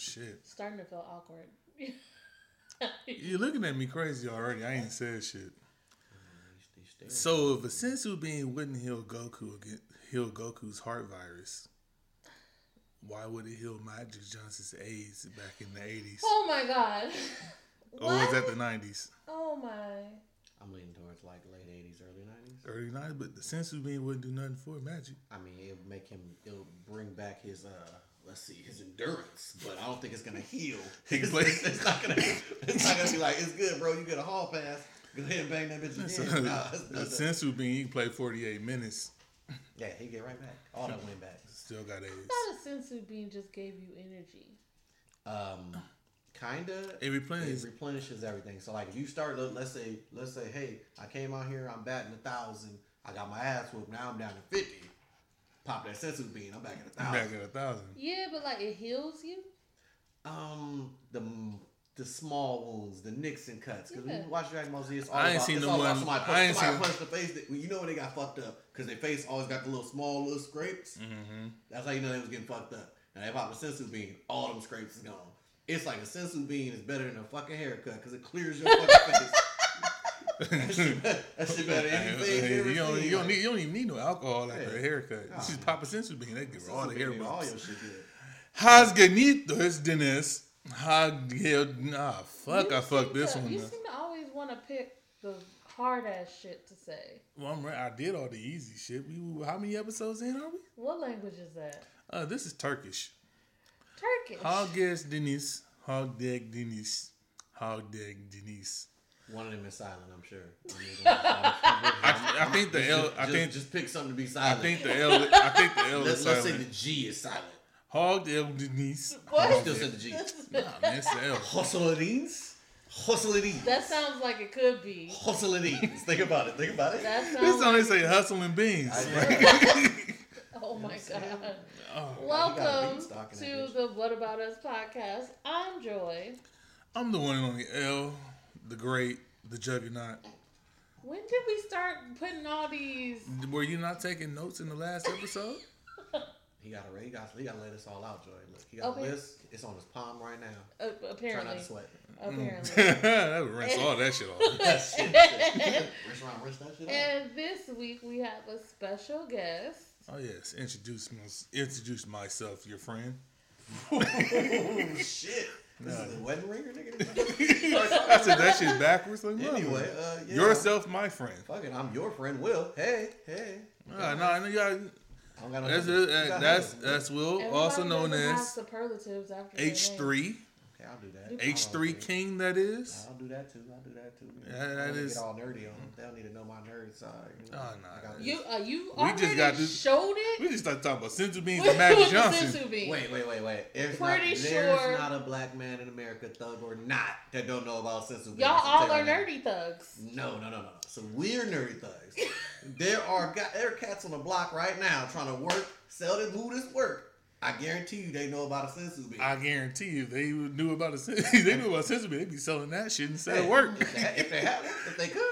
shit. Starting to feel awkward. You're looking at me crazy already. I ain't said shit. So if a senzu bean wouldn't heal Goku again, heal Goku's heart virus, why would it heal Magic Johnson's AIDS back in the eighties? oh my god. Or was that the nineties? Oh my. I'm leaning towards like late 80s, early 90s. Early nineties, but the senzu bean wouldn't do nothing for Magic. I mean, it'll make him, it'll bring back his, uh, let's see, his endurance, but I don't think it's gonna heal. He It's, play- it's, it's not gonna, it's not gonna be like, it's good, bro. You get a hall pass. Go ahead and bang that bitch So, again. Nah, it's- a it's- senzu bean he can play forty eight minutes, yeah, he get right back. All that win back. still got AIDS. I thought a senzu bean just gave you energy. Um, kinda. It replenishes. It replenishes everything. So like, if you start, let's say, let's say, hey, I came out here, I'm batting a thousand. I got my ass whooped. Now I'm down to fifty. Pop that senzu bean. I'm back at a Back thousand. at a thousand. Yeah, but like it heals you. Um, the the small wounds, the nicks and cuts. Because when Yeah. you watch Dragon Ball Z, it's all I ain't about, seen it's the all about one- somebody, I ain't somebody seen- punch the face. That, you know when they got fucked up because their face always got the little small little scrapes. Mm-hmm. That's how you know they was getting fucked up. And they pop a senzu bean, all them scrapes is gone. It's like a senzu bean is better than a fucking haircut because it clears your fucking face. That shit, better- that shit better anything you, you, ever don't, seen. you, don't need, you don't even need no alcohol after Yeah. a haircut. Nah, you just man. pop a senzu bean. They give all the hair bean, all bumps. your shit good. How's Ganitos, Dennis? How? Nah, fuck. You I fucked this to- one. You up. seem to always want to pick the hard ass shit to say. Well, I'm, re- I did all the easy shit. We how many episodes in are we? What language is that? Uh, this is Turkish. Turkish. Hogges Deniz, Hogdeg Deniz, Hogdeg Deniz. One of them is silent, I'm sure. I, I think the L. I just, think just pick something to be silent. I think the L. I think the L let's, is let's say the G is silent. Hogdeg Deniz. What? Still said the G. Nah, man, it's the L. Hostilities? Hostilities. That sounds like it could be. Hostilities. Think about it. Think about it. That This sounds. only say hustling beans. oh my god. Oh, Welcome beanstalk in that to the What About Us podcast. I'm Joy. I'm the one and only L, the great, the juggernaut. When did we start putting all these? Were you not taking notes in the last episode? He got to he got he got to lay this all out, Joy. Look, he got a list. It's on his palm right now. Uh, Try not to sweat. apparently. that would rinse all that shit off. That shit. Rinse around, rinse that shit off. and this week we have a special guest. Oh yes, introduce my, introduce myself, your friend. Oh shit! This is the wedding ringer, nigga. I said that shit backwards. Like, anyway, anyway, uh, yeah. yourself, my friend. Fuck it, I'm your friend, Will. Hey, hey. Uh, no, I know you got. I don't got no That's numbers. it, You uh, got that's that's Will, Everybody also known as superlatives after H name. three. Okay, I'll do that. H I'll three. King. That is. I'll do that too. I'll do that too. Yeah, I that Get all nerdy on them. They don't need to know my nerd side. You know? Oh, nah, I got nah. You uh, you We just already got this- showed it. We just started talking about senzu beans and Magic the Johnson. senzu bean? Wait, wait, wait, wait. There's Pretty not, sure- There's not a black man in America, thug or not, that don't know about senzu beans. Y'all all are you. nerdy thugs. No, no, no, no. So we're nerdy thugs. there are there are cats on the block right now trying to work, sell this who this work. I guarantee you they know about a senzu bean. I guarantee you, they knew about a sen- they knew about senzu beans. They be selling that shit instead of Hey, work. If they, if they have, if they could,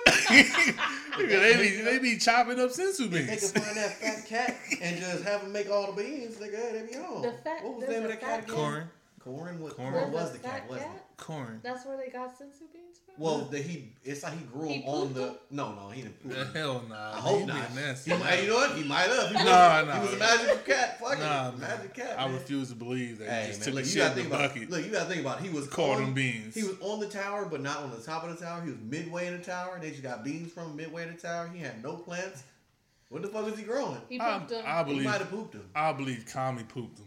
they be they be chopping up senzu if they beans. could find that fat cat and just have him make all the beans, nigga, they be on. The fat- what was the name of a that cat fat again? Korin, Korin. What? Korin. Korin, was the cat, fat wasn't cat? It? Korin. That's where they got senzu beans from. Well, the, he it's like he grew He them on the. them? No, no, he didn't. Poop The them. hell nah. I hope He not. being nasty. He might, you know what? He might have. He was, Nah, he was a magical cat. Fuck Nah, it, magic cat. I refuse to believe that Hey he just man, took look, a you shit gotta in think the about. bucket. Look, you gotta think about. It. He was Called on, beans. He was on the tower, but not on the top of the tower. He was midway in the tower. They just got beans from midway in the tower. He had no plants. What the fuck is he growing? He I, pooped them. I He believe might have pooped him. I believe Kami pooped him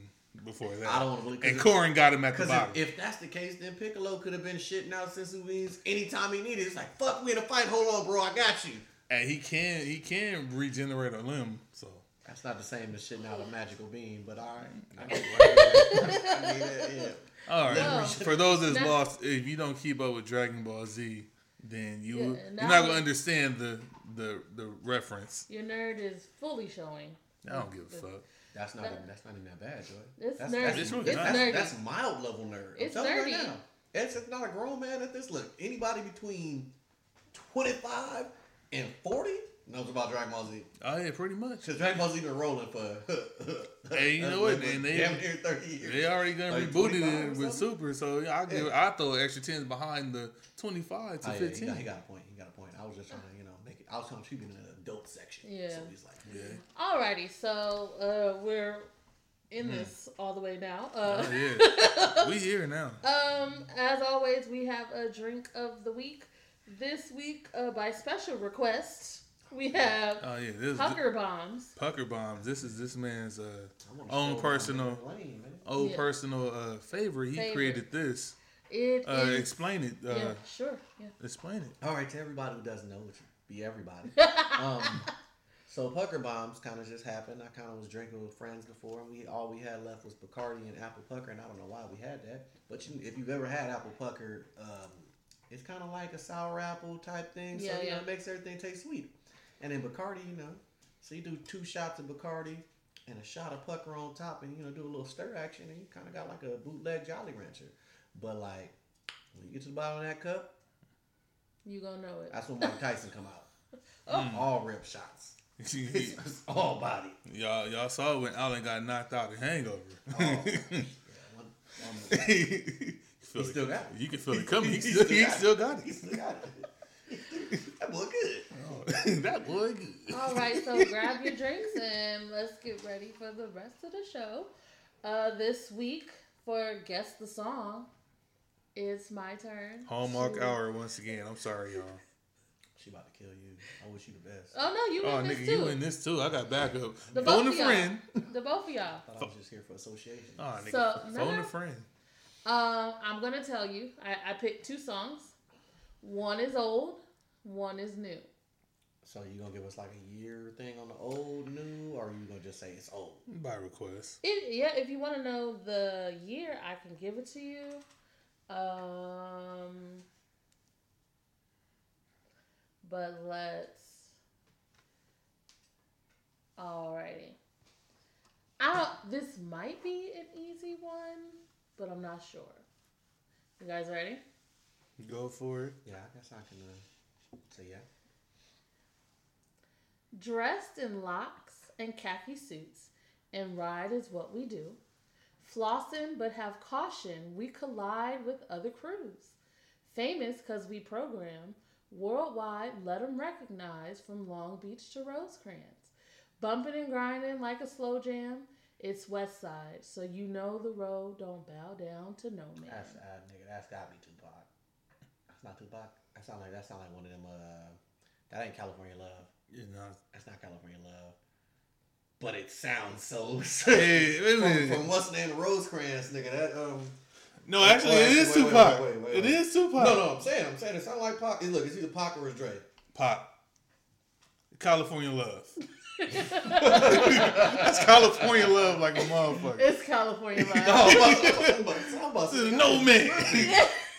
before that. I don't want to believe. and Korin got him at the bottom. if, if that's the case, then Piccolo could have been shitting out senzu beans anytime he needed. It's like, fuck, we in a fight. Hold on, bro. I got you. and he can he can regenerate a limb. So That's not the same as shitting out a magical bean, but all right. I get it. I get it, yeah. all right. No. For those that's lost, if you don't keep up with Dragon Ball Z, then you Yeah, you're not gonna understand the the the reference. Your nerd is fully showing. I don't give a fuck. That's not even, that's not even that bad, Joy. It's that's, nerdy. That's, It's really that's, not. that's, nerdy. that's mild level nerd. It's I'm telling you nerdy. Right now. It's, it's not a grown man at this. Look, anybody between 25 and 40 knows about Dragon Ball Z. Oh yeah, pretty much. Because Dragon Ball Z been rolling for. Hey, you know what, and they- damn near thirty years. They already gonna Like rebooted it with? Super, so I give Yeah. I throw extra tens behind the twenty five to Oh, yeah, he, fifteen. got, he got a point. He got a point. I was just trying to, you know, make it. I was trying to keep it in the adult section. Yeah. So he's like, Yeah. Alrighty, so uh, we're in this all the way now. Uh, Oh yeah, we here now. Um, as always, we have a drink of the week. This week, uh, by special request, we have Oh yeah, this is Pucker Bombs. Pucker bombs. This is this man's uh, own personal lane, old Yeah. personal uh, favorite. He Favorite. created this. It Uh, is- explain it. Uh, yeah, sure. Yeah. Explain it. All right, to everybody who doesn't know, which would be everybody. um, so pucker bombs kind of just happened. I kind of was drinking with friends before, and we all we had left was Bacardi and apple pucker, and I don't know why we had that. But you, if you've ever had apple pucker, um, it's kind of like a sour apple type thing. Yeah, so you yeah. know, it makes everything taste sweet. And then Bacardi, you know, so you do two shots of Bacardi and a shot of pucker on top, and you know, do a little stir action, and you kind of got like a bootleg Jolly Rancher. But like when you get to the bottom of that cup, You gonna know it. that's when Mike Tyson come out. Oh. All rip shots. It's all body. y'all y'all saw when Alan got knocked out in Hangover. Oh, yeah, one, one, He still got it. You can feel it coming. He He still, still got it. still he still got it. that boy good. Oh, that boy good. All right, so grab your drinks and let's get ready for the rest of the show. Uh, this week for guess the song, it's my turn. Hallmark to- hour once again. I'm sorry, y'all. She about to kill you. I wish you the best. Oh no, you Oh, win nigga, this you too. win this too. I got backup. The Phone both a of y'all. friend. The both of y'all. I thought I was just here for association. Oh, nigga, So, phone no, no. a friend. Um, I'm gonna tell you. I, I picked two songs. One is old. One is new. So you gonna give us like a year thing on the old, new, or you gonna just say it's old? By request. It, yeah, if you want to know the year, I can give it to you. Um, but let's. Alrighty. I don't, this might be an easy one, but I'm not sure. You guys ready? Go for it. Yeah, I guess I can uh, say yeah. Dressed in locks and khaki suits, and ride is what we do. Flossing, but have caution, we collide with other crews. Famous because we program, worldwide, let 'em recognize from Long Beach to Rosecrans. Bumping and grinding like a slow jam, it's West Side, so you know the road don't bow down to no man. That's uh, nigga. That's gotta be Tupac. That's not Tupac. That sound like that sound like one of them. Uh, that ain't California Love. You know. That's not California Love. But it sounds so. Hey, wait from, from what's the name? Rosecrans, nigga. That um. No, actually, it is actually, wait, Tupac. wait, wait, wait, It wait. Tupac. No, no. I'm saying. I'm saying it sound like Pac. Look, it's either Pac or it's Dre. Pac. California love. That's California love like a motherfucker. It's California No, Love. I'm about, I'm about, I'm about to say, No man.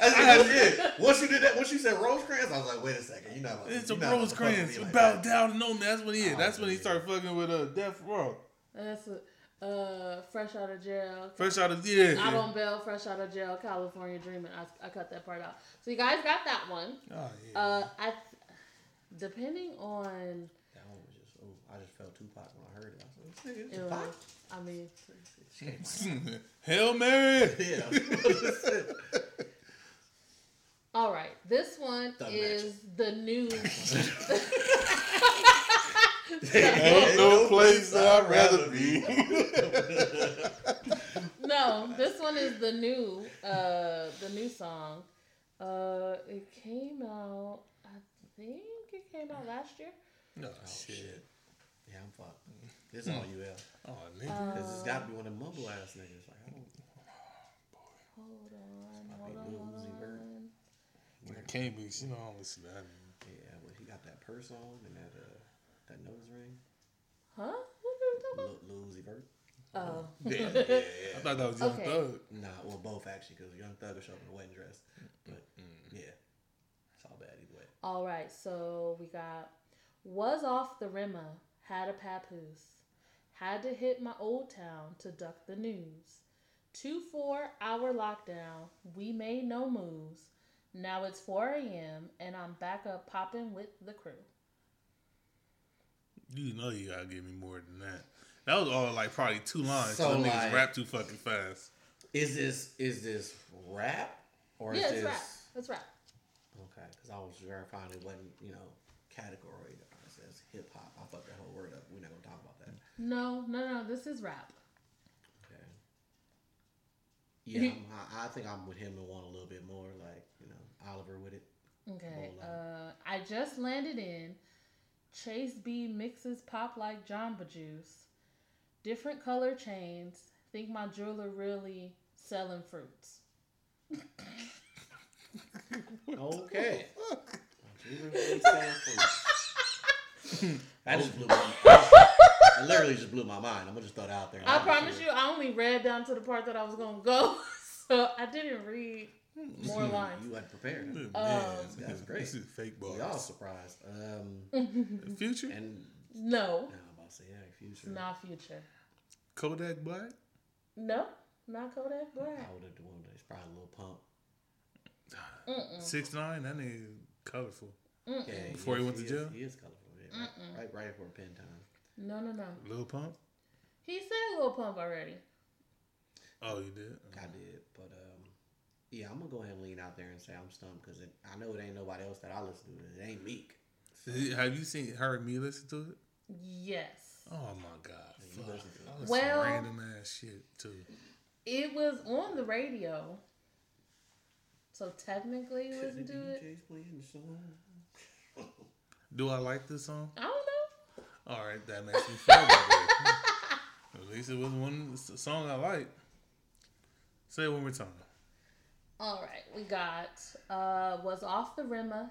That's, that's it. Once you did that, once you said Rosecrans, I was like, wait a second, you're not. It's a you're about to fuck with Rosecrans. like Bow down to no man. That's what he is. Oh, That's when he yeah. started fucking with uh, Death Row. That's a, uh, fresh out of jail. Fresh out of yeah. Out on bail, fresh out of jail, California dreaming. I, I cut that part out. So you guys got that one. Oh yeah. Uh, I depending on That one was just. Oh, I just felt Tupac when I heard it. I was like, this nigga, you it's know, Tupac. I mean, She ain't Hail Mary. Yeah. All right. This one Doesn't is the new. Ain't no place that I'd rather be. no, this one is the new. Uh, the new song. Uh, it came out. I think it came out last year. No Oh, shit. shit. Yeah, I'm fucked. This is all you have. Oh Uh, nigga. Cause it's got to be one of them mumble ass niggas. Like, I don't. Hold on, Might hold be on, hold on. I can't be. You know I don't listen to that. Yeah, well, he got that purse on and that uh, that nose ring. Huh? What are you talking Lil, Lil Uzi Vert. about? Oh. Yeah, I yeah, thought that was Young Okay. Thug. Nah, well, both actually, because Young Thug will show up in a wedding dress. But yeah, it's all bad either way. All right, so we got was off the rimmer, had a papoose, had to hit my old town to duck the news. Two four hour lockdown, we made no moves. Now it's 4 a.m. and I'm back up popping with the crew. You know you gotta give me more than that. That was all like probably two lines. So, So niggas rap too fucking fast. Is this is this rap or yeah, is it's this rap. It's rap. okay? Because I was verifying it wasn't you know category that as hip hop. I fucked that whole word up. We're not gonna talk about that. No, no, no. This is rap. Okay. Yeah, I'm, I, I think I'm with him and want a little bit more like you know Oliver with it. Okay. Uh, I just landed in. Chase B mixes pop like Jamba Juice. Different color chains. Think my jeweler really selling fruits. Okay. That just blew my. It literally just blew my mind. I'm gonna just throw it out there. I promise you, I only read down to the part that I was gonna go, so I didn't read more lines. You had prepared. Man, that's great. This is fake We all surprised. Um, Future? and No, no, I'm about to say yeah, it's future. not future. Kodak Black? No, not Kodak Black. I would have the one that's probably a little pump. Mm-mm. Six nine? That nigga colorful. Mm-mm. Yeah, Before he is- went to is- jail? he is colorful. Yeah, right, right, right for a pen time. No, no, no. Lil Pump? He said Lil Pump already. Oh, you did? I did, but um, yeah, I'm gonna go ahead and lean out there and say I'm stumped because I know it ain't nobody else that I listen to. It ain't Meek. Have you seen heard me listen to it? Yes. Oh my god. you Fuck. listen to it. I listen to Well- random ass shit too. It was on the radio. So technically you listen to it. DJ's playing the song. Do I like this song? I don't know. All right, that makes me feel better. At least it was one s- song I like. Say it one more time. All right, we got uh was off the Rima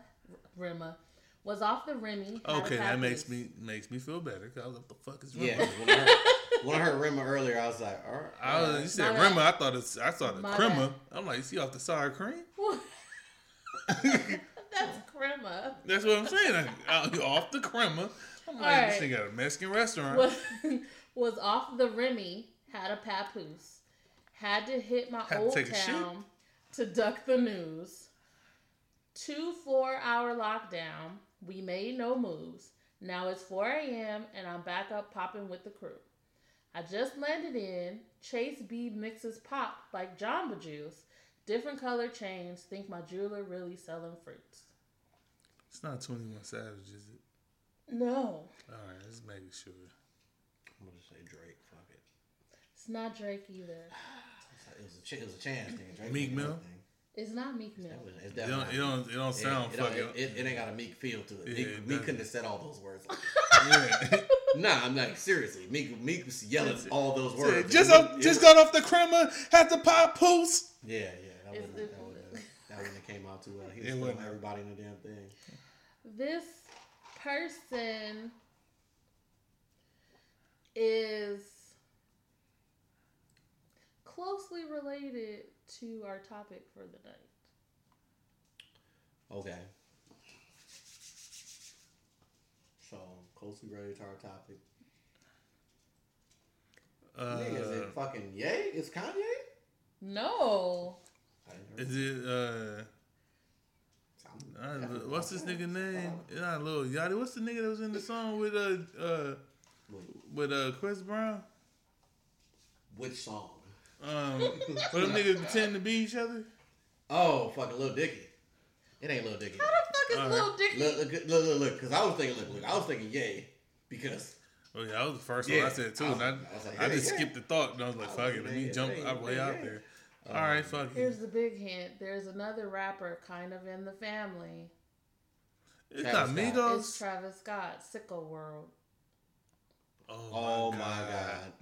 Rima was off the Remy. Okay, that package. makes me makes me feel better. Cause I was like, what the fuck is Yeah, Rima? when I heard, when I heard Rima earlier, I was like, all right. I was, you said My bad. Rima. I thought it's I saw the My crema. I'm like, is he off the sour cream? That's crema. That's what I'm saying. I, I- off the crema. I'm like, All this right. nigga got a Mexican restaurant. Was was off the Remy. Had a papoose. Had to hit my Had to old take a shit? town to duck the news. Two four hour lockdown. We made no moves. Now it's 4 a.m. and I'm back up popping with the crew. I just landed in. Chase B mixes pop like Jamba Juice. Different color chains. Think my jeweler really selling fruits. It's not 21 Savage, is it? No, All right, let's make sure. I'm gonna say Drake. Fuck it. it's not Drake either. It was a, it was a chance thing. Drake Meek did Mill? It's not Meek Mill. It It's It don't, it don't, it don't It- sound it, fucking. it, it, it ain't got a meek feel to it. Yeah, Meek, meek couldn't have said all those words. yeah. nah, I'm like seriously. Meek, Meek was yelling That's all those words. just It up, was- just it got off the crema, had the pop poos. Yeah, yeah. That It's- wouldn't, that, wouldn't, that wouldn't have came out too well. He was It everybody in the damn thing. This person is closely related to our topic for the night. Okay. So closely related to our topic. Nigga, is Uh, it fucking Ye? Is Kanye? No. I ain't heard is it uh, something. uh, what's this nigga name? Not Lil Yachty. What's the nigga that was in the song with uh uh with uh Chris Brown? Which song? Um, where them niggas pretend to be each other? Oh, fucking Lil Dicky. It ain't Lil Dicky. How the fuck is All Lil right. Dicky? Look, look, look, look, look, because I was thinking, look, look, I was thinking Ye because Oh yeah, that was the first Yeah. one I said too. I was and I, like- I was like, I hey, just yeah. skipped the thought and I was like, fuck it, let me jump yeah, way yeah, out yeah. there. Um, All right, fuck it. Here's it. the big hint. There's another rapper kind of in the family. It's Travis not Scott. Migos. It's Travis Scott, Sicko World. Oh my god.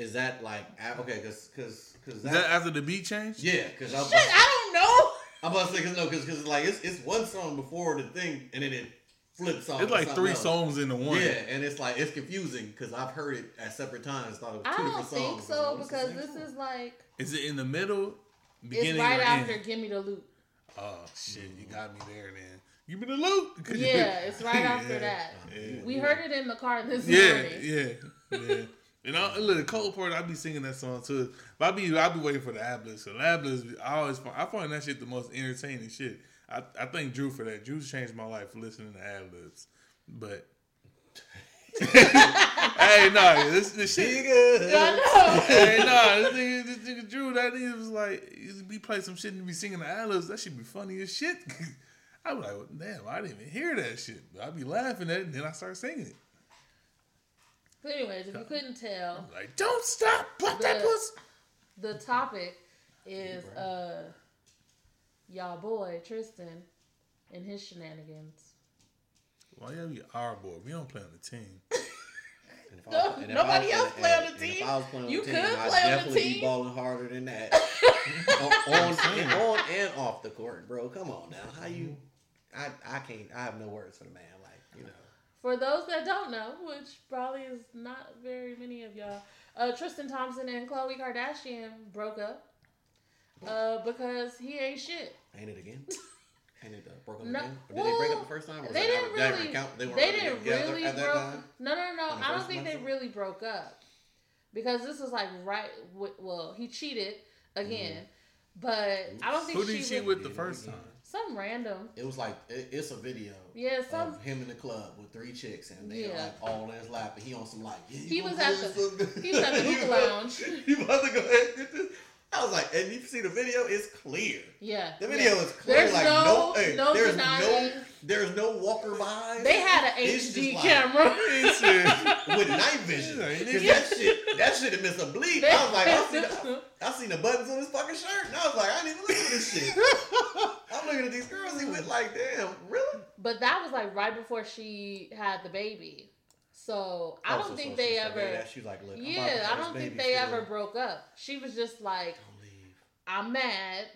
Is that like okay? Because because because Is that after the beat change? yeah. Because I'm, Shit, I don't know. I'm about to say because no because because like it's it's one song before the thing and then it flips off. It's like three else. songs into one. Yeah, and it's like it's confusing because I've heard it at separate times. Thought it was I two don't different think songs. so like, because this same is like Is it in the middle, beginning, it's right or after end? "Give Me the Loot." Oh shit, you mm. got me there. Then give me the loot. 'Cause you- Yeah, it's right after Yeah, that. Yeah, We heard it in the car this yeah, morning. yeah, yeah. And I, look, the cold part—I'd be singing that song too. But I be, I be waiting for the ad libs. So the ad libs, I always, find, I find that shit the most entertaining shit. I, I thank Drew for that. Drew changed my life listening to ad libs. But hey, no, this this shit. Nigga. I know. hey, nah, this nigga, this nigga Drew, that nigga was like, he be playing some shit and be singing the ad-libs. That should be funny as shit. I was like, well, damn, I didn't even hear that shit. But I be laughing at it, and then I start singing it. But anyways, if you couldn't tell, I'm like, don't stop, pop that The- puss. the topic is uh y'all boy Tristan and his shenanigans. Why are you our boy? We don't play on the team. And if I- No, and nobody I- else play on the team. If I was playing on You the team, could I'd play on the definitely team. be balling harder than that. on, on, and, on and off the court, bro. Come on now. How you? I I can't. I have no words for the man. Like you know. For those that don't know, which probably is not very many of y'all, uh, Tristan Thompson and Khloe Kardashian broke up uh, because he ain't shit. Ain't it again? Ain't it uh, broke up No, again? Or did they break up the first time? Or They didn't that really. count? They, They, didn't really at that broke. time? No, no, no. I don't think they episode? really broke up because this was like right. Well, he cheated again, but I don't think Who did she he cheat with the first time? Some random. It was like it, it's a video. Yeah, some. of him in the club with three chicks and they Yeah. like all in his lap and he on some like yeah, He was at the- he was at the hookah lounge. You about to go ahead and get this? I was like, and you see the video, it's clear. Yeah, The yeah. video is clear. There's like no- no, hey, no there's no, there's no walker behind. They had an It's HD like- camera. With night vision. Cause that shit, that shit had missed a bleed. I was like, I seen, the, I seen the buttons on his fucking shirt, and I was like, I didn't even look at this shit. I'm looking at these girls. He went like, damn, really? But that was like right before she had the baby. So I Oh, don't so- think so they she ever. surveyed that. She like, look, I'm about to Yeah, I don't think they still. ever broke up. She was just like, Don't leave. I'm mad.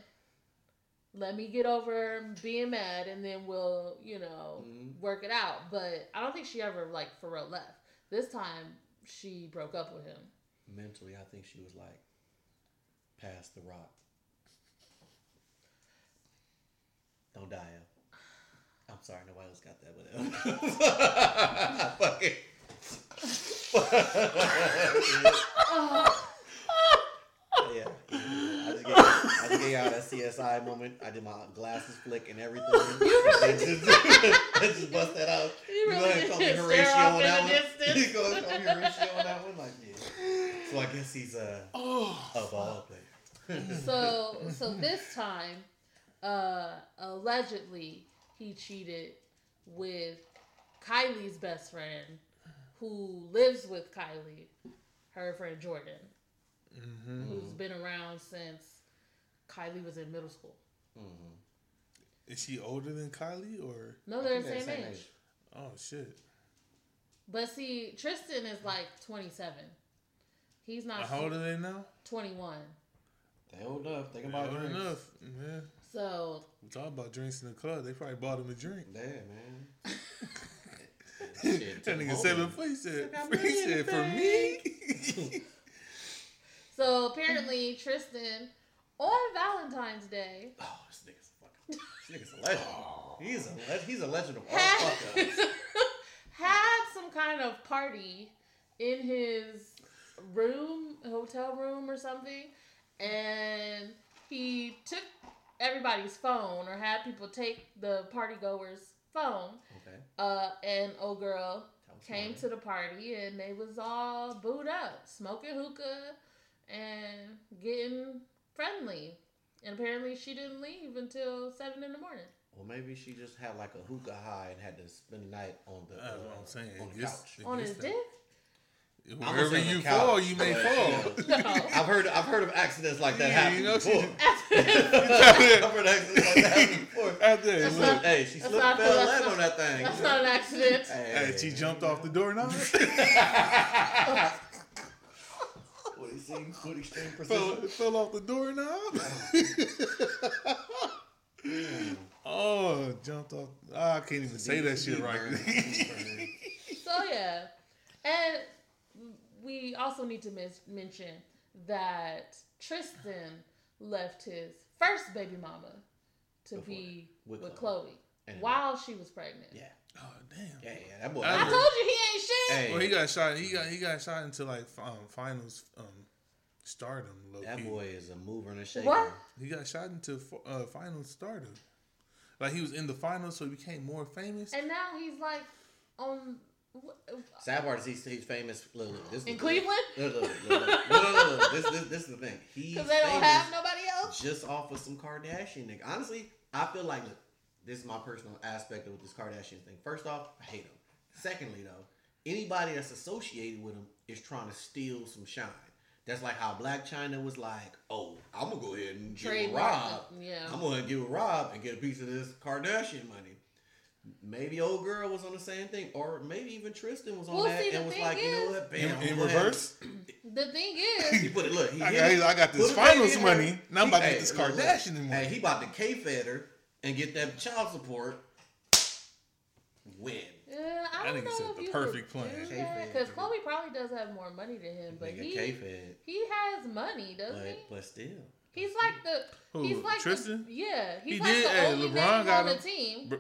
Let me get over being mad, and then we'll, you know, Mhm. work it out. But I don't think she ever like for real left. This time she broke up with him. Mentally, I think she was like, past the rock. Don't die. I'm sorry, nobody else got that, but fuck it. Yeah, yeah. I just gave, I just gave y'all that CSI moment. I did my glasses flick and everything. You really- And just, and just bust that out. You You, really go ahead and call me Horatio on in that the one. distance. You go ahead and call me Horatio on that one, like yeah. So I guess he's uh, oh, a ball player. so so this time, uh, allegedly he cheated with Kylie's best friend, who lives with Kylie, her friend Jordyn, hmm who's been around since Kylie was in middle school. Mm-hmm. Is she older than Kylie or? No, they're the same, age. Oh shit! But see, Tristan is like 27. He's not How old are they now? 21. They old enough. Think Old about it. enough, man. So We talk about drinks in the club. They probably bought him a drink. Yeah, man. That Shit, took nigga him seven home. foot. Said, Took out he said for me. so apparently Tristan on Valentine's Day Oh, this nigga's a fucking. This nigga's a legend. He's a le- he's a legend of all had, fuck ups. had some kind of party in his room, hotel room or something, and he took everybody's phone or had people take the party goers' phone. Okay. Uh, and old girl came more. to the party and they was all booed up, smoking hookah and getting friendly. And apparently she didn't leave until seven in the morning. Well, maybe she just had like a hookah high and had to spend the night on the, That's uh, what I'm saying. on the gets- couch. it On his that- dick? Wherever you the couch, fall, you may but, fall. you know, No. I've heard I've heard of accidents like that Yeah, happen you know, she before. just- I've heard accidents like that happen before. Out there, That's look. not- Hey, she slipped not- and fell that's not- on that thing. That's not an accident. Hey, she jumped off the doorknob. What he extreme fell, precision? fell off the doorknob. oh, jumped off. Ah, I can't even say that shit right. So yeah, and we also need to mis- mention that Tristan left his first baby mama to Before. be With with, Khloe. Khloe, And- while she was pregnant. Yeah, oh damn. yeah, yeah. That boy. I I told you he ain't shit. Hey, Well, he got shot. He got he got shot into like um, finals um, stardom. Low that key. boy is a mover and a shaker. What? He got shot into uh, finals stardom. Like he was in the finals, so he became more famous. And now he's like on Sad part is he's, he's famous. Look, look, this is In the- Cleveland? Look, look, look, look. No, no, no, no. This, this, this is the thing. He's Because they don't have nobody else. just off of some Kardashian nigga. Honestly, I feel like look, this is my personal aspect of this Kardashian thing. First off, I hate him. Secondly, though, anybody that's associated with him is trying to steal some shine. That's like how Blac Chyna was like, "Oh, I'm gonna go ahead and give Trademark. Rob. Yeah. I'm gonna give a Rob and get a piece of this Kardashian money." Maybe old girl was on the same thing, or maybe even Tristan was on Well, that see, and was thing like, "You know is- what? In, Bam, in I'm gonna have- reverse, The thing is, He put it. Look, he I got, it. I got this Put finals money. her. Now I'm about to Hey, get this look, look. Kardashian money. Hey, he about to K fed her and get that child support. Win. Yeah, I I don't think know it's if the perfect could plan. do because Khloe probably does have more money than him, but he K fed. he has money, doesn't But he? but still. He's like the Who, he's like Tristan? The, yeah, he's He like did. the Hey, only LeBron name got on the team. Bro,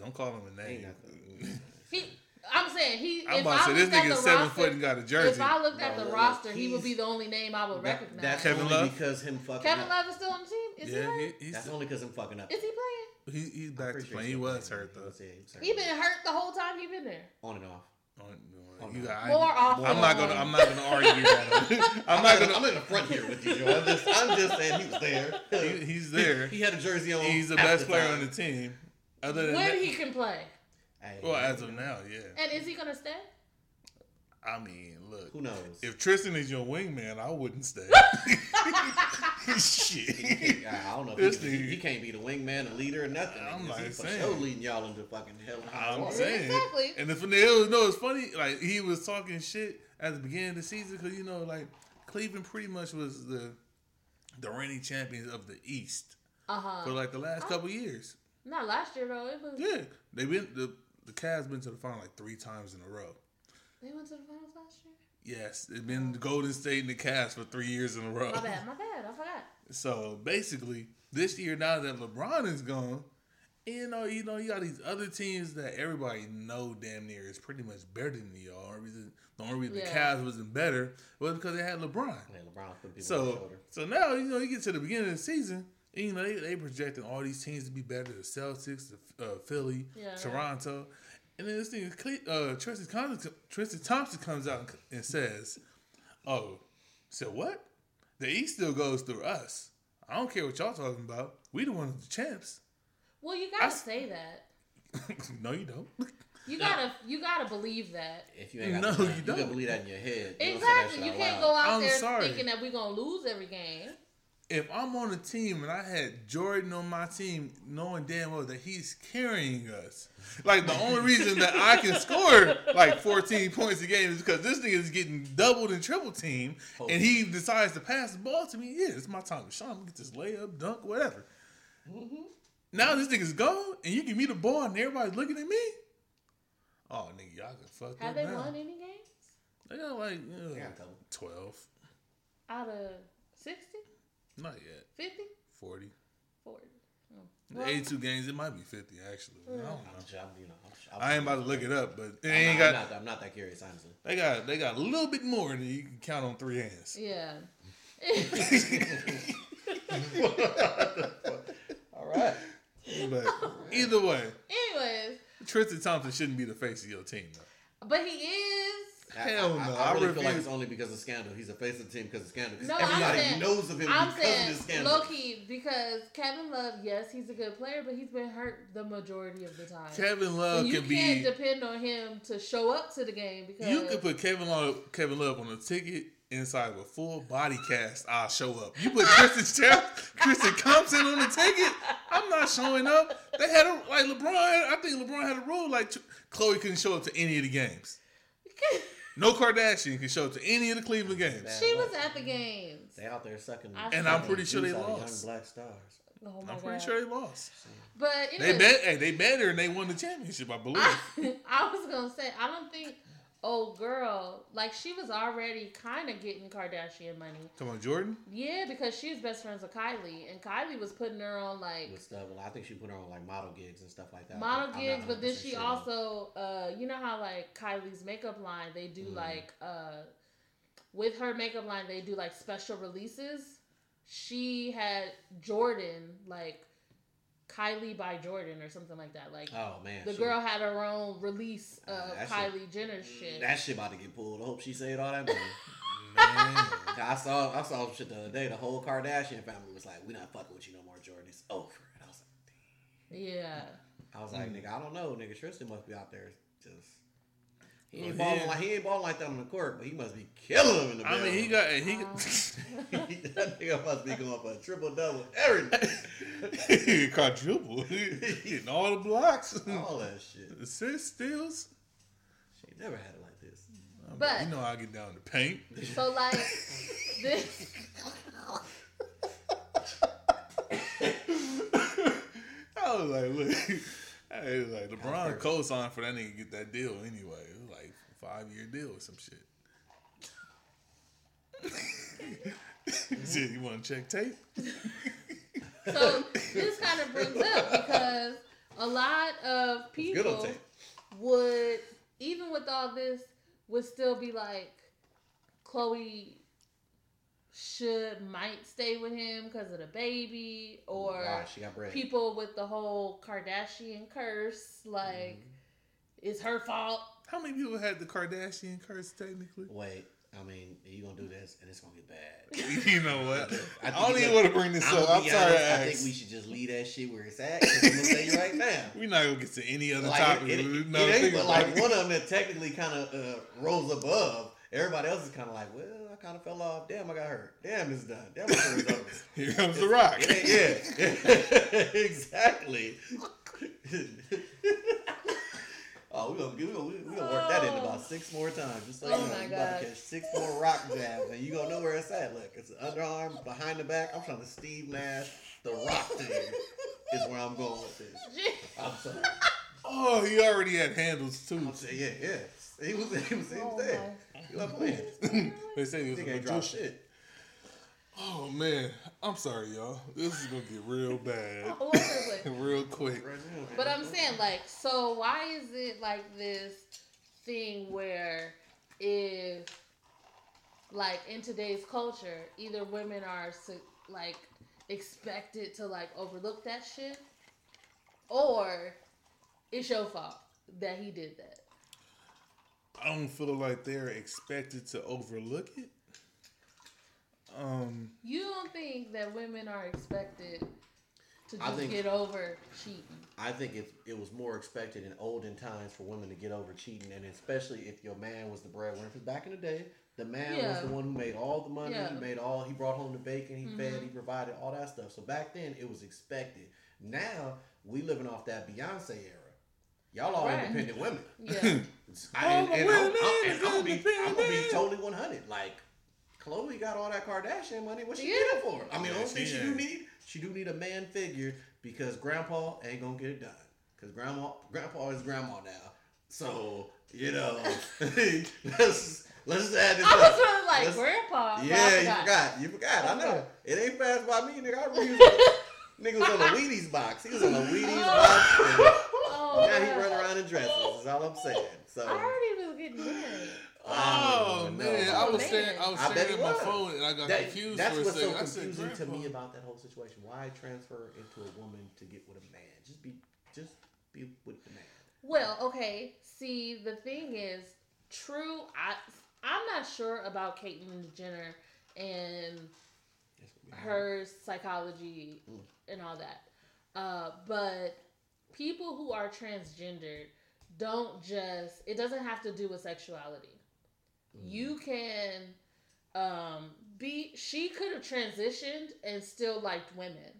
Don't call him a name. He, I'm saying he. I'm if about to I say this looked at nigga the seven roster, foot and got a jersey. If I looked at No, the look, roster, he would be the only name I would That- recognize. that's Kevin only Love? because him fucking Kevin up. Love is still on the team. Is yeah, he hurt? he, he's That's only because him fucking up. Is he playing? He, he's back to pretty sure playing. He was hurt though. He was been hurt the whole time he been there. on and off. Oh, no, you I- More often. I'm not gonna. I'm not gonna argue that. I'm, I'm, not not gonna. I'm in the front here with you, Joe. I'm just, I'm just saying he was there. he, he's there. He had a jersey on. He's the half best player time. on the team. Other than when that, he can play. Hey, well, as of now, yeah. And is he gonna stay? I mean, look. who knows? If Tristan is your wingman, I wouldn't stay. Shit. can't- I don't know. If he, nigga- he can't be the wingman, the leader, or nothing. I'm because like he for sure leading y'all into fucking hell. I'm water. saying. Exactly. And the finale, no, it's funny. Like he was talking shit at the beginning of the season because you know, like Cleveland pretty much was the the reigning champions of the East Uh huh. for like the last couple years. Not last year though. It was. Yeah, they've been the the Cavs been to the final like three times in a row. They went to the finals last year. Yes, it's been Golden State in the Cavs for three years in a row. My bad. My bad. I forgot. So basically, this year now that LeBron is gone, you know, you know, you got these other teams that everybody know damn near is pretty much better than y'all. The only reason, the only reason the Cavs wasn't better was because they had LeBron. Yeah, LeBron put people on the So, shoulder. so now you know you get to the beginning of the season, and, you know they they projecting all these teams to be better: the Celtics, the uh, Philly, Yeah. Toronto, and then this thing, Cle- uh, Tristan Thompson, Tristan Thompson comes out and says, "Oh, so what? The East still goes through us. I don't care what y'all talking about. We the ones the champs. Well, you gotta I- say that. no, you don't. You gotta. You gotta believe that. If you ain't got No, the, you you, don't. gotta believe that in your head. You don't say that Exactly. shit You can't loud. go out I'm there sorry. thinking that we're gonna lose every game. If I'm on a team and I had Jordan on my team, knowing damn well that he's carrying us, like the only reason that I can score like 14 points a game is because this nigga is getting doubled and triple team, and he decides to pass the ball to me. Yeah, it's my time to shine. I'm get this layup, dunk, whatever. Now this nigga's gone, and you give me the ball, and everybody's looking at me. Oh, nigga, y'all can fuck Have up they now. won any games They got like uh, They got 12, out of 60, not yet, 50, 40. 40? Oh. The Well, 82 games, it might be 50 actually. I don't know. I'm, j- I'm, you know, I'm, I ain't about to look it up, but it I'm ain't not, got. I'm, not, I'm not that curious, honestly. They got they got a little bit more than you can count on three hands. Yeah. All right. But either way, Anyways, Tristan Thompson shouldn't be the face of your team though. but he is. Hell I, no, I, I I really feel like it's only because of scandal. He's a face of the team because of scandal. No, I'm everybody saying- knows of him I'm because saying of this scandal. low key because Kevin Love, yes, he's a good player, but he's been hurt the majority of the time. Kevin Love and you can can't be. depend on him to show up to the game because You could put Kevin Love Kevin Love on a ticket inside with full body cast. I'll show up. You put Tristan Jeff, Tristan Thompson on the ticket. I'm not showing up. They had a like LeBron. I think LeBron had a rule like Khloe couldn't show up to any of the games. No Kardashian can show up to any of the Cleveland games. she was at the games. They out there sucking. I And oh I'm pretty sure they juice out lost. Young black stars. Oh I'm god! pretty sure they lost. But They bet. Hey, they better and they won the championship. I believe. I, I was gonna say I don't think old girl like she was already kind of getting Kardashian money. Come on, Jordyn. Yeah, because she was best friends with Kylie, and Kylie was putting her on like With stuff. Well, I think she put her on like model gigs and stuff like that. model I'm gigs, but then she sure. also, uh, you know how like Kylie's makeup line, they do Mhm. like uh, with her makeup line, they do like special releases. She had Jordyn like Kylie by Jordyn or something like that. Like Oh man, the she- girl had her own release of Nah, that shit- Kylie Jenner's shit. That shit about to get pulled. I hope she saved all that money. Man. I saw I saw shit the other day. The whole Kardashian family was like, "We not fucking with you no more, Jordyn. It's over." And I was like, yeah. I was like, Mm. nigga, I don't know, nigga. Tristan must be out there just. He ain't Well, balling like he ain't balling like that on the court, but he must be killing them in the. I mean, he got he got that nigga must be going for a triple double every every day. quadruple, getting all the blocks, all that shit. assists, steals. She ain't never had it like this. But- you know I get down to paint. So like this I was like, look, I was like LeBron perfect. co-signed for that nigga to get that deal anyway. It was like a five year deal or some shit. "You want to check tape?" so this kind of brings up because a lot of people would even with all this would still be like Khloe should might stay with him because of the baby or Why? She got bread. people with the whole Kardashian curse like Mm-hmm. it's her fault. How many people had the Kardashian curse technically? Wait, I mean, you gonna do this and it's gonna get bad. you know what? I I, think don't even want to bring this I'm up. I'm be sorry honest, to I think we should just leave that shit where it's at. I'm gonna tell you right now. We're not gonna get to any other Like, topic. it, it, it No, ain't but like it. one of them that technically kind of uh, rose above. Everybody else is kind of like, well, I kind of fell off. Damn, I got hurt. Damn, it's done. Damn, my career's over. Here comes the rock. yeah, yeah. exactly. Oh, we're gonna, we gonna, we gonna work that in about six more times. Just so you Oh know, my you about God. to catch six more rock jabs, and you gonna know where it's at. Look, it's an underarm, behind the back. I'm trying to Steve Nash, the rock thing is where I'm going with this. I'm sorry. Oh, he already had handles too. I'm saying, yeah, yeah. He was, he was, he Oh was there. He wasn't playing. they say he was Nigga a ain't magician. shit. Oh man, I'm sorry, y'all. This is gonna get real bad, All over the place. real quick. But I'm saying, like, so why is it like this thing where if, like, in today's culture, either women are like expected to like overlook that shit, or it's your fault that he did that. I don't feel like they're expected to overlook it. Um, You don't think that women are expected to just think- get over cheating? I think it, it was more expected in olden times for women to get over cheating, and especially if your man was the breadwinner. Because back in the day, the man Yeah. was the one who made all the money. Yeah. He made all. He brought home the bacon. He fed. Mhm. He provided all that stuff. So back then, it was expected. Now we living off that Beyonce era. Y'all all Right. independent women. Yeah. I, and, All and, the I'm, I'm, and I'm gonna be. I'm gonna be totally 100. Like, Khloe got all that Kardashian money. What she Yeah. get it for? I mean, Yeah, the only thing she she do need, she do need a man figure because Grandpa ain't gonna get it done. Cause Grandma, Grandpa is Grandma now. So you know, let's let's just add this I up. was really like, Let's- Grandpa. but I Yeah, you forgot. forgot. You forgot. I know. Okay. It ain't fast by me, nigga. I remember you nigga was on a Wheaties box. He was on a Wheaties oh. box. and- Oh, now he man. run around in dresses. Is all I'm saying. So. I heard he was getting married. oh don't man, know. I was man. staring, I was I bet staring at my was. phone and I got That- confused that's for a what's so second. I said, confusing to me about that whole situation. Why transfer into a woman to get with a man? Just be, just be with the man. Well, okay. See, the thing is, true. I I'm not sure about Caitlyn Jenner and her psychology Mm. and all that. Uh, but people who are transgendered don't just. It doesn't have to do with sexuality. You can um, be. She could have transitioned and still liked women.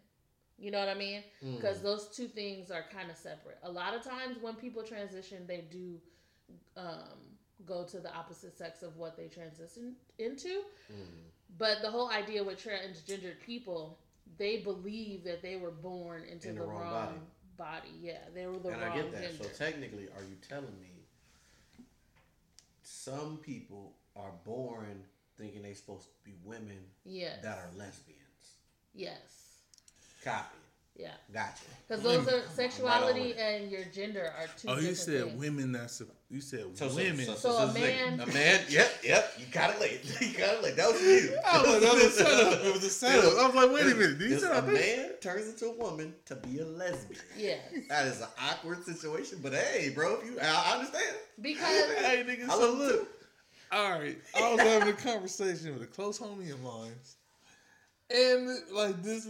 You know what I mean? Mm. because those two things are kind of separate. A lot of times when people transition, they do um, go to the opposite sex of what they transition into. Mm. But the whole idea with transgendered people, they believe that they were born into In the, the wrong wrong, body. body. Yeah, they were the and wrong I get that. gender. So technically, are you telling me some people are born thinking they're supposed to be women yes. that are lesbians? Yes. Copy. Yeah, Gotcha. because those Women. are sexuality with and your gender are two. Oh, you said things. women. That's a, you said So, so, women. So, So a this is man- A man. Yep. Yep. You got it late. You got it late. That was you. Oh, that was a setup. It was a setup. I was like, wait a minute. Did you It's say a I think? man turns into a woman to be a lesbian. Yeah. That is an awkward situation, but hey, bro, if you, I, I understand. because Hey, nigga, I so look. too. All right, I was having a conversation with a close homie of mine, and like this,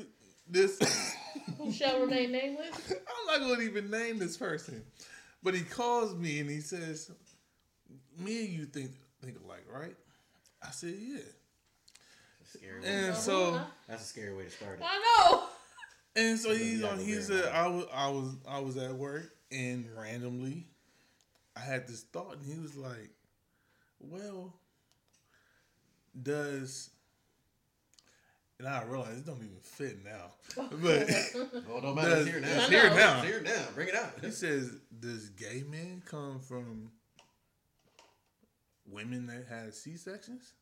this. who shall remain nameless. I'm not going to even name this person, but he calls me and he says, "Me and you think think alike, right?" I said, "Yeah." That's a scary way. And so, That's a scary way to start it. I know. and so he's on. go He said, "I was, I was, I was at work, and randomly, I had this thought, and he was like, well, does." And I realized it don't even fit now, but. Oh, no matter. It's here now. it's here now. It's here now. Bring it out. He says, "Does gay men come from women that had C sections?"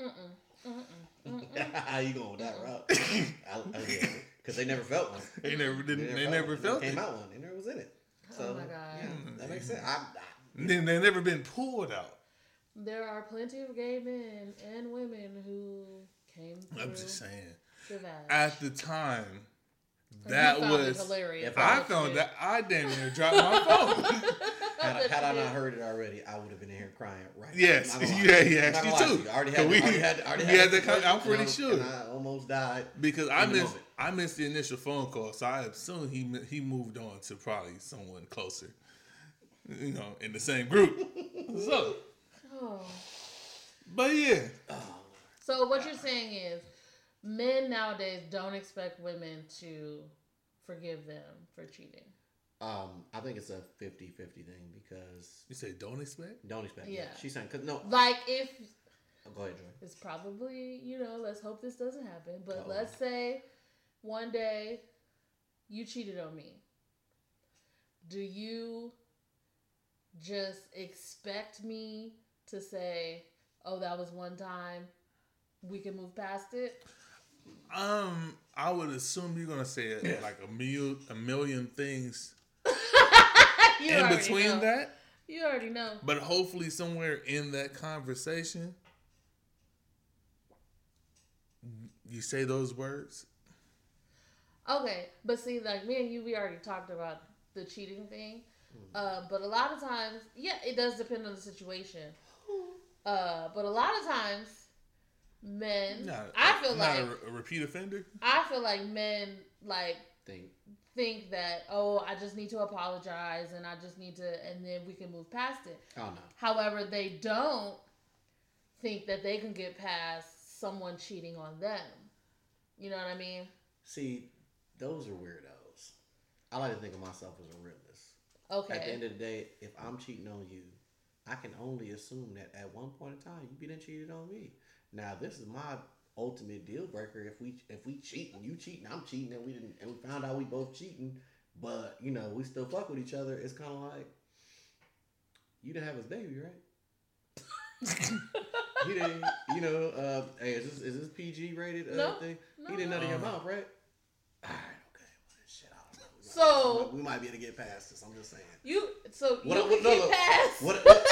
How you going with that route? Because they never felt one. They never didn't. They never one. felt Came it. out one. They never was in it. Oh so, Oh my God. Yeah, that makes mm. sense. I, I, And then they never been pulled out. There are plenty of gay men and women who came through I'm just saying. At the time, that you found it was. hilarious. If I That found shit. that I damn near dropped my phone. had, I, had I not heard it already, I would have been in here crying right now. yes, I'm not gonna lie. yeah, he I'm you too. to. I already 'Cause had, we, already had, already had had that. Con- I'm pretty and sure and I almost died. because I missed. moment. I missed the initial phone call, so I assume he he moved on to probably someone closer. You know, in the same group. so, Oh. but yeah, So what you're saying is, men nowadays don't expect women to forgive them for cheating. Um, I think it's a 50-50 thing because you say don't expect. don't expect. Yeah. Yeah, she's saying because no. Like if Oh, go ahead, Joy. it's probably you know, let's hope this doesn't happen. But Uh-oh. let's say one day you cheated on me. Do you just expect me to say, "Oh, that was one time. We can move past it"? Um, I would assume you're gonna say it like a million, a million things in between know. that. You already know. But hopefully, somewhere in that conversation, you say those words. Okay, but see, like me and you, we already talked about the cheating thing. Uh, but a lot of times, yeah, it does depend on the situation. Uh, but a lot of times, men, Not, I feel not like a, a repeat offender. I feel like men like Think think that oh, I just need to apologize and I just need to, and then we can move past it. oh no. However, they don't think that they can get past someone cheating on them. You know what I mean? See, those are weirdos. I like to think of myself as a realist. Okay. At the end of the day, if I'm cheating on you, I can only assume that at one point in time you be done cheated on me. Now this is my ultimate deal breaker. If we if we cheat and you cheating, I'm cheating, and we didn't and we found out we both cheating, but you know we still fuck with each other. It's kind of like you didn't have his baby, right? he didn't. You know, uh, hey, is this is this PG rated uh, No, thing? no. He didn't nut in your mouth, right? All right, okay. Well, shit, I don't know. We might- So- we might be able to get past this. I'm just saying. You so What you I- can what- no, get look, past. What, what,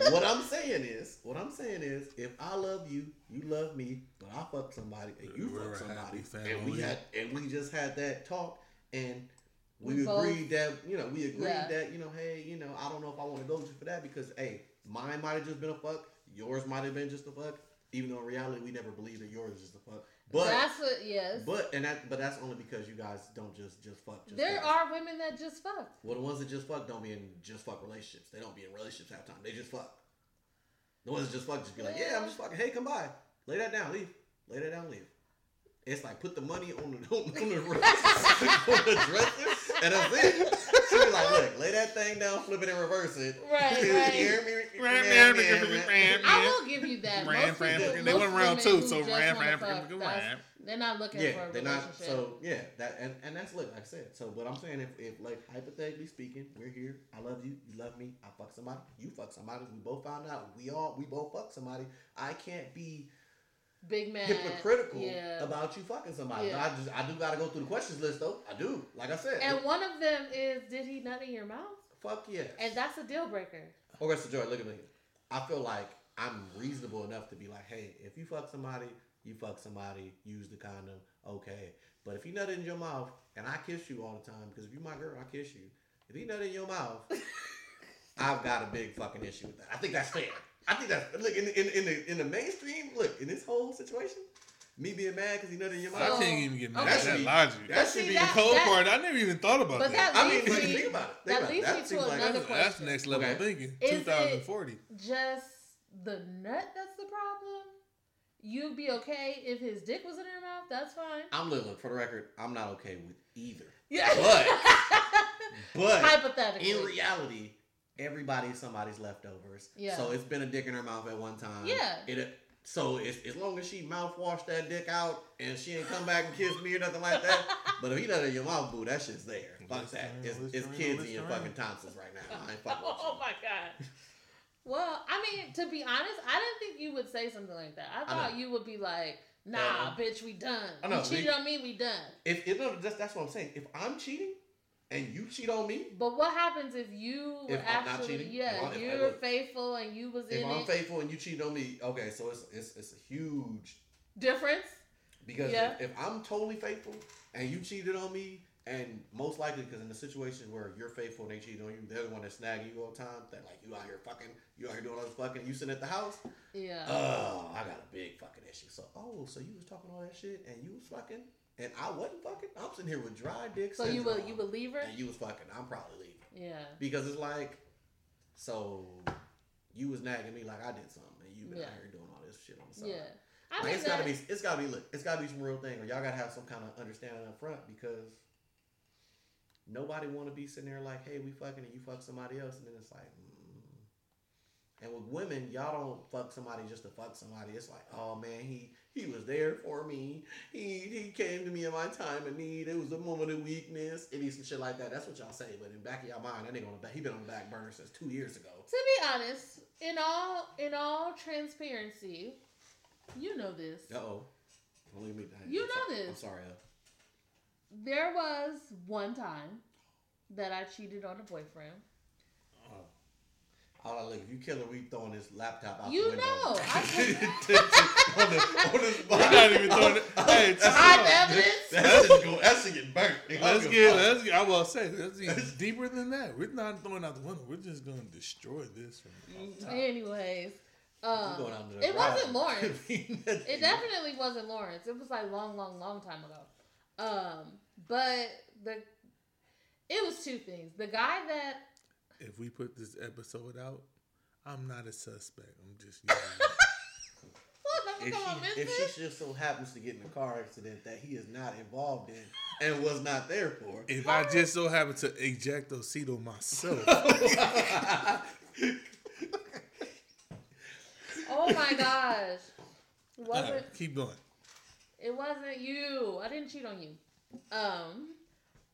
look, what I'm saying is, what I'm saying is, if I love you, you love me, but I fuck somebody and you We're fuck somebody, and we had and we just had that talk, and we, We both- agreed that you know we agreed Yeah. that you know hey you know I don't know if I want to go with you for that because hey mine might have just been a fuck, yours might have been just a fuck, even though in reality we never believed that yours is just a fuck, but. that's what yes. but and that but that's only because you guys don't just just fuck. Just there 'cause. are women that just fuck. Well, the ones that just fuck don't be in just fuck relationships. They don't be in relationships half the time. They just fuck. The ones that just fuck just be like, yeah, I'm just fucking. Hey, come by. Lay that down. Leave. Lay that down. Leave. It's like put the money on the on, on the on the dresser, and that's it. She be like, look, lay that thing down, flip it, and reverse it. Right, You right. hear me? I will give you that. Ran, most ran, people, ran. They went around women too, so just ran, wanna ran, ran, ran. They're not looking Yeah, for a they're not. So yeah, that and, and that's look like I said. So, but I'm saying if, if like hypothetically speaking, we're here. I love you. You love me. I fuck somebody. You fuck somebody. We both found out. We all we both fuck somebody. I can't be big man, hypocritical Yeah. about you fucking somebody. Yeah. I just I do gotta go through the questions list though. I do. Like I said. and one of them is, did he nut in your mouth? fuck yes. And that's a deal breaker. Okay, so Joy, look at me. I feel like I'm reasonable enough to be like, hey, if you fuck somebody, you fuck somebody, use the condom, okay. But if he nut in your mouth and I kiss you all the time, because if you my girl, I kiss you. If he nut in your mouth, I've got a big fucking issue with that. I think that's fair. I think that's look in, in, in the in the mainstream. Look in this whole situation, me being mad because he nut in your I mouth. So- can't even get mad okay. at That should be- logic. that see, should be the cold that- part, I never even thought about But that. that I mean, leads me, think about it. Think that about leads That me to seems like- another that's, question. that's next level Okay. thinking. Is it- 2040. just the nut that's the problem. You'd be okay if his dick was in her mouth. That's fine. I'm look for the record. I'm not okay with either. Yeah. But, But hypothetically, in reality, everybody's somebody's leftovers. Yeah. So it's been a dick in her mouth at one time. Yeah. It. So it's, as long as she mouthwash that dick out and she ain't come back and kiss me or nothing like that. but if he done it in your mouth, boo, that shit's there. Fuck that. It's, it's kids in your fucking tonsils right now. I ain't fucking with oh my god. Well, I mean, to be honest, I didn't think you would say something like that. I I thought you would be like, uh-huh. "Nah, Uh-uh. bitch, we done. I know, you cheated we- on me, we done." If, if no, that's, that's what I'm saying. If I'm cheating and you cheat on me, But what happens if you were If I'm not actually, cheating? yeah, If I- if you I were look- faithful and you was if in I'm it? faithful and you cheat on me, okay, so it's it's, it's a huge Difference? Because Yeah. if, if I'm totally faithful and you cheated on me, and most likely because in the situation where you're faithful and they cheat on you, they're the one that snag you all the time. That like you out here fucking, you out here doing all this fucking, you sitting at the house. Yeah. Oh, I got a big fucking issue. So oh, so you was talking all that shit and you was fucking, and I wasn't fucking. I'm sitting here with dry dick. so you syndrome, you leave her? and you was fucking. I'm probably leaving Yeah. because it's like, so you was nagging me like I did something, and you been Yeah. out here doing all this shit on the side. Yeah. I Like, it's gotta be, it's gotta be, look, it's gotta be some real thing, or y'all gotta have some kind of understanding up front because nobody want to be sitting there like, hey, we fucking and you fuck somebody else, and then it's like, mm. and with women, y'all don't fuck somebody just to fuck somebody. It's like, oh man, he he was there for me. He he came to me in my time of need. It was a moment of weakness. It is some shit like that. That's what y'all say, but in back of y'all mind, that nigga on the back, he been on the back burner since two years ago. To be honest, in all in all transparency, you know this. Uh oh. Don't leave me. You I'm know this. I'm sorry. Uh, There was one time that I cheated on a boyfriend. Oh, look, if you killer, we throwing this laptop out You the window. You know, I on the, on the We're not even throwing it. Hey, That's- Hot chill. evidence. That's just go. That's to get burnt. Let's get. Let's get. I will say. Let's get deeper than that. We're not throwing out the window. We're just gonna destroy this from the top. Anyways, um, going out the it garage. wasn't Lawrence. it It definitely wasn't Lawrence. It was like long, long, long time ago. Um, but the it was two things. The guy that If we put this episode out, I'm not a suspect. I'm just. You know, If fuck am I she, if she just so happens to get in a car accident that he is not involved in and was not there for, if I just so happen to eject Osito myself, Oh my gosh, it wasn't Alright, keep going. it wasn't you? I didn't cheat on you. Um,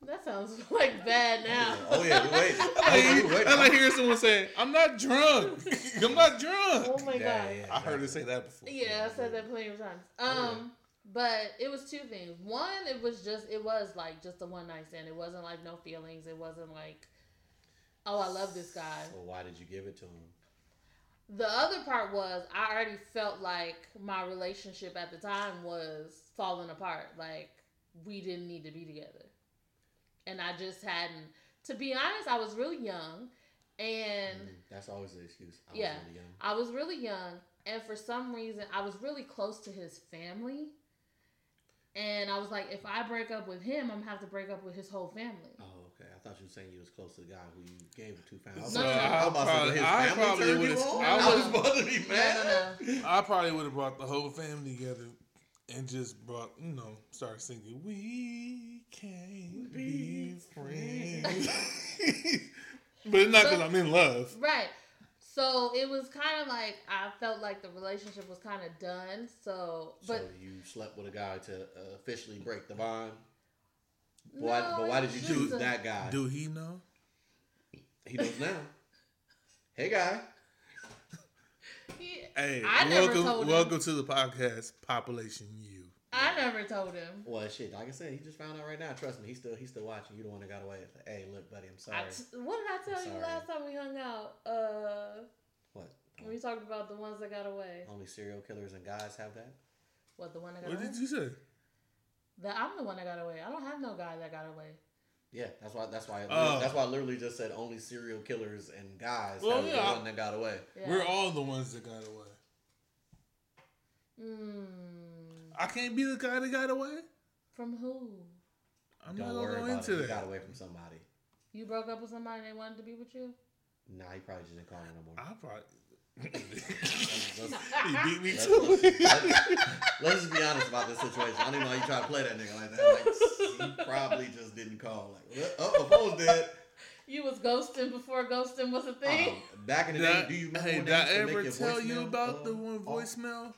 that sounds like bad now. oh yeah, we waiting. I Oh, we like. I like hearing someone say, "I'm not drunk. I'm not drunk." Oh my Yeah, god. yeah. I heard her say that before. Yeah, I said that plenty of times. Um, but it was two things. One, it was just it was like just a one night stand. It wasn't like no feelings. It wasn't like, oh, I love this guy. So why did you give it to him? The other part was I already felt like my relationship at the time was falling apart. Like we didn't need to be together, and I just hadn't. To be honest, I was really young, and Mm, That's always the excuse. I was Yeah. really young. I was really young, and for some reason, I was really close to his family. And I was like, if I break up with him, I'm gonna have to break up with his whole family. Oh, okay. I thought you were saying you was close to the guy who you gave it to. Family. No, no, no. I I'm about to say, probably, I probably would have. I, I was about to be No, no, no. I probably would have brought the whole family together and just brought, you know, started singing, "We can't be friends." but it's not because I'm in love. Right. So it was kind of like I felt like the relationship was kind of done. So, but so you slept with a guy to uh, officially break the bond. no, but why did you choose a- that guy? Do he know? He knows now. hey, guy. He, Hey, I never welcome, told him. welcome to the podcast, Population U. I never told him. Well, shit. Like I said, he just found out right now. Trust me, he's still he's still watching. You the one that got away. It's like, hey, look, buddy, I'm sorry. I t- what did I tell you Sorry. last time we hung out? Uh, what? when we talked about the ones that got away. Only serial killers and guys have that. What the one that got What away? did you say? The, I'm the one that got away. I don't have no guy that got away. Yeah, that's why. That's why. Oh. That's why I literally just said only serial killers and guys Well, have yeah. the one that got away. Yeah. We're all the ones that got away. Mm, I can't be the guy that got away. from who? I'm Don't not gonna worry go about into it. He that. got away from somebody. You broke up with somebody and they wanted to be with you? Nah, he probably just didn't call me no more. I probably. Let's, let's- he beat me let's- too. let's- let's just be honest about this situation. I don't even know how you try to play that nigga like that. Like, he probably just didn't call. Like, what? oh, the phone's dead. You was ghosting before ghosting was a thing? Um, back in the Did day, do you remember hey, when did I ever make your tell you about uh, the one off? voicemail?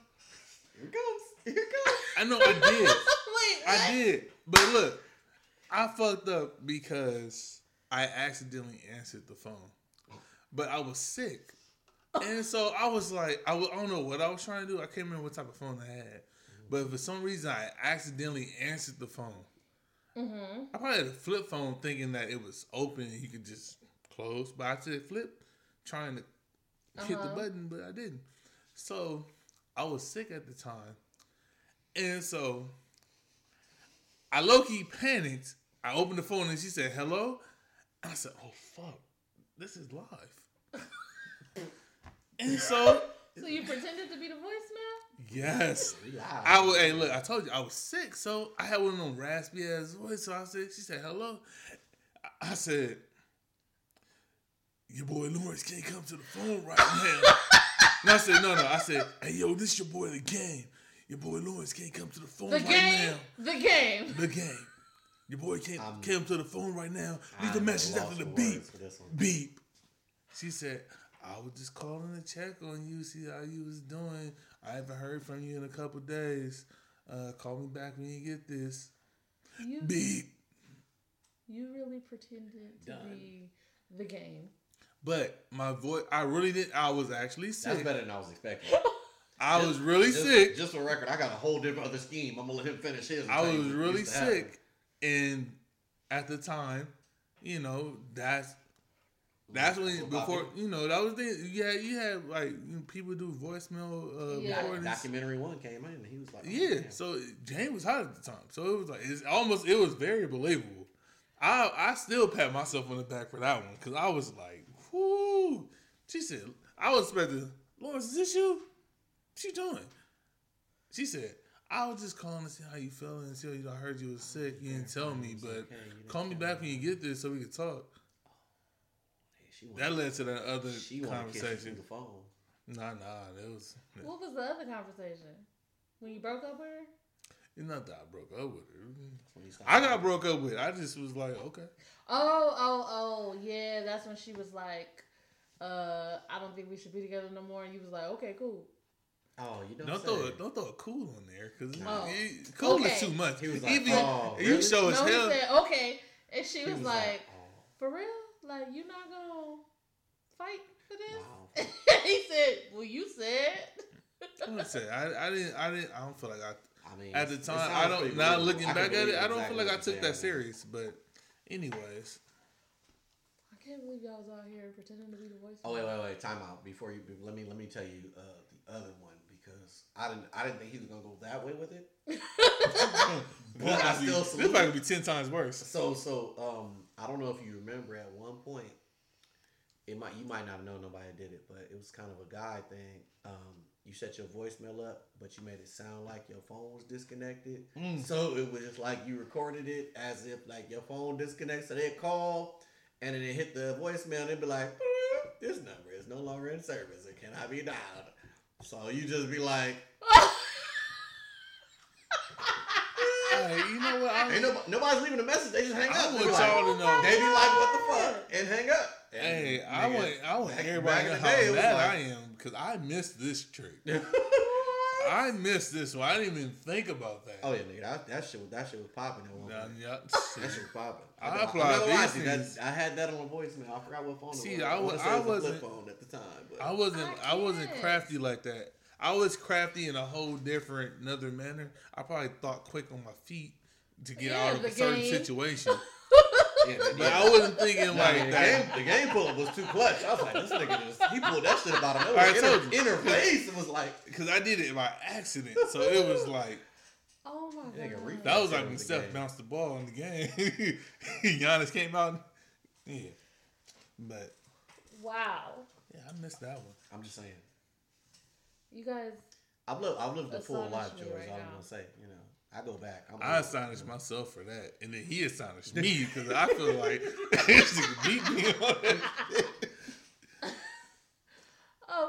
Here it comes. Here it comes. I know I did. Wait, I did. But look, I fucked up because I accidentally answered the phone. But I was sick. And so I was like, I, don't know what I was trying to do. I can't remember what type of phone I had. But for some reason, I accidentally answered the phone. Mm-hmm. I probably had a flip phone thinking that it was open and you could just close. But I said flip, trying to hit the Uh-huh. button, but I didn't. So I was sick at the time. And so I low key panicked. I opened the phone and she said, hello. And I said, oh, fuck. This is live. and so, So you pretended to be the voicemail? yes. We live. I was, hey, look, I told you I was sick, so I had one of them raspy ass voice. So I said, she said, hello. I- I said, your boy Lawrence can't come to the phone right now. and I said, no, no. I said, hey, yo, this your boy, the game. Your boy Lawrence can't come to the phone The right game? now. The game. The game. Your boy can't I'm- come to the phone right now. Leave I'm the message after the beep. words for this one. Beep. She said, I was just calling to check on you, see how you was doing. I haven't heard from you in a couple days. Uh, call me back when you get this. You Beep. you really pretended to Done. be the game. But my voice, I really did. I was actually sick. That's better than I was expecting. I was really just, sick. Just for record, I got a whole different other scheme. I'm gonna let him finish his. I was really used to happen. sick, and at the time, you know, that's that's when So before you know that was the yeah you had like you know, people do voicemail uh, Yeah. recordings. Documentary one came in, and he was like, oh, Yeah, damn. so Jane was hot at the time, so it was like it's almost it was very believable. I I still pat myself on the back for that one because I was like, whoo. She said I was expecting Lawrence, is this you? What you doing? She said I was just calling to see how you feeling. And see, you I heard you was sick. You didn't tell me, but okay, call me back when you get there so we could talk. She wanted, That led to that other she wanted to kiss you conversation. the phone. Nah, nah, that was. What was the other conversation? When you broke up with her? It's not that I broke up with her. That's when you stopped I got broke up with. I just was like, okay. Oh, oh, oh, yeah. That's when she was like, uh, I don't think we should be together no more. And you was like, okay, cool. Oh, you don't, Don't say. throw a, don't throw a cool on there because Oh. cool Okay. is too much. He was like, Even oh, you really? show as no, hell. he said, okay. And she He was, like, oh, for real? Like, you not going to fight for this? wow. he said, well, you said. I'm gonna say I, I didn't I didn't I don't feel like I I mean, at the time I don't now believable. looking I back at it believe I don't exactly feel like I took that saying. serious. But anyways, I can't believe y'all was out here pretending to be the voice. Oh wait, wait, wait! Time out. Before you, let me let me tell you uh, the other one because I didn't I didn't think he was gonna go that way with it. but I might be- still this might be ten times worse. So so um I don't know if you remember at one point it might you might not have known nobody did it, but it was kind of a guy thing. Um, you set your voicemail up, but you made it sound like your phone was disconnected. Mm. So it was just like you recorded it as if like your phone disconnects, so they call and then it hit the voicemail and it'd be like, this number is no longer in service. It cannot be dialed. So you just be like, Hey, you know what? I, ain't nobody, nobody's leaving a message. They just hang I up. want They be like, to know. They be like, what the fuck? And hang up. And Hey, I nigga, want I want back- everybody back to in know the day, how it was mad like- I am because I missed this trick. I I missed this one. I didn't even think about that. Oh yeah, nigga, that, that shit was that shit was popping at one Nah, point. yeah, That shit. shit was popping. I I, applaud I, I, these that. I had that on my voicemail. I forgot what phone See, it was. I wanna I it was wasn't phone at the time. But I wasn't. I I, wasn't crafty like that. I was crafty in a whole different, another manner. I probably thought quick on my feet to get Yeah, out of a certain game. situation. yeah, the, But I wasn't thinking Nah, like the that. game, the game pull up was too clutch. I was like, this nigga just he pulled that shit about him. I It told was you. inner, inner face. It was like Because I did it by accident, so it was like Oh my Nigga, god. that was like when Steph game. bounced the ball in the game. Giannis came out. and- Yeah, but Wow. yeah, I missed that one. I'm just saying. You guys I've lived I've lived a full Astonish life, George. right all I'm gonna say. You know, I go back. I'm I old, astonished you myself for that, and then he astonished me because I feel like this nigga beat me on that.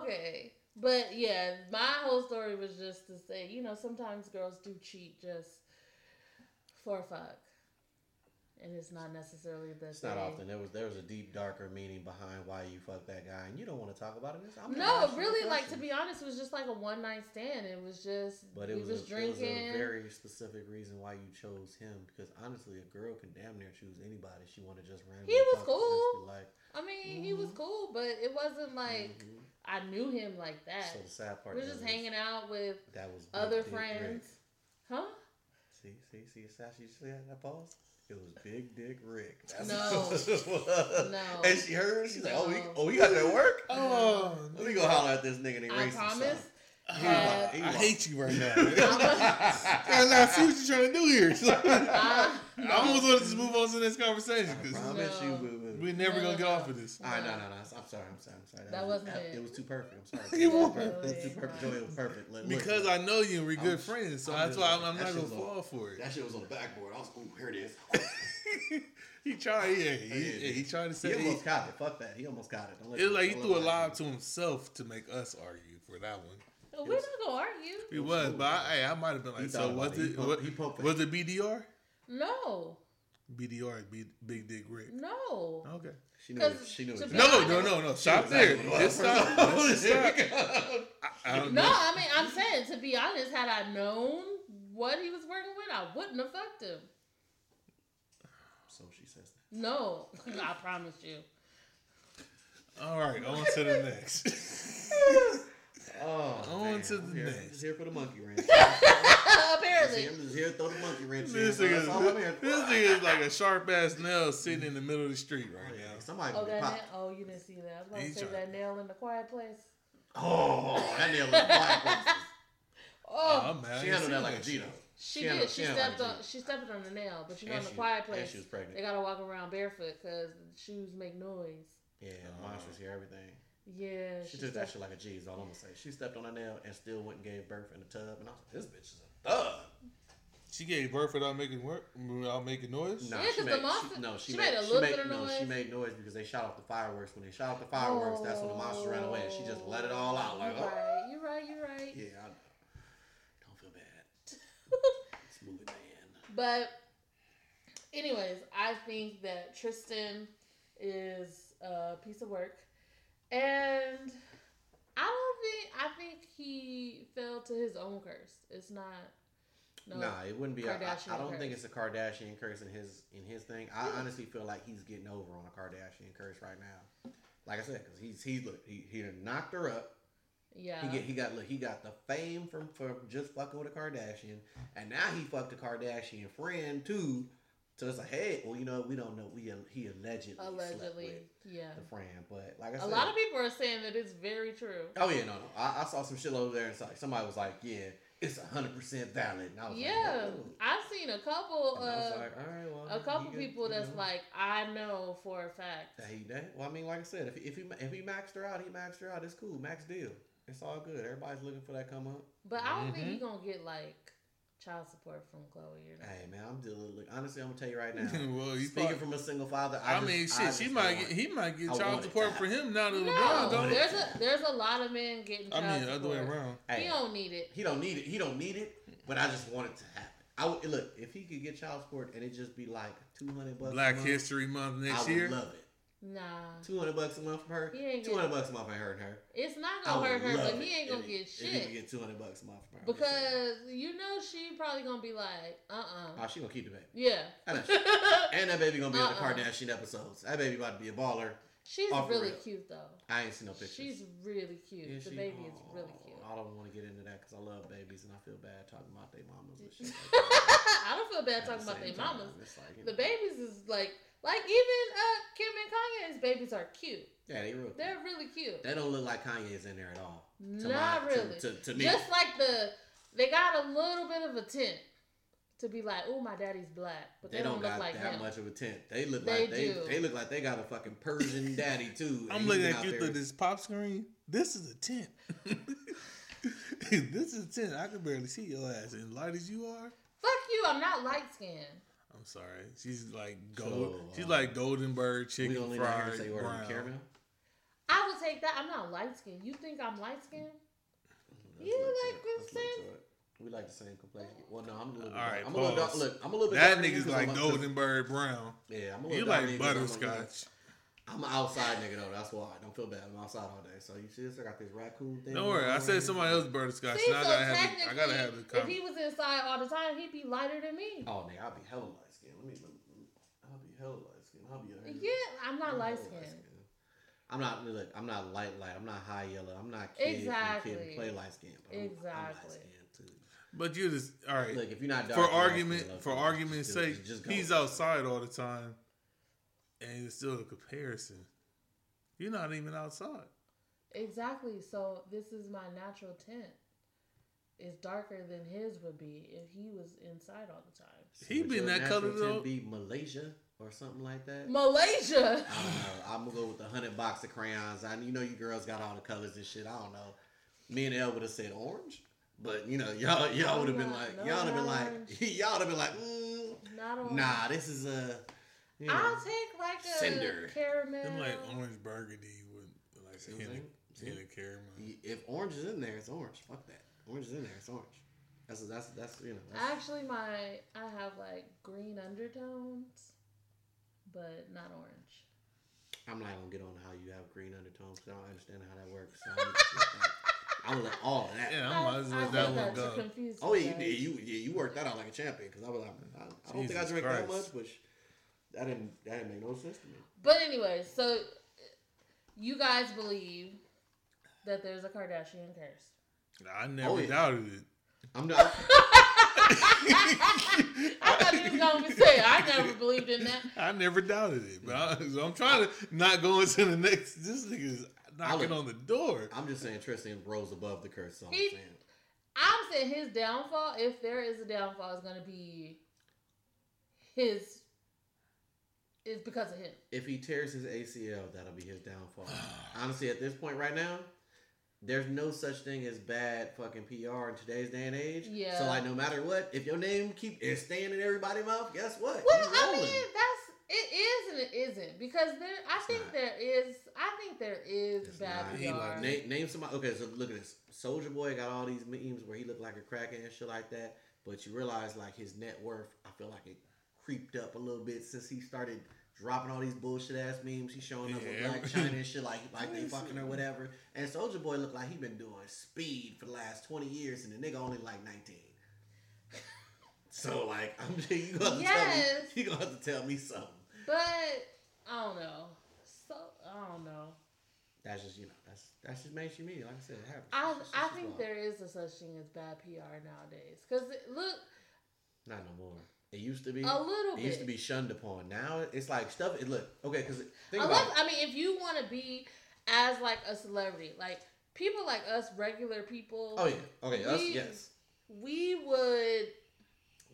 Okay. But yeah, my whole story was just to say, you know, sometimes girls do cheat just for fuck. And it's not necessarily the It's not often. There was there was a deep, darker meaning behind why you fucked that guy, and you don't want to talk about it. It's- I'm No, ask you a really, like to be honest, it was just like a one night stand. It was just But it was, was a, it drinking. was a very specific reason why you chose him. Because honestly, a girl can damn near choose anybody she want to just randomly. He was cool. Like, I mean, he was Mhm. cool, but it wasn't like mhm. I knew him like that. So the sad part we were just is hanging out with That was other friends. Rick. Huh? See, see, see, Sashi, you see that pause? It was Big Dick Rick. That's No. what was. No. And she heard. She's like, "Oh, he, No. oh, he got that work. Oh, Let me go holler at this nigga and erase some promise. stuff." He was Uh, he I hate you right now. I, I see what you're trying to do here. I, I almost want to move on to this conversation I because promise No. you, boo boo. We're never No, gonna get no. off of this. All right, no, no, no. I'm sorry. I'm sorry. I'm sorry. That wasn't it. it. It was too perfect. I'm sorry. It It was was. perfect. It was too perfect. Joey, it was perfect. Look, look. Because I know you and we're good I'm- friends, so I'm that's why I'm, like, I'm that not gonna was on- fall for it. that shit was on the backboard. I was, ooh, here it is. he tried, yeah, he, Yeah. yeah, he tried to say. He, almost got it. Fuck that. He almost got it. Don't let it was like he threw a let lie to himself to make us argue for that one. we're not gonna argue. He was, but I, hey, I might have been like, so was it. He it, poked- what, he poked it. was it BDR? No, BDR is big, big Dick Rick. no. Okay. She knew. It, 'Cause she knew. to it. No, no, no, no. She Stop knew there. exactly what Just stop. Just stop. I, I No, know. I mean I'm saying to be honest, had I known what he was working with, I wouldn't have fucked him. So she says. No, I promise you. All right, on to the next. Oh, On man. to I'm the here. next. Just here for the monkey wrench. Apparently, I'm Apparently, just here to throw the monkey wrench this so thing is all I'm here this thing is like a sharp ass nail sitting in the middle of the street Oh, right yeah. now. Somebody oh gonna that pop. nail, oh you didn't see that. I was about He's to say that nail in the quiet place. Oh, that nail in is black. Oh, Oh, I'm mad. She I handled seen that like a shit. Gino. she she did. handled- She she stepped like on. She stepped on the nail, but you know And in the she- quiet place she was pregnant. they gotta walk around barefoot because the shoes make noise. Yeah, Oh. monsters hear everything. Yeah, She took that shit like a G. Is all I'm gonna say. She stepped on a nail and still went and gave birth in the tub, and I was like, this bitch is a thug. She gave birth without making work, without making noise. Nah, Yeah, she 'cause the monster- she, no, she, she made, made a she little made, bit of no, she made noise because they shot off the fireworks. When they shot off the fireworks, that's when the monster ran away, and she just let it all out. Like, you're oh, right, you're right, you're right. yeah, I know. Don't feel bad. Smooth it man. But, anyways, I think that Tristan is a piece of work, and I don't think I think he fell to his own curse. It's not. No. Nah, it wouldn't be. a- I I don't think it's a Kardashian curse in his in his thing. I honestly feel like he's getting over on a Kardashian curse right now. Like I said, because he's he look he he knocked her up. Yeah. He get he got look he got the fame from for just fucking with a Kardashian, and now he fucked a Kardashian friend too. So it's like, hey, well, you know, we don't know. We he allegedly slept Allegedly, with yeah. the friend, but like I said, a lot of people are saying that it's very true. Oh yeah, no, no. I, I saw some shit over there, and it's like somebody was like, "Yeah, it's hundred percent valid." And I was Yeah, like, I've seen a couple And I was of like, all right, well, a couple he good, people you that's know. like, I know for a fact. that he that. Well, I mean, like I said, if he, if he if he maxed her out, he maxed her out. It's cool, max deal. It's all good. Everybody's looking for that come up. But I don't think Mm-hmm. he gonna get like child support from Khloe. You know? Hey man, I'm dealing. Look, honestly, I'm gonna tell you right now. well, he Speaking probably, from a single father, I, I just- mean, I shit, just she might get, he might get I child support for him now that No, LeBron don't. there's a there's a lot of men getting I mean, the other way around. Hey, He don't need it. he don't need it. He don't need it. But I just want it to happen. I would, look if he could get child support and it just be like two hundred bucks. a Black month, History Month I next would year. love it. Nah, Two hundred bucks a month from her. He Two hundred bucks a month ain't hurting her. it's not gonna hurt her, but he ain't gonna get he shit could get two hundred bucks a month from her. I'm just saying. because you know she probably gonna be like, uh, uh oh, she gonna keep the baby. yeah. I know she- And that baby gonna be in the Uh-uh. Kardashian episodes. That baby about to be a baller. She's really real. cute though. I ain't seen no pictures. She's really cute. Yeah, the she- baby is oh, really cute. I don't want to get into that because I love babies and I feel bad talking about their mamas and shit. Like. I don't feel bad At talking about their mamas. like, The know, babies is like, like even uh, Kim and Kanye's babies are cute. Yeah, they real. They're really cute. They don't look like Kanye's in there at all. To Not my- to- really. To, to, me, Just like the, they got a little bit of a tint to be like, oh, my daddy's black, but they, they, don't, don't, look got like that him. much of a tent. They look They like they do. they look like they got a fucking Persian daddy too. I'm looking at you there- through this pop screen. This is a tent. this is a tent. I can barely see your ass. And light as you are, Fuck you, I'm not light skinned. I'm sorry. She's like gold. So, she's uh, like golden bird We chicken only fried say brown. caramel. I would take that. I'm not light skinned. You think I'm light skinned? You like it. the same- We like the same complexion. Well, no, I'm a little. Bit All right, dark. I'm a little dark. Look, I'm a little bit. That darker than you nigga's 'cause like I'm golden bird brown. Yeah, I'm a little You like than you 'cause I'm a- you know, butterscotch. I'm an outside nigga though. That's why. I don't feel bad. I'm outside all day. So you see this? I got this raccoon thing. Don't worry. I said somebody else butterscotch. See, now so I gotta have the, I technically, gotta have the if he was inside all the time, he'd be lighter than me. Oh, nigga, I'll be hella light skinned. Let me, let me, I'll be hella light skinned. I'll be. a- Yeah, I'm not I'm light hella skinned. I'm not look. I'm not light light. I'm not high yellow. I'm not kid. Exactly. Kid play light skin. But I'm, I'm light Exactly. too. But you just all right. Look, if you're not dark, for you're light argument, skinned, for look, argument's just do it. sake, Just go. he's outside all the time, and it's still a comparison. You're not even outside. Exactly. So this is my natural tint. It's darker than his would be if he was inside all the time. He Would been your that color, natural tint though? Be Malaysia or something like that. Malaysia. I don't know. I'm gonna go with the hundred box of crayons. I you know you girls got all the colors and shit. I don't know. Me and Elle would have said orange, but you know y'all y'all would have been like no, y'all would have been like y'all would have been like mm, Not nah. This is a you know, I'll take like a Cinder. caramel. Them like orange burgundy with like See a what I'm hint of, saying? hint of caramel. if orange is in there, it's orange. Fuck that. Orange is in there, it's orange. That's that's that's you know. That's, Actually, my I have like green undertones, but not orange. I'm not gonna get on how you have green undertones because I don't understand how that works. So I'm gonna let all of that. Yeah, I might as I well let that one go. Oh yeah, you guys. did. You yeah, you worked that out like a champion because I was like, I, I don't think I drink drank that much, but that didn't that didn't make no sense to me. But anyway, so you guys believe that there's a Kardashian curse? I never Oh, yeah. doubted it. I'm not. I thought you was gonna be saying I never believed in that. I never doubted it, but I, so I'm trying to not go into the next. This nigga's knocking look- on the door. I'm just saying Tristan rose above the curse. So I'm He- saying. I'm saying his downfall, if there is a downfall, is gonna be his. Is because of him. If he tears his ACL, that'll be his downfall. Honestly, at this point right now, there's no such thing as bad fucking PR in today's day and age. Yeah. So like, no matter what, if your name keep is staying in everybody's mouth, guess what? Well, I mean, that's it is and it isn't because there. I think not. there is. I think there is It's bad not. He PR. like- Name, name somebody. Okay, so look at this. Soulja Boy got all these memes where he looked like a crackhead and shit like that. But you realize like his net worth, I feel like it creeped up a little bit since he started dropping all these bullshit ass memes. He's showing up with Blac Chyna and shit like like they fucking or whatever. And Soulja Boy looked like he been doing speed for the last twenty years, and the nigga only like nineteen. So like, I'm just, you gonna Yes. tell me you gonna have to tell me something. But I don't know. So I don't know. That's just you know that's that's just mainstream media. Like I said, it happens. I It's just- I think just there is a such thing as bad PR nowadays. Cause it, look, Not no more. It used to be. a little It bit. used to be shunned upon. Now it's like stuff. It look okay because think Unless about. It. I mean, if you want to be as like a celebrity, like people like us, regular people. Oh yeah. Okay. Us. Yes. We would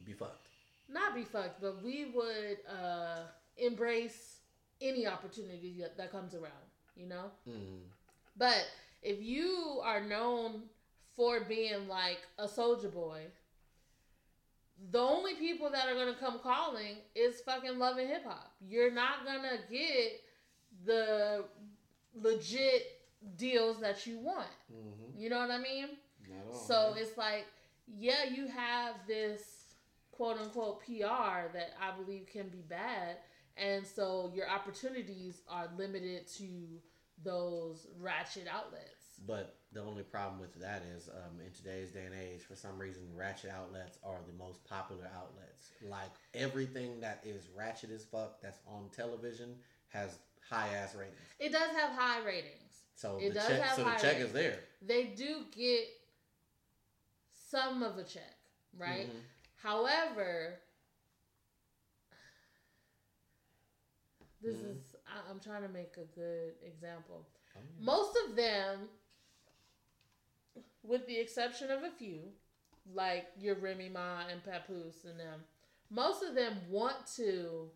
Be fucked. not be fucked, but we would uh embrace any opportunity that, that comes around. You know. Mm. But if you are known for being like a Soulja Boy, the only people that are gonna come calling is fucking loving hip hop. You're not gonna get the legit deals that you want. Mm-hmm. You know what I mean? All. So it's like, yeah, you have this quote unquote PR that I believe can be bad. and so your opportunities are limited to those ratchet outlets. But the only problem with that is, um, in today's day and age, for some reason, ratchet outlets are the most popular outlets. Like everything that is ratchet as fuck that's on television has high ass ratings. It does have high ratings. So It the does check, have so the high check ratings. is there. They do get some of a check, right? Mhm. However, this Mhm. is I, I'm trying to make a good example. Oh, yeah. Most of them, with the exception of a few, like your Remy Ma and Papoose and them, most of them want to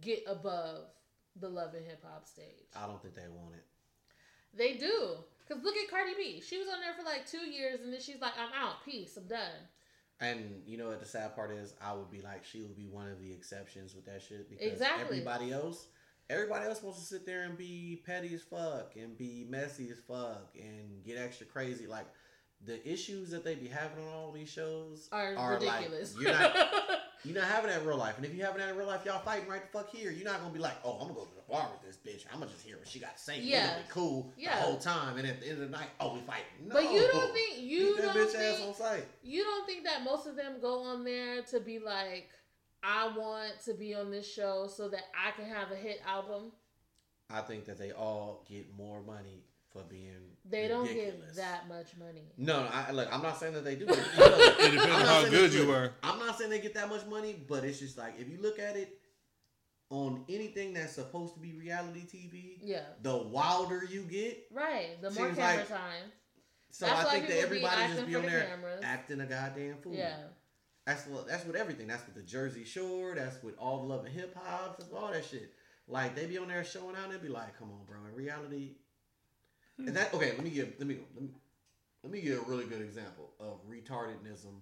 get above the love and hip hop stage. I don't think they want it. They do. Cause look at Cardi B. She was on there for like two years, and then she's like, "I'm out. Peace. I'm done." And you know what the sad part is? I would be like, she would be one of the exceptions with that shit because Exactly. everybody else, everybody else wants to sit there and be petty as fuck and be messy as fuck and get extra crazy. Like the issues that they be having on all these shows Are, are like ridiculous. you're not you're not having that in real life. And if you having that in real life, y'all fighting right the fuck here. You're not gonna be like, oh, I'm gonna go to the bar with this bitch. I'm gonna just hear what she got to say. Yeah. Be cool Yeah. the whole time. And at the end of the night, oh, we fighting. No. but you don't think you don't bitch ass on think you don't think that most of them go on there to be like, "I want to be on this show so that I can have a hit album." I think that they all get more money for being. They don't ridiculous. get that much money. No, no, I, look, I'm not saying that they do. It depends I'm on not how saying good they you were. I'm not saying they get that much money, but it's just like if you look at it on anything that's supposed to be reality TV, Yeah, the wilder you get. right. The more Seems camera like- time. So That's I think that everybody just be on the there cameras. acting a goddamn fool. Yeah, That's what- that's with everything. That's with the Jersey Shore. That's with all the love and hip hop. All that shit. Like they be on there showing out. and They be like, "Come on, bro." In reality, and that okay. Let me give. Let me go. Let me, let me give a really good example of retardednism,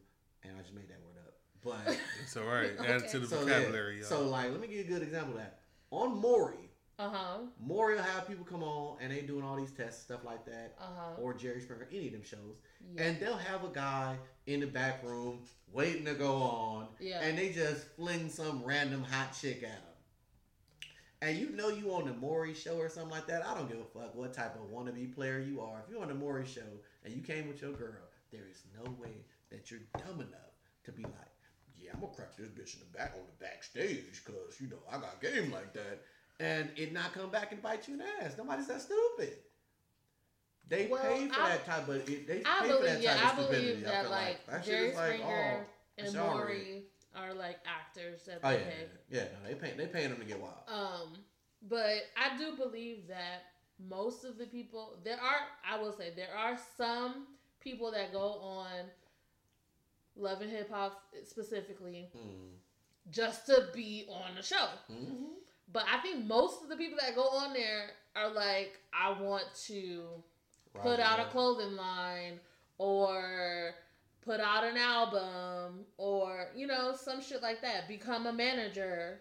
and I just made that word up. But It's all right. Add it to the so vocabulary, yeah. So like, let me give you a good example of that. On Maury, uh huh, Maury will have people come on and they doing all these tests, stuff like that, uh huh. or Jerry Springer, any of them shows, Yeah. and they'll have a guy in the back room waiting to go on, Yeah. and they just fling some random hot chick at him. And you know you on the Maury show or something like that. I don't give a fuck what type of wannabe player you are. If you're on the Maury show and you came with your girl, there is no way that you're dumb enough to be like, yeah, I'm gonna crack this bitch in the back on the backstage because you know I got game like that, and it not come back and bite you in the ass. Nobody's that stupid. They Well, pay for I- that type of. They I pay for that believe, yeah, type I of stupidity. believe I that feel like, shit Jerry is like, Springer oh, and Maury are like actors that Oh they yeah, pay. yeah. No, they pay. They paying them to get wild. Um, but I do believe that most of the people there are I will say there are some people that go on Love and Hip Hop specifically Mm. just to be on the show. Mm-hmm. But I think most of the people that go on there are like, I want to put out a clothing line or put out an album or you know some shit like that become a manager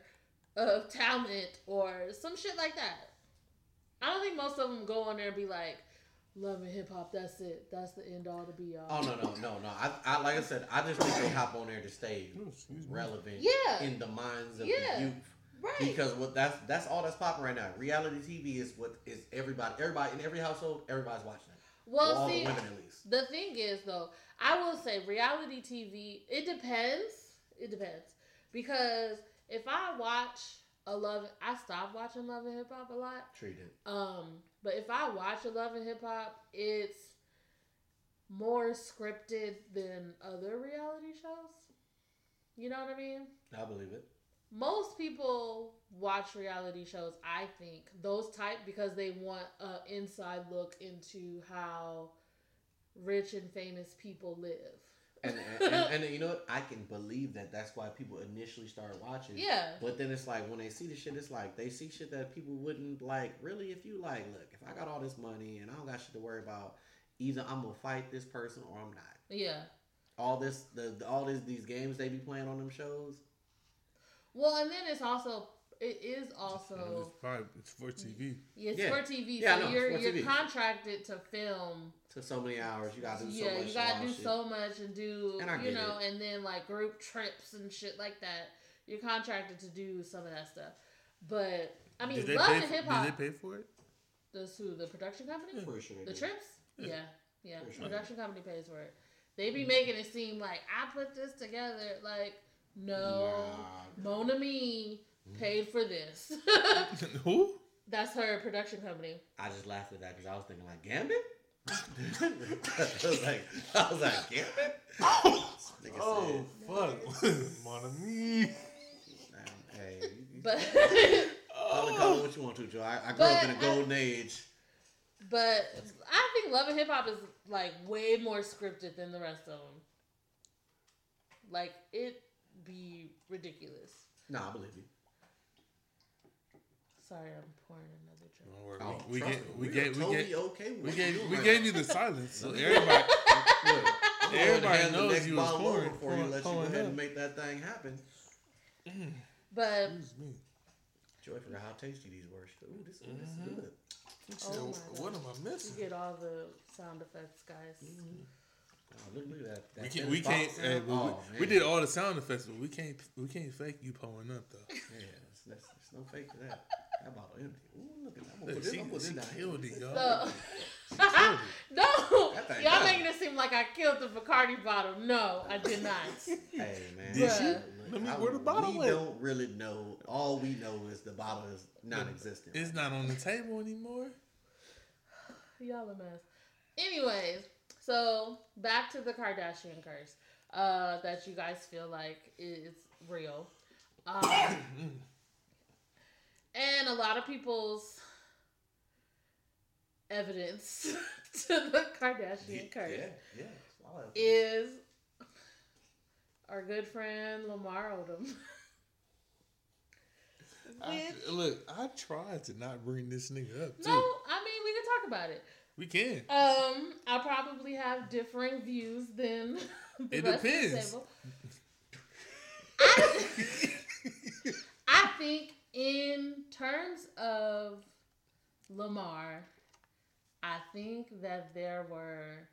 of talent or some shit like that i don't think most of them go on there and be like love and hip-hop that's it that's the end all to be all Oh no no no no! I, I like I said, I just think they hop on there to stay Ooh, excuse me. relevant Yeah. in the minds of Yeah. the youth. right Because what that's that's all that's popping right now. Reality TV is what is everybody everybody in every household everybody's watching it. Well all see the women at least. The thing is, though, I will say reality TV. It depends. It depends because if I watch a love, I stopped watching Love and Hip Hop a lot. Treated. Um, but if I watch a Love and Hip Hop, it's more scripted than other reality shows. You know what I mean? I believe it. Most people watch reality shows, I think, those type because they want an inside look into how rich and famous people live. And and, and, and you know what? I can believe that. That's why people initially started watching. Yeah. But then it's like when they see the shit, it's like they see shit that people wouldn't like. Really, if you like, look, if I got all this money and I don't got shit to worry about, either I'm gonna fight this person or I'm not. Yeah. All this, the, the all these these games they be playing on them shows. Well, and then it's also it is And also it's probably it's for TV. it's Yeah. for TV, Yeah, I so know, you're you're TV. contracted to film. To so many hours, you gotta do so yeah, much. you gotta do shit. so much and do And you get know, and then like group trips and shit like that. You're contracted to do some of that stuff. But I mean, Did they love pay? and For, hip did hop. they pay for it? This who the production company? For sure. The do. trips? Yeah, Yeah. yeah. Sure. Production company pays for it. They be making it seem like I put this together. Like, no, Nah. Monami paid for this. Who? That's her production company. I just laughed at that because I was thinking like Gambit. I was like, I was like Gambit. Nigga Oh fuck, mon ami. said, "Damn, hey, you- you But call it, call it what you want to, Joe. I, I grew up in a But golden age. but I think Love and Hip Hop is like way more scripted than the rest of them. Like it be ridiculous. Nah, I believe you. Sorry, I'm pouring another drink. Don't worry, Oh, we, we, trust get, we are gave we totally gave okay with we what gave you're we right gave now. you the silence, so everybody. Look, I'm going to Everybody hand the knows next you was bottle over pouring- before you pouring- let you go ahead up. and make that thing happen. But Excuse me. Joy forgot how tasty these were. Ooh, this, ooh, this is mm-hmm. good. Oh said, my what am I oh missing? you get all the sound effects, guys. Oh, Oh, look, look at that. that We can't. We can't. box Hey, sound. oh, we, we did all the sound effects, but we can't. We can't fake you pulling up though. Yeah, that's, that's, there's no fake to that. That bottle empty. Ooh, look at that. I'm gonna Look, put this, she, I'm she killed it, y'all. So, killed no, y'all done. making it seem like I killed the Bacardi bottle. No, I did not. Hey man. Did she? Look, Let me- I- where the bottle We at? don't really know. All we know is the bottle is non-existent. It's not on the table anymore. Y'all a mess. Anyways, so back to the Kardashian curse uh, that you guys feel like is real. Um, and a lot of people's evidence to the Kardashian curse Yeah, yeah. it's all of it. is our good friend Lamar Odom. I, look, I tried to not bring this nigga up too. no, I mean we can talk about it. We can. Um, I probably have differing views than the It rest depends. Of the table. I, I think in terms of Lamar, I think that there were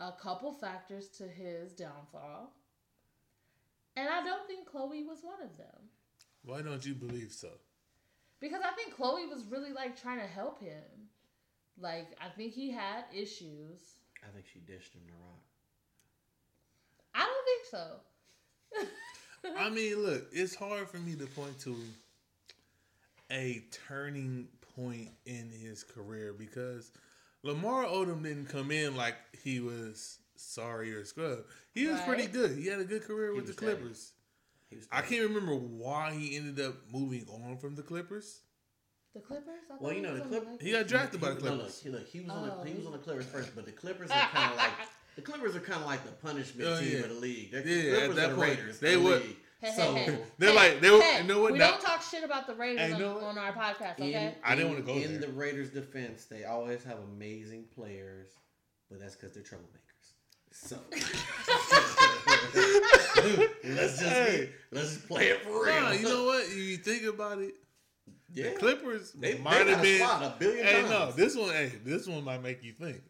a couple factors to his downfall. And I don't think Khloe was one of them. Why don't you believe so? Because I think Khloe was really like trying to help him. Like I think he had issues. I think she dished him the rock. I don't think so. I mean, look, it's hard for me to point to a turning point in his career because Lamar Odom didn't come in like he was sorry or scrub. He was pretty good. He had a good career He with the. Clippers. I can't remember why he ended up moving on from the Clippers. The Clippers. I Well, you know, the on Clip- Lakers. He got drafted by the No, look, Clippers. he, look, he was on Oh, the, he was on the oh. Clippers first, but the Clippers are kind of like the Clippers are kind of like the punishment Oh, team yeah. of the league. They're, Yeah, Clippers at are that the point, Raiders. they of the would- league. Hey, So hey, hey. They're Hey, like- they were- hey, you know what, We now- don't talk shit about the Raiders on, know on our podcast, in, okay? I didn't wanna go in there. the Raiders' defense, they always have amazing players, but that's because they're troublemakers. So let's just Hey. let's just play it for real. Nah, you know what? You think about it, yeah. the Clippers They, they might got have been. a billion Hey, times. no, this one, hey, this one might make you think.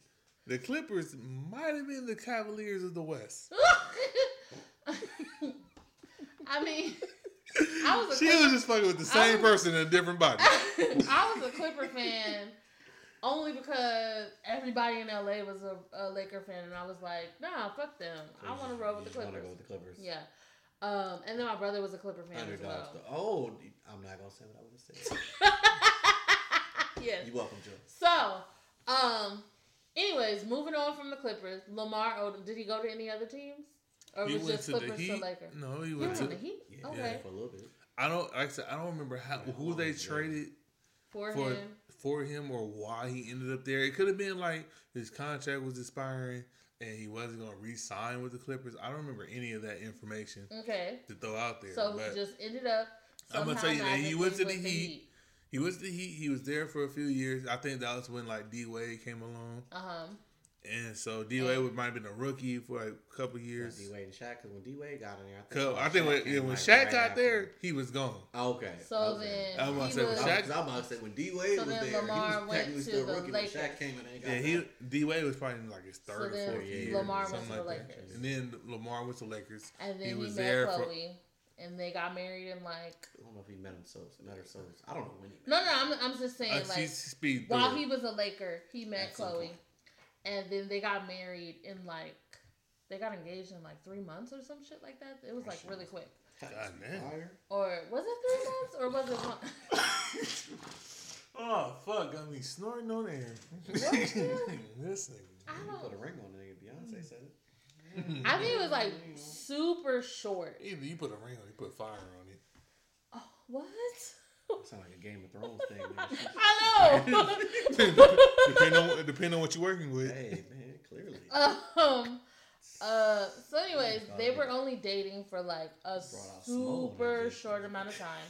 The Clippers might have been the Cavaliers of the West. I mean, I was a She Clipper, was just fucking with the same was- person in a different body. I was a Clipper fan only because everybody in LA was a, a Laker fan, and I was like, nah, fuck them. I want to roll with the You wanna Clippers. go with the Clippers. Yeah. Um, and then my brother was a Clipper fan as Underdogs. well. Oh, I'm not gonna say what I would have said. yes. You're welcome, Joe. So, um, anyways, moving on from the Clippers, Lamar Odom. Did he go to any other teams, or He was went just to the Clippers Heat. to Lakers? No, he He went was to. the Heat. Yeah, okay, for a little bit. I don't. Like I said, I don't remember how who they traded for, for him. for him or why he ended up there. It could have been like his contract was expiring and he wasn't going to re-sign with the Clippers. I don't remember any of that information Okay, to throw out there. so he just ended up. I'm gonna tell you that he went to the with Heat. he was the Heat. He was there for a few years. I think that was when like D Wade came along, Uh huh. And so D Wade might have been a rookie for like a couple years. D Wade and Shaq, because when D Wade got in there, I think, Cause I think Shaq when, came, yeah, when like, Shaq right got after. there, he was gone. Oh, okay. So okay. then I was about he to say, was. when I Shaq- I was about to say when D Wade So was there, Lamar he was went technically to still the rookie Lakers. when Shaq came in and got Yeah, back. he D Wade was probably in like his third then or fourth year. Lamar or went something to the like that. Lakers. And then Lamar went to Lakers. and then he he, was met there for- Khloe, and they got married in like I don't know if he met him so met her so. I don't know when he. no, no. I'm, I'm just saying Uh, like speed while he was a Laker, he met Khloe, point. And then they got married in like they got engaged in like three months or some shit like that. It was like really quick. God damn. Or was it three months or was it one? Oh fuck! Got me snorting on air. this nigga. I You put a don't. ring on the nigga. Beyonce said it. I think it was like super short. Either you put a ring on, you put fire on it. Oh, what? Sound like a Game of Thrones thing. I know. depending on depending on what you're working with. hey man, clearly. um. Uh. So, anyways, they were only dating for like a super and short amount of time.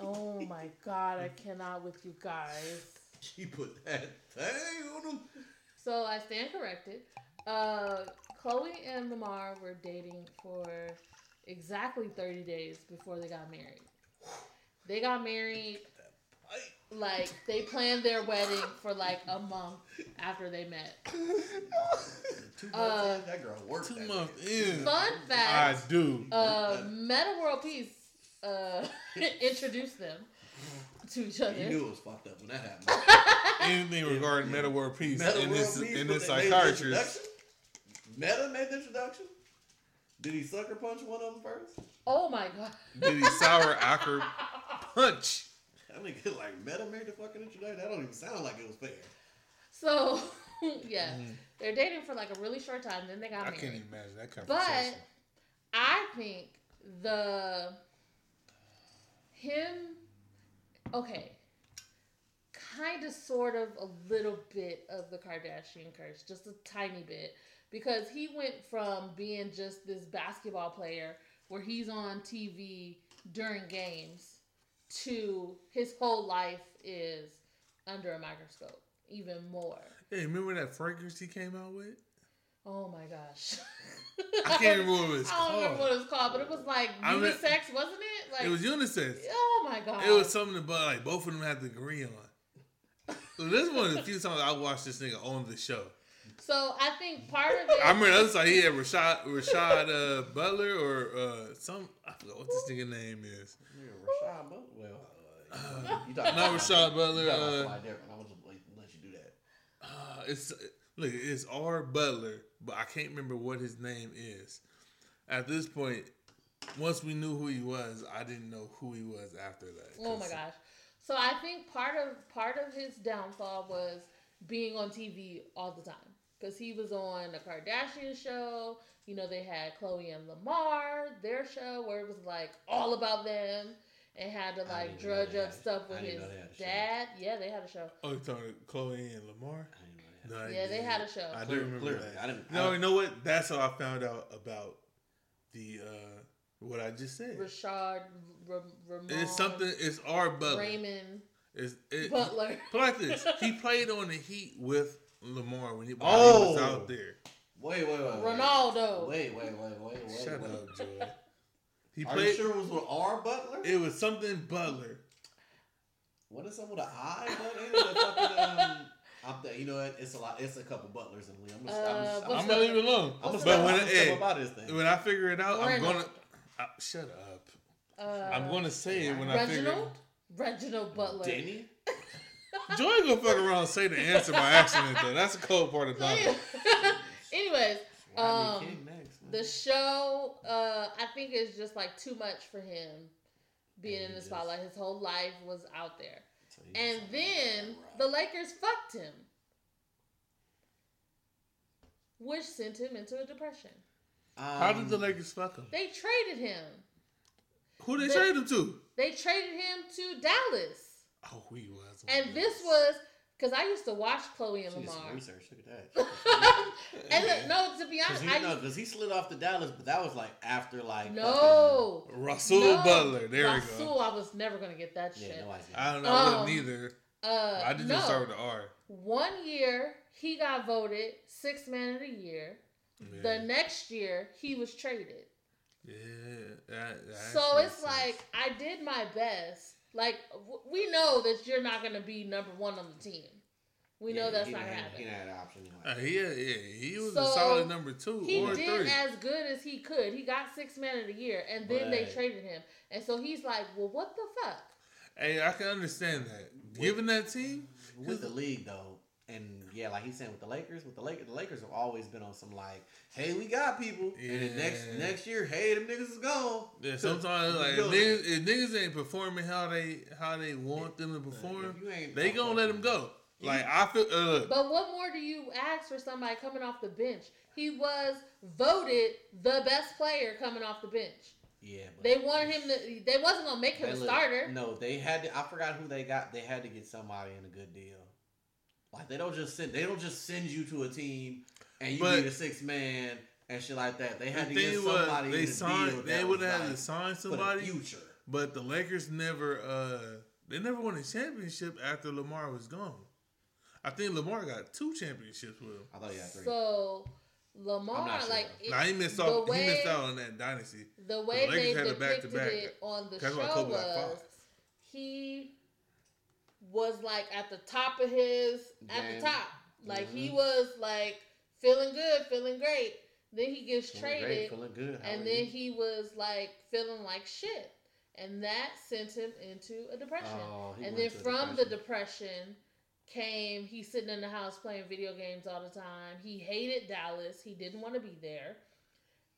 Oh my god, I cannot with you guys. She put that thing on him. So I stand corrected. Uh, Khloe and Lamar were dating for exactly 30 days before they got married. They got married like they planned their wedding for like a month after they met. Two months Uh, in, that girl worked. Two months bitch. in, Fun fact. I do. uh, Metta World Peace uh, introduced them to each other. You knew it was fucked up when that happened. Anything regarding Metta world peace Metta in World this Peace in this that- made the psychiatrist. introduction? Metta made the introduction. Did he sucker punch one of them first? Oh my god! Did he sour acre punch? I mean, like Metta made the fucking introduction. That don't even sound like it was fair. So yeah, mm-hmm. they're dating for like a really short time. Then they got I married. can't even imagine that But conversation. I think the him okay, kind of sort of a little bit of the Kardashian curse, just a tiny bit because he went from being just this basketball player where he's on TV during games to his whole life is under a microscope even more. Hey, remember that fragrance he came out with? Oh my gosh. I can't remember what it was I don't remember called. what it was called, but it was like I mean- unisex, wasn't it? Like It was unisex. Oh my god. It was something about like both of them had to agree on. So this is one of the few times I watched this nigga on the show. So I think part of it I remember the other side he had Rashad Rashad uh, Butler or uh, some I forgot what this nigga name is. Nigga, Rashad Butler. Well, uh, you talking Not Rashad Butler. About Uh. I was just let, let you do that. uh, it's look, it's R Butler, but I can't remember what his name is. At this point, once we knew who he was, I didn't know who he was after that. Oh my 'Cause gosh. So I think part of part of his downfall was being on TV all the time because he was on the Kardashian show. You know, they had Khloe and Lamar, their show where it was like all about them and had to like didn't drudge up stuff I with his know they had a show. dad. Yeah, they had a show. Oh, you talking Khloe and Lamar? I didn't know that. No, I Yeah, they didn't. had a show. I do remember clearly, that. I didn't- No, I- you know what? That's how I found out about the uh what I just said. Rashad, R- Ramon, It's something. It's R Butler. Raymond It's it, Butler. But like this, he played on the Heat with Lamar when he, while he was Oh. out there. Wait, wait, wait. wait. Ronaldo. Wait, wait, wait, wait, wait. Shut wait. up, Joy. He Are you sure it was with R Butler? It was something Butler. What is up with an I? But ain't it a fucking um? I'm th- you know what? It's a lot. It's a couple butlers in the league. I'm gonna, Uh, I'm gonna, what's I'm I'm gonna leave it alone. I'm gonna what's step, the- But when I'm it, gonna hey, up this thing. when I figure it out, I'm gonna. Uh, shut up. Uh, I'm gonna say it when I figure. Reginald. Reginald Butler. Denny. Joy gonna fuck around and say the answer by accident though. That's the cold part about it. Anyways, Um, King next, man. the show, uh, I think is just like too much for him being in the spotlight. His whole life was out there. So And then the Lakers fucked him, which sent him into a depression. How did the Um, Lakers fuck him? They traded him. Who they the- trade him to? They traded him to Dallas. Oh, we was. And this was because I used to watch Khloe and She did Lamar. research. Look at that. and look, no, to be Because honest, he, I no, used, 'cause he slid off to Dallas, but that was like after like no. Rasual no, Butler. There Rasual, we go. Russell, I was never gonna get that fucking, shit. yeah, nobody's I don't know. Um, I wouldn't either. uh, I did no. just start with the R. One year he got voted sixth man of the year. Yeah. The next year he was traded. Yeah, that, that so it's makes like. I did my best. Like w- we know that you're not gonna be number one on the team. We Yeah, know that's not didn't gonna have- happen. He didn't an option. Uh, he, yeah, yeah, he was a solid number two He or did three. as good as he could. He got six man of the year, and then they traded him. And so he's like, "Well, what the fuck?" Hey, I can understand that. Given that team, with the league though, and yeah, like he's saying with the Lakers, with the Lakers, the Lakers have always been on some like, hey, we got people, and then next next year, hey, them niggas is gone. yeah, sometimes like if niggas, if niggas ain't performing how they how they want them to perform, you ain't they gonna let them go. Like I feel, uh, But what more do you ask for somebody coming off the bench? He was voted the best player coming off the bench. yeah, but They wanted him to. They wasn't gonna make him a look, starter. No, they had to. I forgot who they got. They had to get somebody in a good deal. Like they don't just send. They don't just send you to a team and you But- need a six man and shit like that. They had the to get somebody was they in a deal. signed. They would was have had like to sign for the somebody, future. but the Lakers never. uh They never won a championship after Lamar was gone. I think Lamar got two championships with him. I thought he had three. So Lamar, sure, like though. it- Now he missed out. way- he missed out on that dynasty. the way The they Lakers had the depicted back-to-back. it on the That's show why Kobe got was he was like at the top of his at the top. Like he Mhm. was like feeling good, feeling great. Then he gets Feeling traded, great, feeling good. And then you? he was like feeling like shit, and that sent him into a depression. Oh, he and then from the depression. depression came he's sitting in the house playing video games all the time. He hated Dallas. He didn't want to be there.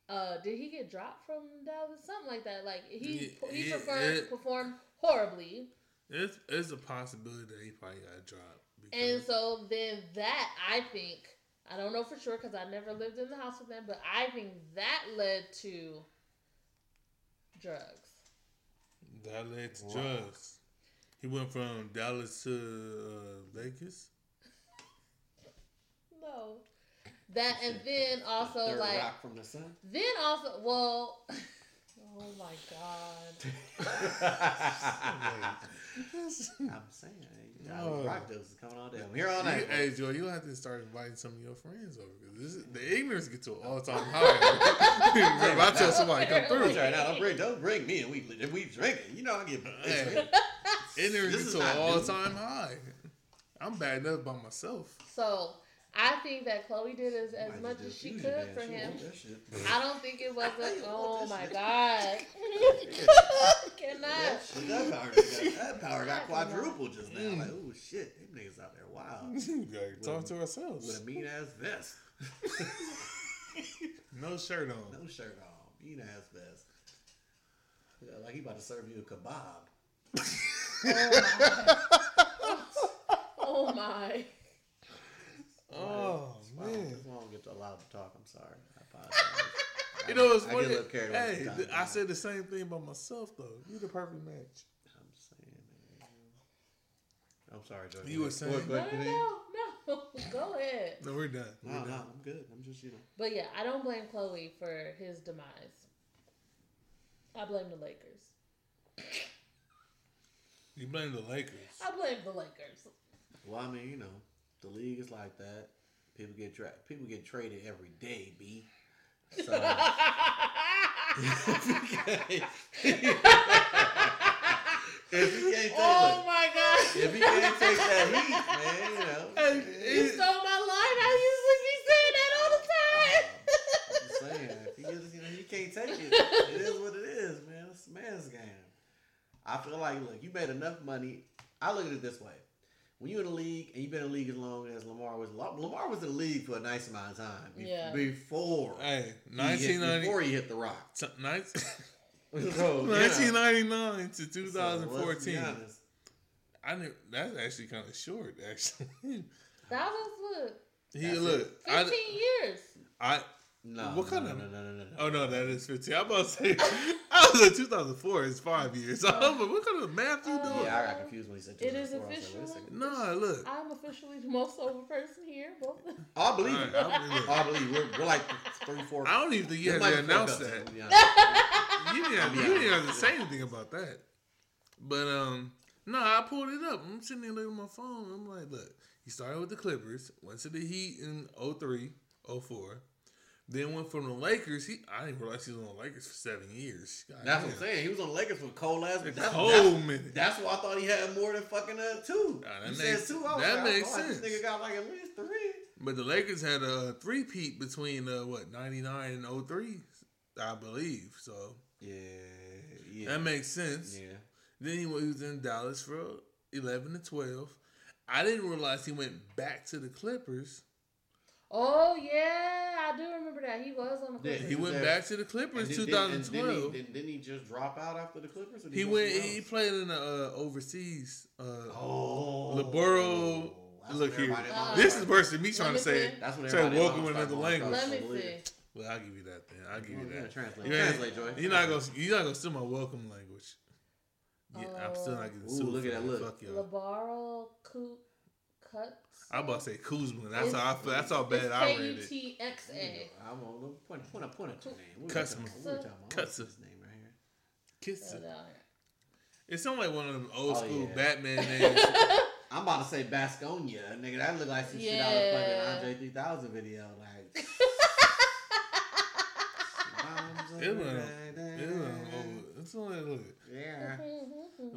Uh, did he get dropped from Dallas? Something like that. Like he Yeah, he yeah, preferred, performed horribly, It's it's a possibility that he probably got dropped. and so then that I think I don't know for sure because I never lived in the house with them, but I think that led to drugs. That led to Wow. drugs. He went from Dallas to uh, Vegas. No, that and then also Third like rock from the sun. then also well. Oh my god. I'm saying, hey, No. Oh. rock jokes is coming all day. I'm here all You, night. hey Joe, you have to start inviting some of your friends over because the ignorance get to an all time high. if I tell somebody come through, Right now, don't bring, don't bring me and we if we drinking. You know I get Hey. ignorance This gets is to an all time high. I'm bad enough by myself. So I think that Khloe did as, as much as she could for She him. want that shit. I don't think it was a. Oh my shit. god! That, Cannot. shit, that power, got, that power got quadrupled just now. Like, mm. oh shit, them niggas out there wild Gotta talk to ourselves with ourselves. a mean ass vest, No shirt on. no shirt on, mean ass vest. Yeah, like he about to serve you a kebab. Oh my! Oh, oh Oh, wow, man. this one don't get allowed to talk. I'm sorry. I apologize. You know what's I funny? get a little carried away Hey, th- I time. said the same thing about myself though. You're the perfect match. I'm saying, man. I'm sorry, Joe. You were saying- Go ahead, No, no, no, no. Go ahead. No, we're done. We're No, done. no, I'm good. I'm just, you know. But yeah, I don't blame Khloe for his demise. I blame the Lakers. You blame the Lakers. I blame the Lakers. Well, I mean, you know, the league is like that. People get tra- people get traded every day, b. So if you can't take, oh look, my god! if you can't take that heat, man, you know. You stole my line. I usually be saying that all the time. Uh, I'm saying, if you, just, you know, you can't take it. It is what it is, man. It's a man's game. I feel like, look, you made enough money. I look at it this way: when you're in the league and you've been in the league as long as Lamar was, Lamar was in the league for a nice amount of time be- Yeah. before Hey, he hit, 1990, before he hit the rock. t- nice- So, yeah. 1999 to So, let's be 2014. honest. I knew that's actually kind of short. Actually, That was what he That's look. I, fifteen years. I No, What kind no, of- no, no, no, no, no. oh no, that is 15. I'm about to say I was in 2004. It's five years. So I'm like, what kind of math you Uh, doing? Yeah, I got confused when he said. It is 2004. Like, official. No, look. I'm officially the most sober person here. Both. I believe All it. right, I believe it. I believe we're, we're like three, four. I don't even think you we're had to announce that. to be honest. You didn't, have, you didn't have to say anything about that. But um, no, I pulled it up. I'm sitting there looking at my phone. I'm like, look, he started with the Clippers, went to the Heat in 03, 04, Then went from the Lakers. He I didn't realize he was on the Lakers for seven years. God That's what. I'm saying. He was on the Lakers for cold ass. A That's, cold that's, that's why I thought he had more than fucking uh, two. Nah, that you makes- said two. I was that like, makes I sense. This nigga got like at least three. But the Lakers had a three peat between uh, what ninety nine and 03, I believe. So Yeah, yeah, that makes sense. yeah. Then he, he was in Dallas for eleven to twelve. I didn't realize he went back to the Clippers. Oh yeah, I do remember that. He was on the Yeah, Clippers. He went back to the Clippers And two then- thousand and then twelve. he- Didn't, didn't he just drop out after the Clippers? or did He went. He played in the uh, overseas. Uh, Oh, LeBoro- look here. Uh, This is worse than me trying me to say. see. That's when say everybody welcome in another language. Let me see. Well, I'll give you that. Then I'll give you Oh, yeah, that. Translate, You ain't- translate, Joy. You're not gonna. You're not gonna steal my welcome language. Yeah, I'm still not getting Ooh, sued. look at that look. Fuck y'all. Labaro Ku Cuts. I'm about to say Kuzma. That's It's- how I feel. That's how bad I read it. K-U-T-X-A. I'm on point, point, point it to name. What we Cutsman. talking about? What we talking about? Cutsman. What's his name right here? Kiss Oh, it. down here. It sounds like one of them old Oh, school yeah. Batman names. I'm about to say Baskonia, nigga. That look like some shit out Yeah. of fucking Andre 3000 video. Like, It was, it was old. It's look. yeah.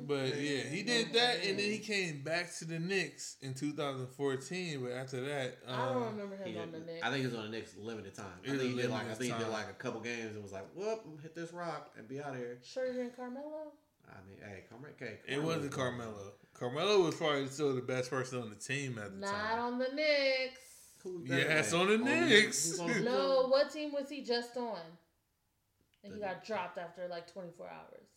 But yeah, he did that, and then he came back to the Knicks in 2014. But after that, I don't um, remember him He on the Knicks. I think he was on the Knicks limited time. I think he did like I think he did like a couple games and was like, "Whoop, hit this rock and be out of here." Schroeder and Carmelo. I mean, hey, Carmelo, okay, it wasn't Carmelo. Carmelo was probably still the best person on the team at the Not time. Not on the Knicks. Who was Yes, on the Oh, Knicks. who's on the- No, what team was he just on? And he got dropped after like 24 hours.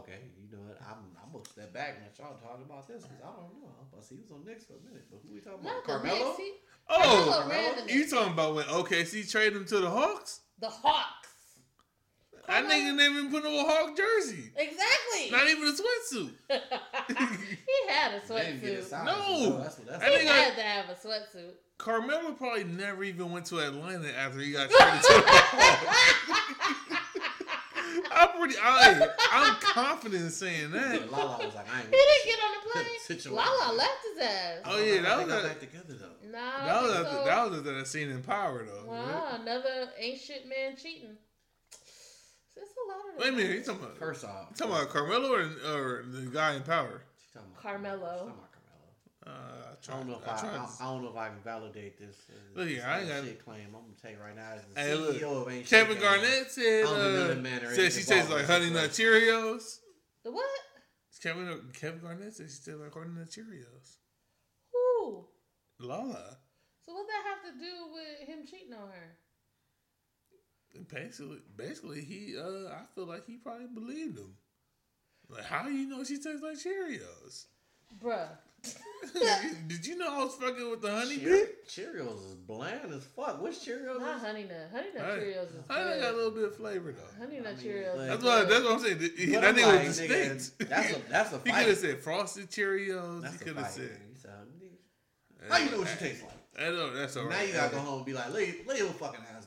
Okay, you know what? I'm I'm gonna step back and let y'all talk about this because I don't know. But he was on Knicks for a minute. But who we talking about? Carmelo. Knicks. He, Oh, Carmelo ran the you talking about when OKC traded him to the Hawks? The Hawks. That Carmelo- nigga didn't even put on a Hawk jersey. Exactly. Not even a sweatsuit. he had a They didn't get his sweatsuit. size. No. that's what that's. I He think I- had to have a sweatsuit. Carmelo probably never even went to Atlanta after he got traded to the Hawks. I'm pretty. I, I'm confident in saying that. Lala was like, I ain't. He didn't get on the Situation. plane. Lala left his ass. Oh, yeah, that They was got back together though. Nah, That was so, after, that was after that scene in Power though. wow, another ain't shit man cheating. There's a lot of Wait a minute, you talking about, First off, you talking about Carmelo or, or the guy in Power? She's talking about Carmelo. She's talking about Carmelo. Uh, I, I don't know if I, I, I, I don't know if I can validate this. uh, Look this here, I ain't ain't got- shit claim. I'm gonna tell you right now, as the Hey, look, CEO of Ain't Kevin Shit Garnett said I uh, none man are said she tastes like Honey Nut. Cheerios. The what? Kevin Kevin Garnett said she tastes like Honey Nut Cheerios. Who? Lala. So what that have to do with him cheating on her? Basically, basically, he. Uh, I feel like he probably believed him. Like, how you know she tastes like Cheerios? Bruh. Did you know I was fucking with the honey Cheer- bit? Cheerios is bland as fuck. What's Cheerios? Not is? Honey Nut. Honey Nut Honey- Cheerios is Honey good. got a little bit of flavor though. Honey Nut I mean, Cheerios. but- That's what. That's what I'm saying. He- that I'm nigga like, was nigga, distinct. That's a that's a he could have said frosted Cheerios. That's he could have said. You sound- nigga. How you know what she tastes like? I know that's all right. Now you gotta go home and be like, lay, lay your fucking ass down.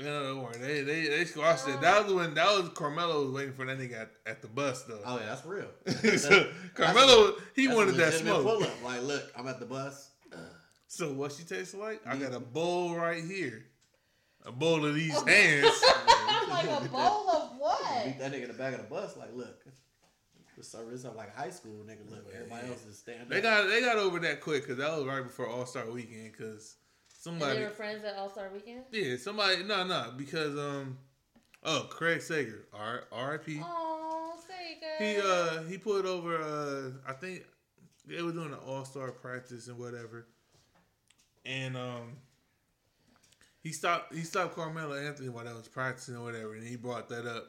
No, don't worry. They they they squashed it. That was when that was Carmelo was waiting for that nigga at, at the bus though. Oh yeah, that's real. so Carmelo he wanted that smoke. pull-up. Like, look, I'm at the bus. So what she tastes like? I got a mm-hmm. bowl right here. A bowl of these hands. like a bowl of what? Beat that nigga in the back of the bus. Like, look, the service up like high school, nigga. Look, everybody else is standing. They got they got over that quick because that was right before All Star Weekend. Because And somebody, they were friends at All Star Weekend. yeah, somebody, no, no, because um, oh, Craig Sager, R R.I.P. Oh, Sega. He uh he put over uh I think they were doing an All Star practice and whatever, and um he stopped he stopped Carmelo Anthony while they was practicing or whatever, and he brought that up.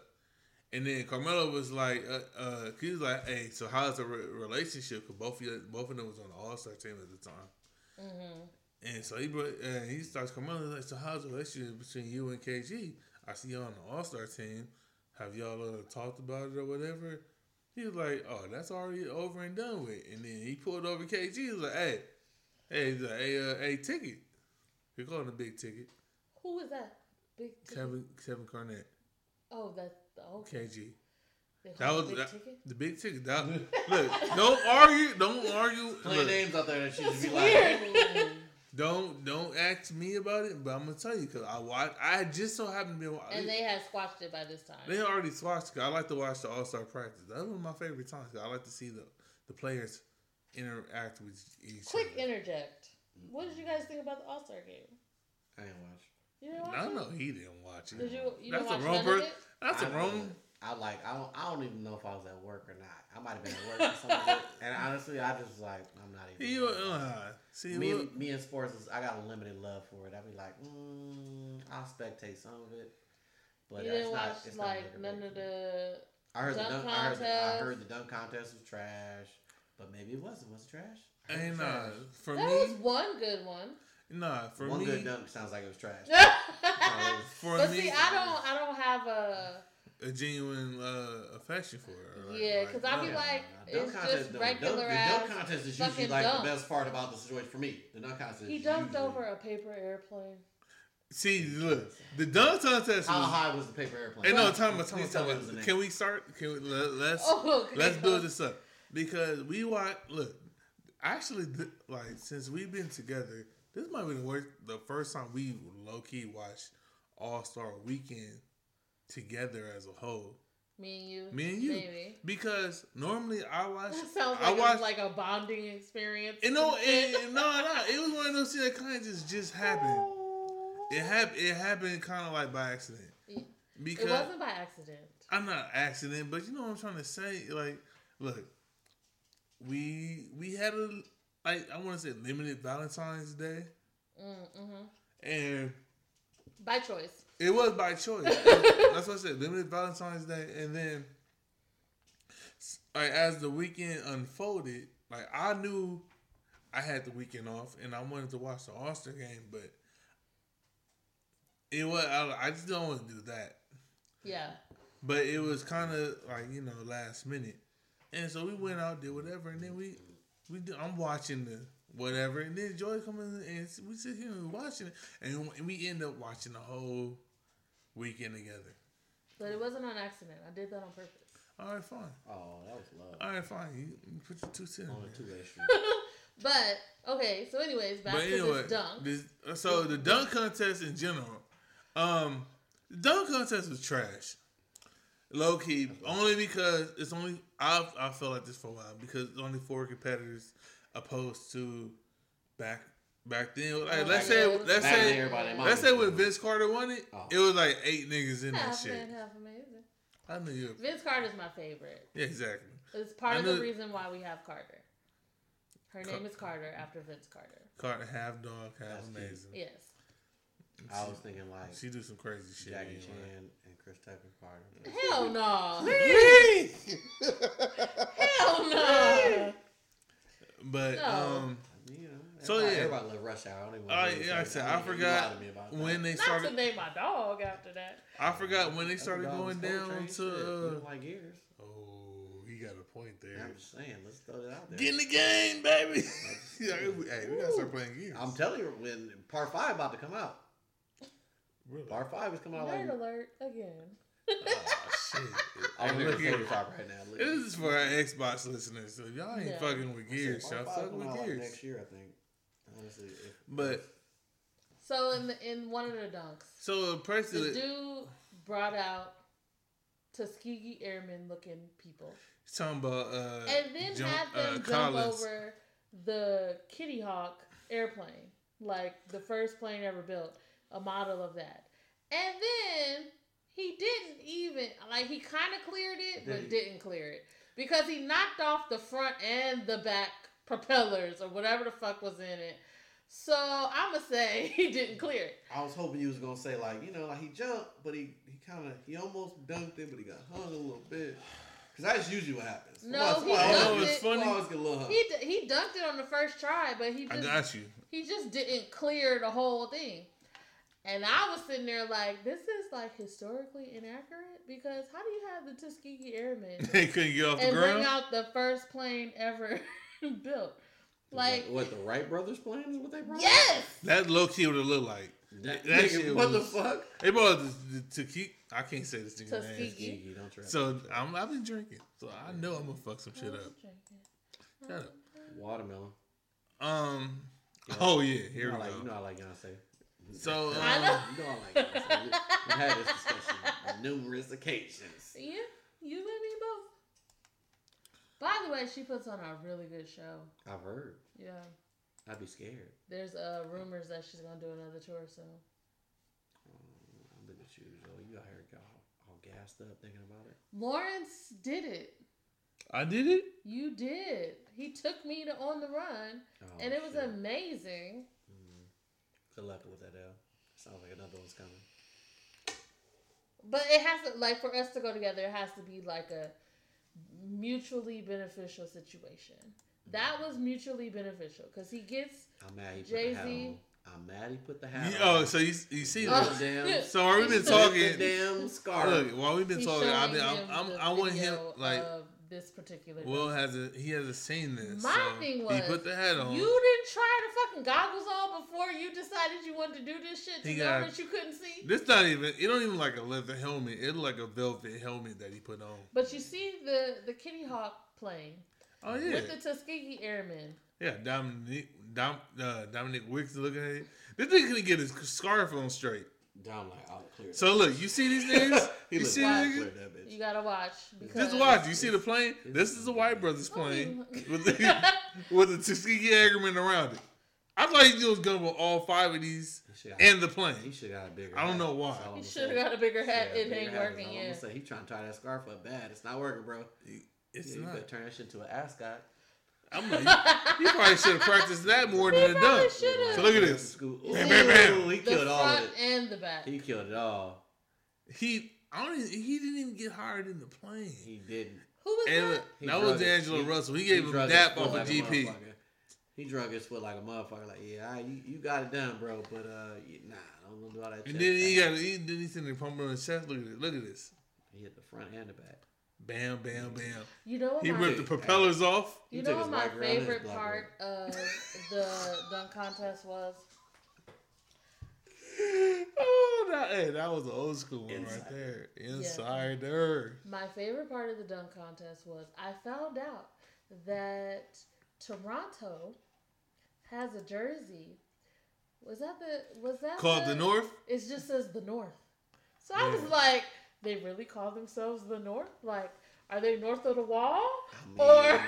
And then Carmelo was like, uh, uh, he was like, "Hey, so how's the re- relationship? Because both of you, both of them was on the All Star team at the time." Mm-hmm. And so he brought, uh, he starts Carmelo like, "So how's the relationship between you and KG? I see y'all on the All Star team. Have y'all uh, talked about it or whatever?" He was like, "Oh, that's already over and done with." And then he pulled over KG. He was like, "Hey, hey, he's like, hey, uh, hey, ticket. We call him a big ticket. Who is that? Big ticket. Kevin Kevin Garnett, Oh, that's the okay. KG. That call it was big that, ticket. the big ticket. That, look, don't argue. Don't argue. plenty of Look, names out there that she That's be weird. like, Don't don't ask me about it, but I'm gonna tell you because I watch. I just so happened to be. Watching. And they had squashed it by this time. They already watched. I like to watch the All Star practice. That was my favorite time. 'cause I like to see the the players interact with each Quick other. interject. What did you guys think about the All Star game? I ain't watch. You didn't watch I it? know he didn't watch it. Did you? You That's didn't a watch wrong none person. That's a I wrong. I like. I don't. I don't even know if I was at work or not. I might have been at work or something. and honestly, I just like. I'm not even. He, uh, see, me, look, me and sports, is, I got a limited love for it. I'd be like, mm, I'll spectate some of it, but you it's didn't not. watch it's like making none of the. I heard dunk the dunk. I heard, the, I contest. heard the dunk contest was trash, but maybe it wasn't. Was it trash? I heard it and was uh, for There me, was one good one. nah, for one me, good dunk sounds like it was trash. for but me, see, I don't. I don't have a. a genuine uh, affection for her. Like, Yeah, like, 'cause I'd be no. like, Dunk it's contest- just the regular dunk, ass The dunk contest is usually like dunk. the best part about the situation for me. The dunk contest. He dunked usually- over a paper airplane. See, look, the dunk contest How was. high was the paper airplane? Hey, no, time, Please time, tell me it time. was the name. Can we start? Can we let, let's Oh, okay. let's build this up because we watch. Look, actually, th- like since we've been together, this might be the worst. The first time we low key watched All Star Weekend together as a whole. Me and you. Me and you, Maybe. because normally I watch. That sounds I like, a, watch. like a bonding experience. You know, it, no, no, it was one of those things that kind of just just happened. It happened. It happened kind of like by accident. Because It wasn't by accident. I'm not accident, but you know what I'm trying to say. Like, look, we we had a like I want to say limited Valentine's Day, Mm-hmm. and By choice. It was by choice. That's what I said, limited Valentine's Day, and then like as the weekend unfolded, like I knew I had the weekend off, and I wanted to watch the All Star game, but it was I, I just don't want to do that. Yeah. But it was kind of like you know last minute, and so we went out did whatever, and then we we do, I'm watching the whatever, and then Joy come in and we sit here and watching it, and we end up watching the whole weekend together. But it wasn't on accident. I did that on purpose. All right, fine. Oh, that was love. All right, fine. You, you put your two cents. On in a two-way street. But okay, so anyways, back But to anyway, this dunk. this, so the dunk contest in general, um, the dunk contest was trash. Low key, only because it's only I I felt like this for a while because it's only four competitors opposed to back back then. Like, Oh, let's say it was let's Back say let's say when Vince Carter won it, Oh. it was like eight niggas in that shit. man, half amazing. I knew you. Vince Carter's my favorite. Yeah, exactly. It's part I of the reason why we have Carter. Her Car- name is Carter after Vince Carter. Carter half dog, half That's cute. amazing. Yes. I was thinking like She do some crazy shit. Jackie anyway. Chan and Chris Tucker Carter. Hell no. but Hell no. No. um, You know, So, everybody, yeah. everybody love Rush Hour. I don't even Oh, wanna really yeah, like I say- said, don't I forgot me about when that. they Not to name my dog after that. I forgot when they started the going down Train to. Uh, like Gears. oh, he got a point there. I'm just saying, let's throw it out there. Get in the game, baby. yeah, hey, we gotta start playing games. I'm telling you, when Part Five about to come out, really. Part Five is coming out like. Nerd alert again. Oh shit! I'm Hey, gonna look say right now. This is for our Xbox listeners. So if y'all ain't Yeah. fucking with Gears, y'all Part Five fucking with Gears. next year, I think. Honestly, if, But So in the, in one of the dunks, so the Preston, dude brought out Tuskegee Airmen looking people, he's talking about uh, and then jump, had them uh, jump Collins. over the Kitty Hawk airplane, like the first plane ever built, a model of that. And then he didn't even like he kind of cleared it, Did but he? didn't clear it because he knocked off the front and the back propellers or whatever the fuck was in it. So I'ma say he didn't clear it. I was hoping you was gonna say like you know like he jumped, but he he kind of he almost dunked it, but he got hung a little bit. Cause that's usually what happens. No, Somebody- he somebody dunked always- it. somebody always get a little hung. He d- he dunked it on the first try, but he I just got you. he just didn't clear the whole thing. And I was sitting there like, this is like historically inaccurate because how do you have the Tuskegee Airmen they couldn't get off the and bring out the first plane ever built? Like, what the Wright brothers plane is what they brought? yes, That low key would have looked like. That, That nigga, shit what the fuck? They brought the, the, to keep. I can't say this thing. Tuskegee. name. Don't try. So I'm, I've been drinking, so I know I'm gonna fuck some shit up. Shut up. Watermelon. Um, Yeah. Oh yeah, you here know, we like, go. you know I like Beyonce. So, I um, know. You know I like Beyonce. We- We've had this discussion on numerous occasions. Yeah, you and me both. By the way, she puts on a really good show. I've heard. Yeah. I'd be scared. There's uh rumors that she's gonna do another tour so. Um, look at you, Joe. You out here all, all gassed up thinking about it. Lawrence did it. I did it. You did. He took me to On the Run, Oh, and it was shit. amazing. Mm. Good luck with that, L. Sounds like another one's coming. But it has to like for us to go together. It has to be like a mutually beneficial situation. That was mutually beneficial because he gets I'm mad he put Jay-Z. the hat on. I'm mad he put the hat You- on. oh, so you, you see Oh. this? damn. So while we've been talking, the damn scarf. look, while we've been he's talking, I've been, I'm, I'm, I want him like of this particular. Will has a he hasn't seen this. My so thing he put the hat on. You didn't try the fucking goggles on before you decided you wanted to do this shit to He know got- that you couldn't see. This not even. It don't even like a leather helmet. It look like a velvet helmet that he put on. But you see the the Kitty Hawk plane Oh yeah, with the Tuskegee Airmen. yeah. Dominic, Dom, uh, Dominic Wicks looking at it. This nigga couldn't get his scarf on straight. Down like I'll clear. So look, you see these niggas? he you see like the clear that bitch. You gotta watch. Because Just watch. You see the plane? This is the White Brothers plane with the with the Tuskegee Airmen around it. I thought he was going with all five of these He should and the plane. He should got a bigger. I don't know why. That's all He I'ma should have got a bigger hat. Should've It got ain't bigger hat. working I'm yet. gonna say he trying to tie that scarf up bad. It's not working, bro. It's yeah, you not. better turn that shit into an ascot. I'm like, you, you probably should have practiced that more than He the probably should've. So look at this. School. Bam, bam, bam. Ooh, He the killed all of it. and the back. He killed it all. He, I don't. Even, he didn't even get hired in the plane. He didn't. Who was And that? He that was drug it. He- Russell. He gave him drug dap his off like a GP. He drug his foot like a motherfucker. Like, yeah, I, you, you got it done, bro. But uh, you- nah, I don't do all that. And then he thing. got he then he sitting there pumping on his chest. Look at this. Look at this. He hit the front and the back. Bam, bam, mm. bam. You know what He my, ripped the propellers off. you He know what my white girl and his favorite part of the dunk contest was? Oh, that, hey, that was an old school one right there. Insider. My favorite part of the dunk contest was I found out that Toronto has a jersey. Was that the was that Called the North. It just says the North. So I was like, they really call themselves the North? Like, are they north of the wall? I Or- mean,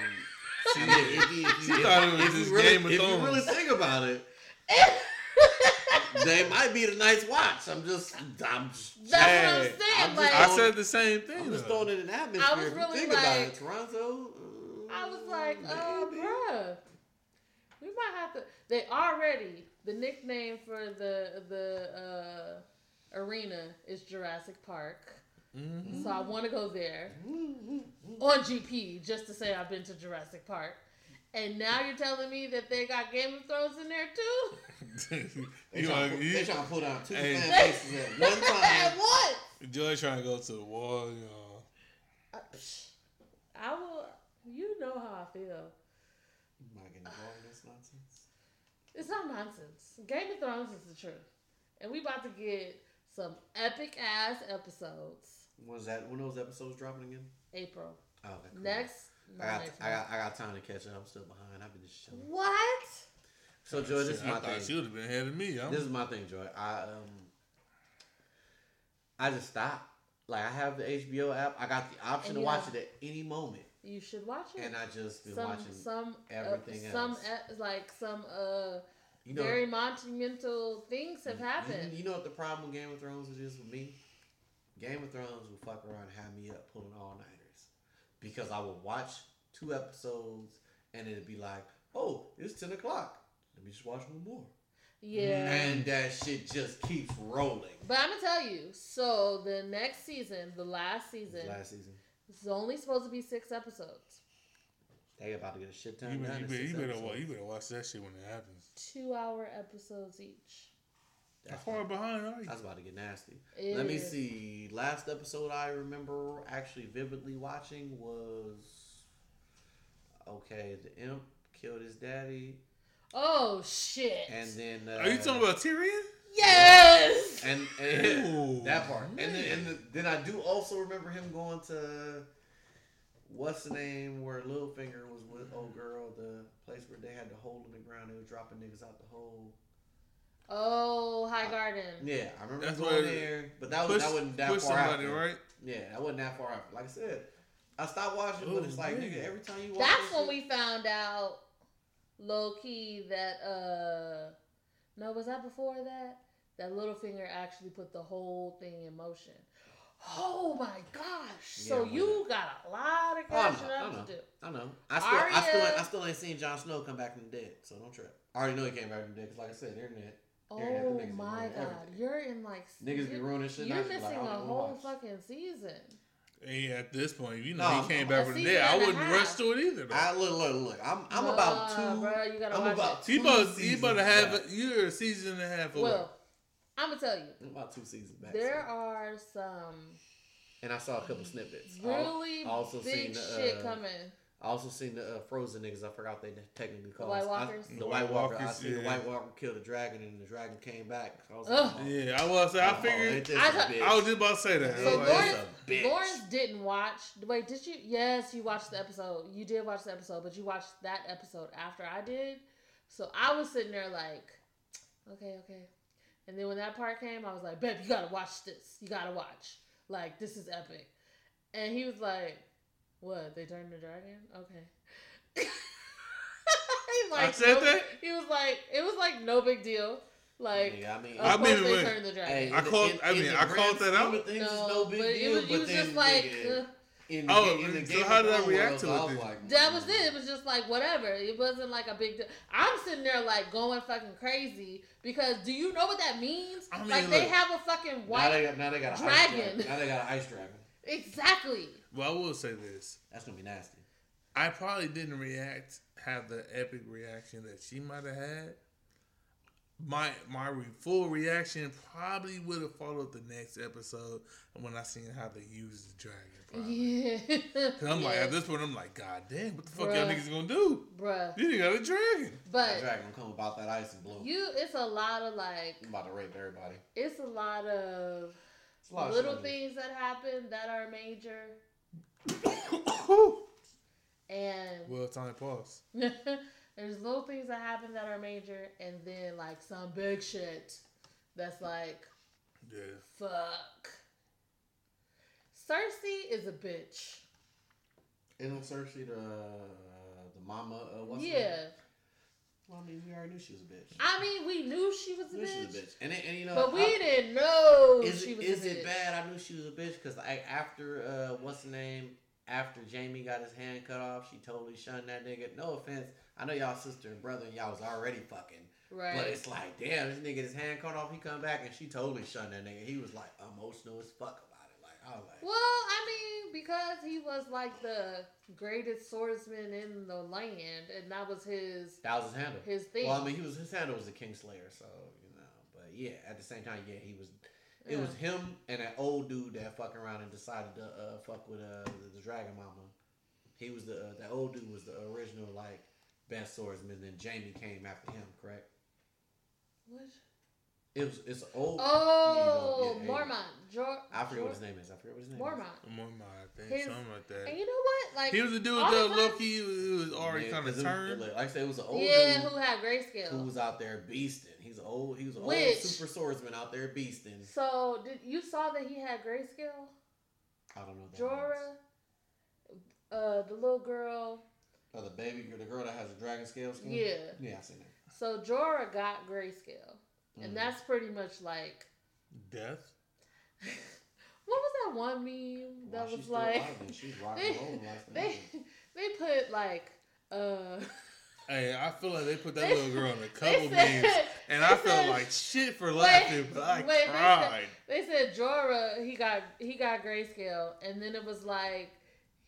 I mean, if you, if you, She thought it was if you just really, Game of if you really think about it, they might be the night's watch. I'm just, I'm just, That's Hey, what I'm saying. I'm just- like, I said the same thing. I'm just throwing it in the atmosphere. I was if you really think about like- it, Toronto. uh, I was like, uh, maybe. bruh, we might have to. They already the nickname for the the uh, arena is Jurassic Park, Mhm. so I want to go there on GP just to say I've been to Jurassic Park. And now you're telling me that they got Game of Thrones in there too? They you trying, to, you, they trying to pull down two Hey. fan bases at one At time. what? Joy trying to go to the wall. You know. Uh, I will. You know how I feel. You might get involved in this nonsense. It's not nonsense. Game of Thrones is the truth, and we about to get some epic ass episodes. When's that? When those episodes dropping again? April Oh, okay, cool. next. I got, next I got, I got time to catch up. I'm still behind. I've been just chilling. What? So, Joy, this is my I thing. she would have been ahead of me. I'm, This is my thing, Joy. I um, I just stopped. Like I have the HBO app. I got the option to watch have- it at any moment, You should watch it. and I just been some watching. some everything uh, some else. uh, like some uh you know, very monumental things have happened. You, you know what the problem with Game of Thrones is with me? Game of Thrones will fuck around and have me up pulling all nighters because I will watch two episodes and it'd be like, oh, it's ten o'clock. Let me just watch one more. yeah. And that shit just keeps rolling. But I'm gonna tell you. So the next season, the last season, Last season, is only supposed to be six episodes. they about to get a shit ton you, better, you, better, you, episodes. you better watch that shit when it happens. Two hour episodes each. How That's, far behind are you? that's about to get nasty. It Let me is- see. Last episode I remember actually vividly watching was okay. The imp killed his daddy, Oh shit. and then uh, Are you talking about Tyrion? yes. and, and Ooh, that part, and then and the, then I do also remember him going to what's the name where Littlefinger was with old girl, the place where they had the hole in the ground, they was dropping niggas out the hole. Oh, High Garden. Yeah, I remember That's going where there, but that was push, that wasn't that push far somebody, out. right? Yeah, that wasn't that far out. Like I said, I stopped watching, but Oh, it's like nigga, every time you watch, That's this when shit- we found out, low key, that uh, no, was that before that? That Littlefinger actually put the whole thing in motion. Oh my gosh! So Yeah, you got a lot of Oh, I know, catching I up to do. I know. I still, I still, Arya- I still ain't seen Jon Snow come back from the dead, so don't trip. I already know he came back from the dead because, like I said, internet Internet, the Oh niggas my god, everything. you're in like niggas be you're, ruining shit. I you're just be missing like, I a don't even whole watch. fucking season. And at this point, you know No, he came a back from the season dead. I and a wouldn't half. rush to it either. Though. I look, look, look. I'm, I'm Nah, about two. bruh, you gotta I'm watch about you two about you seasons about to have a, you're a season and a half away. Well, I'm gonna tell you, I'm about two seasons back. there so. are some and I saw a couple snippets. I really also big seen the, shit uh, coming. I also seen the uh, Frozen niggas. I forgot they technically called White I- Walkers? the The White White Walker. I Walkers, seen the. White Walker kill the dragon, and the dragon came back. I was Ugh. like, oh, yeah, I was. I oh, figured. ain't this I a? I was just about to say that. So I like, Lawrence- this a bitch? Lawrence didn't watch. Wait, did you? Yes, you watched the episode. You did watch the episode, but you watched that episode after I did. So I was sitting there like, okay, okay. And then when that part came, I was like, babe, you gotta watch this. You gotta watch. Like, this is epic. And he was like, what? They turned the dragon? Okay. He's I said no- that? He was like, it was like no big deal. Like, yeah, I mean, of I course mean, they wait. turned the dragon. Hey, I called- in- I mean, I called that scheme out. of no, no big but deal. it was, but you was then, just like, nigga, uh, in, Oh, in, in the so how did I react to it I was then? like, That was mm. it. It was just like whatever. It wasn't like a big deal. I'm sitting there like going fucking crazy because do you know what that means? I mean, like they have a fucking Now they got, now they got an dragon. Ice dragon. Now they got an ice dragon. Exactly. Well, I will say this. That's gonna be nasty. I probably didn't react, have the epic reaction that she might have had. My my re- full reaction probably would have followed the next episode when I seen how they use the dragon. Probably. Yeah. Cause I'm like at this point I'm like, God damn, what the fuck y'all niggas gonna do? bruh. You got a dragon. That But dragon come about that ice and blow. you, it's a lot of like, I'm about to rape everybody. it's a lot of It's a lot of little things that happen that are major, and well, time pause. There's little things that happen that are major, and then like some big shit that's like Yeah. fuck. Cersei is a bitch. Isn't Cersei the the mama? Uh, what's yeah, name? Well, I mean, we already knew she was a bitch. I mean we knew she was a knew she was bitch, a bitch, and it- and you know, but we I- didn't know Is, she it, was is a it bitch. bad? I knew she was a bitch because after uh, what's the name? After Jamie got his hand cut off, she totally shunned that nigga. No offense, I know y'all sister and brother and y'all was already fucking, Right. but it's like, damn, this nigga his hand cut off. He come back and she totally shunned that nigga. He was like emotional as fuck about it. I was like, well, I mean, because he was like the greatest swordsman in the land, and that was his that was his handle. his thing. Well, I mean, he was his handle was the Kingslayer, so you know. But yeah, at the same time, yeah, he was. It Yeah. was him and that old dude that fucking around and decided to uh, fuck with uh, the, the Dragon Mama. He was the uh, that old dude was the original like best swordsman. Then Jamie came after him, correct? What? It was it's old. Oh, yeah, yeah, yeah. Mormont. Jor- I forget Jor- what his name is. I forget what his name is Mormont. More my I think His- something like that. And you know what? Like He was the dude all that the low time- key who was already Yeah, kind 'cause of it was- turned. Like I said, it was an old yeah, dude who had grayscale. who was out there beasting. He's old. He was an Which- old super swordsman out there beasting. So did you saw that he had grayscale? I don't know. What that Jorah, uh, the little girl. Oh, the baby, girl- the girl that has a dragon scale skin. Yeah. Yeah, I seen that. So Jorah got grayscale, Mhm. and that's pretty much like Death. what was that one meme that Why was like alive then? she's rock they and rolling like that. they they put like uh Hey, I feel like they put that little girl in a couple said- memes, and they I felt said- like shit for Wait, laughing, but I wait, they said- cried. they said Jorah he got he got grayscale, and then it was like.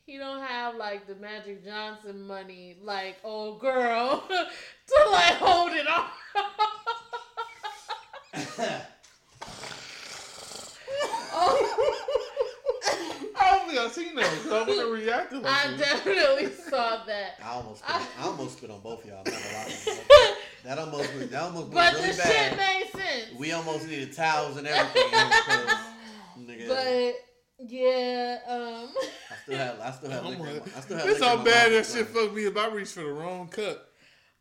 He don't have like the Magic Johnson money, like old girl, to like hold it on. Oh, I don't think I've seen that because I wasn't reacting like I definitely saw that. I almost spit, I almost spit on both of y'all. I'm not gonna lie. That almost was- that almost But really the shit bad. made sense. We almost needed towels and everything. nigga, but Yeah. Um. I still have, I still have I'm liquor. in like, my- I still have This liquor how bad mouth. that shit fucked me up. I reached for the wrong cup.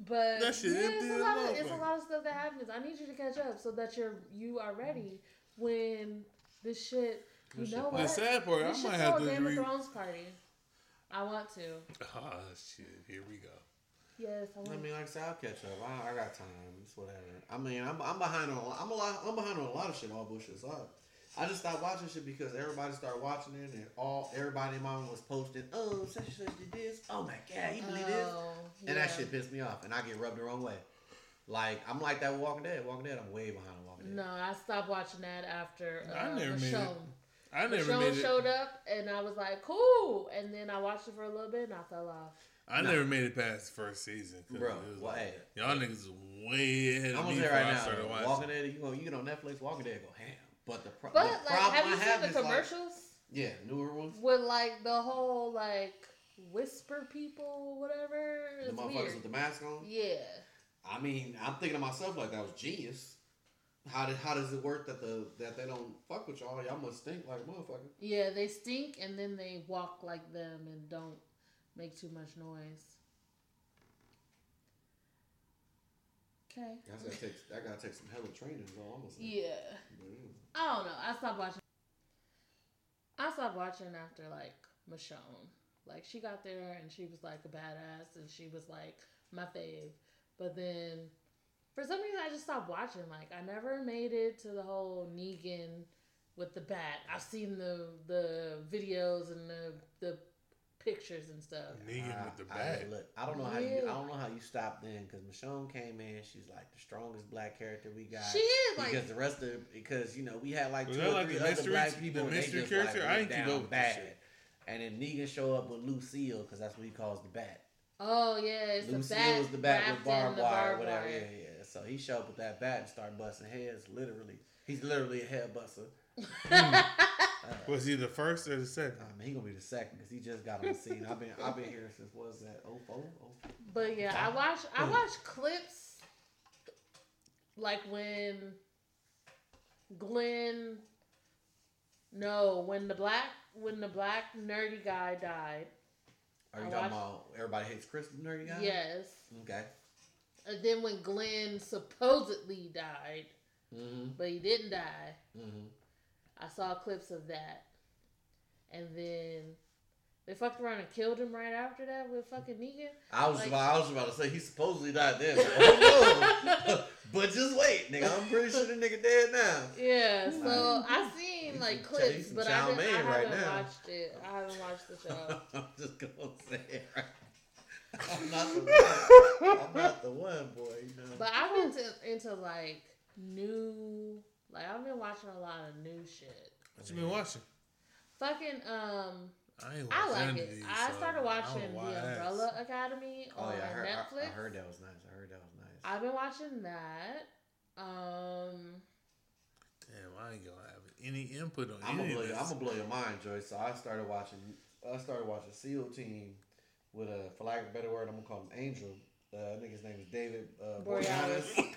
But That shit yeah, empty it's a lot of it's a lot of stuff that happens. I need you to catch up so that you're you are ready when this shit. You This know pop. what? The sad part, we I should might throw have a to Game re- of Thrones party. I want to. Oh shit! Here we go. Yes, I I mean, like I said, I'll catch up. I, I got time. It's whatever. I mean, I'm, I'm behind on. a lot- I'm a lot. I'm behind on a lot of shit. All bullshit. So I, I just stopped watching shit because everybody started watching it, and all everybody in my room was posting. Oh, such and such did this. Oh my god, you believe this? Oh, And that shit pissed me off, and I get rubbed the wrong way. Like I'm like that with Walking Dead. Walking Dead, I'm way behind on Walking Dead. No, I stopped watching that after uh, I never made it. Michonne. I never Michonne made it. showed up, and I was like, "Cool." And then I watched it for a little bit, and I fell off. I No. never made it past the first season. Bro, it was well, like, hey, y'all niggas is way ahead I'm of gonna say before right I now, started watching. Walking Dead, you go, you get on Netflix, Walking Dead go ham. But the, pro- But the like, problem have you I have seen is the like, commercials yeah, newer ones. with like the whole like whisper people, whatever? The motherfuckers weird. with the mask on. Yeah. I mean, I'm thinking to myself like that was genius. How did how does it work that the that they don't fuck with y'all? Y'all must stink like a motherfucker. Yeah, they stink and then they walk like them and don't make too much noise. Okay. That's gotta take that gotta take some hella training. though, all I'm gonna. Yeah. Yeah. I don't know. I stopped watching. I stopped watching after like Michonne. Like she got there and she was like a badass and she was like my fave. But then for some reason I just stopped watching. Like I never made it to the whole Negan with the bat. I've seen the the videos and the the pictures and stuff. Negan I- with the I- look, I don't know how you I don't know how you stopped then because Michonne came in. She's like the strongest black character we got. She is like because the rest of because you know we had like Was two or like three the other mystery- black people the and they mystery just, character? Like, I went ain't keep up bad. shit. And then Negan show up with Lucille because that's what he calls the bat. oh yeah, it's Lucille the bat. was the bat with barbed in wire, barbed whatever. wire. Yeah, yeah. So he showed up with that bat and started busting heads. Literally, he's literally a head buster. Hmm. Uh, Was he the first or the second? I mean, he gonna be the second because he just got on the scene. I've been I've been here since what was that? Oh four, oh But yeah, I watch I watch clips like when Glenn no, when the black when the black nerdy guy died. Are you I talking watched- about everybody hates Chris the nerdy guy? Yes. Okay. And then when Glenn supposedly died, Mm-hmm. but he didn't die, Mm-hmm. I saw clips of that. And then they fucked around and killed him right after that with fucking Negan. I was Like- about, I was about to say he supposedly died then. But, oh, but just wait, nigga. I'm pretty sure the nigga dead now. Yeah, so I seen like clips, but I, didn't, I haven't right now. watched it. I haven't watched the show. I'm just gonna say it right. I'm not the one. I'm not the one, boy. You know. But I've been to, into like new, like I've been watching a lot of new shit. What you been watching? Fucking um, I ain't I like it. these, I so started watching don't know why The I asked. Umbrella Academy oh on yeah, I heard, Netflix. I heard that was nice. I heard that was nice. I've been watching that. Um, Damn, I ain't gonna have any input on I'm any gonna blow of this. I'm gonna blow your mind, Joyce. So I started watching. I started watching SEAL Team with a, for lack of a better word, I'm gonna call him Angel. Uh, his name is David uh, Boreanaz. Boreanaz.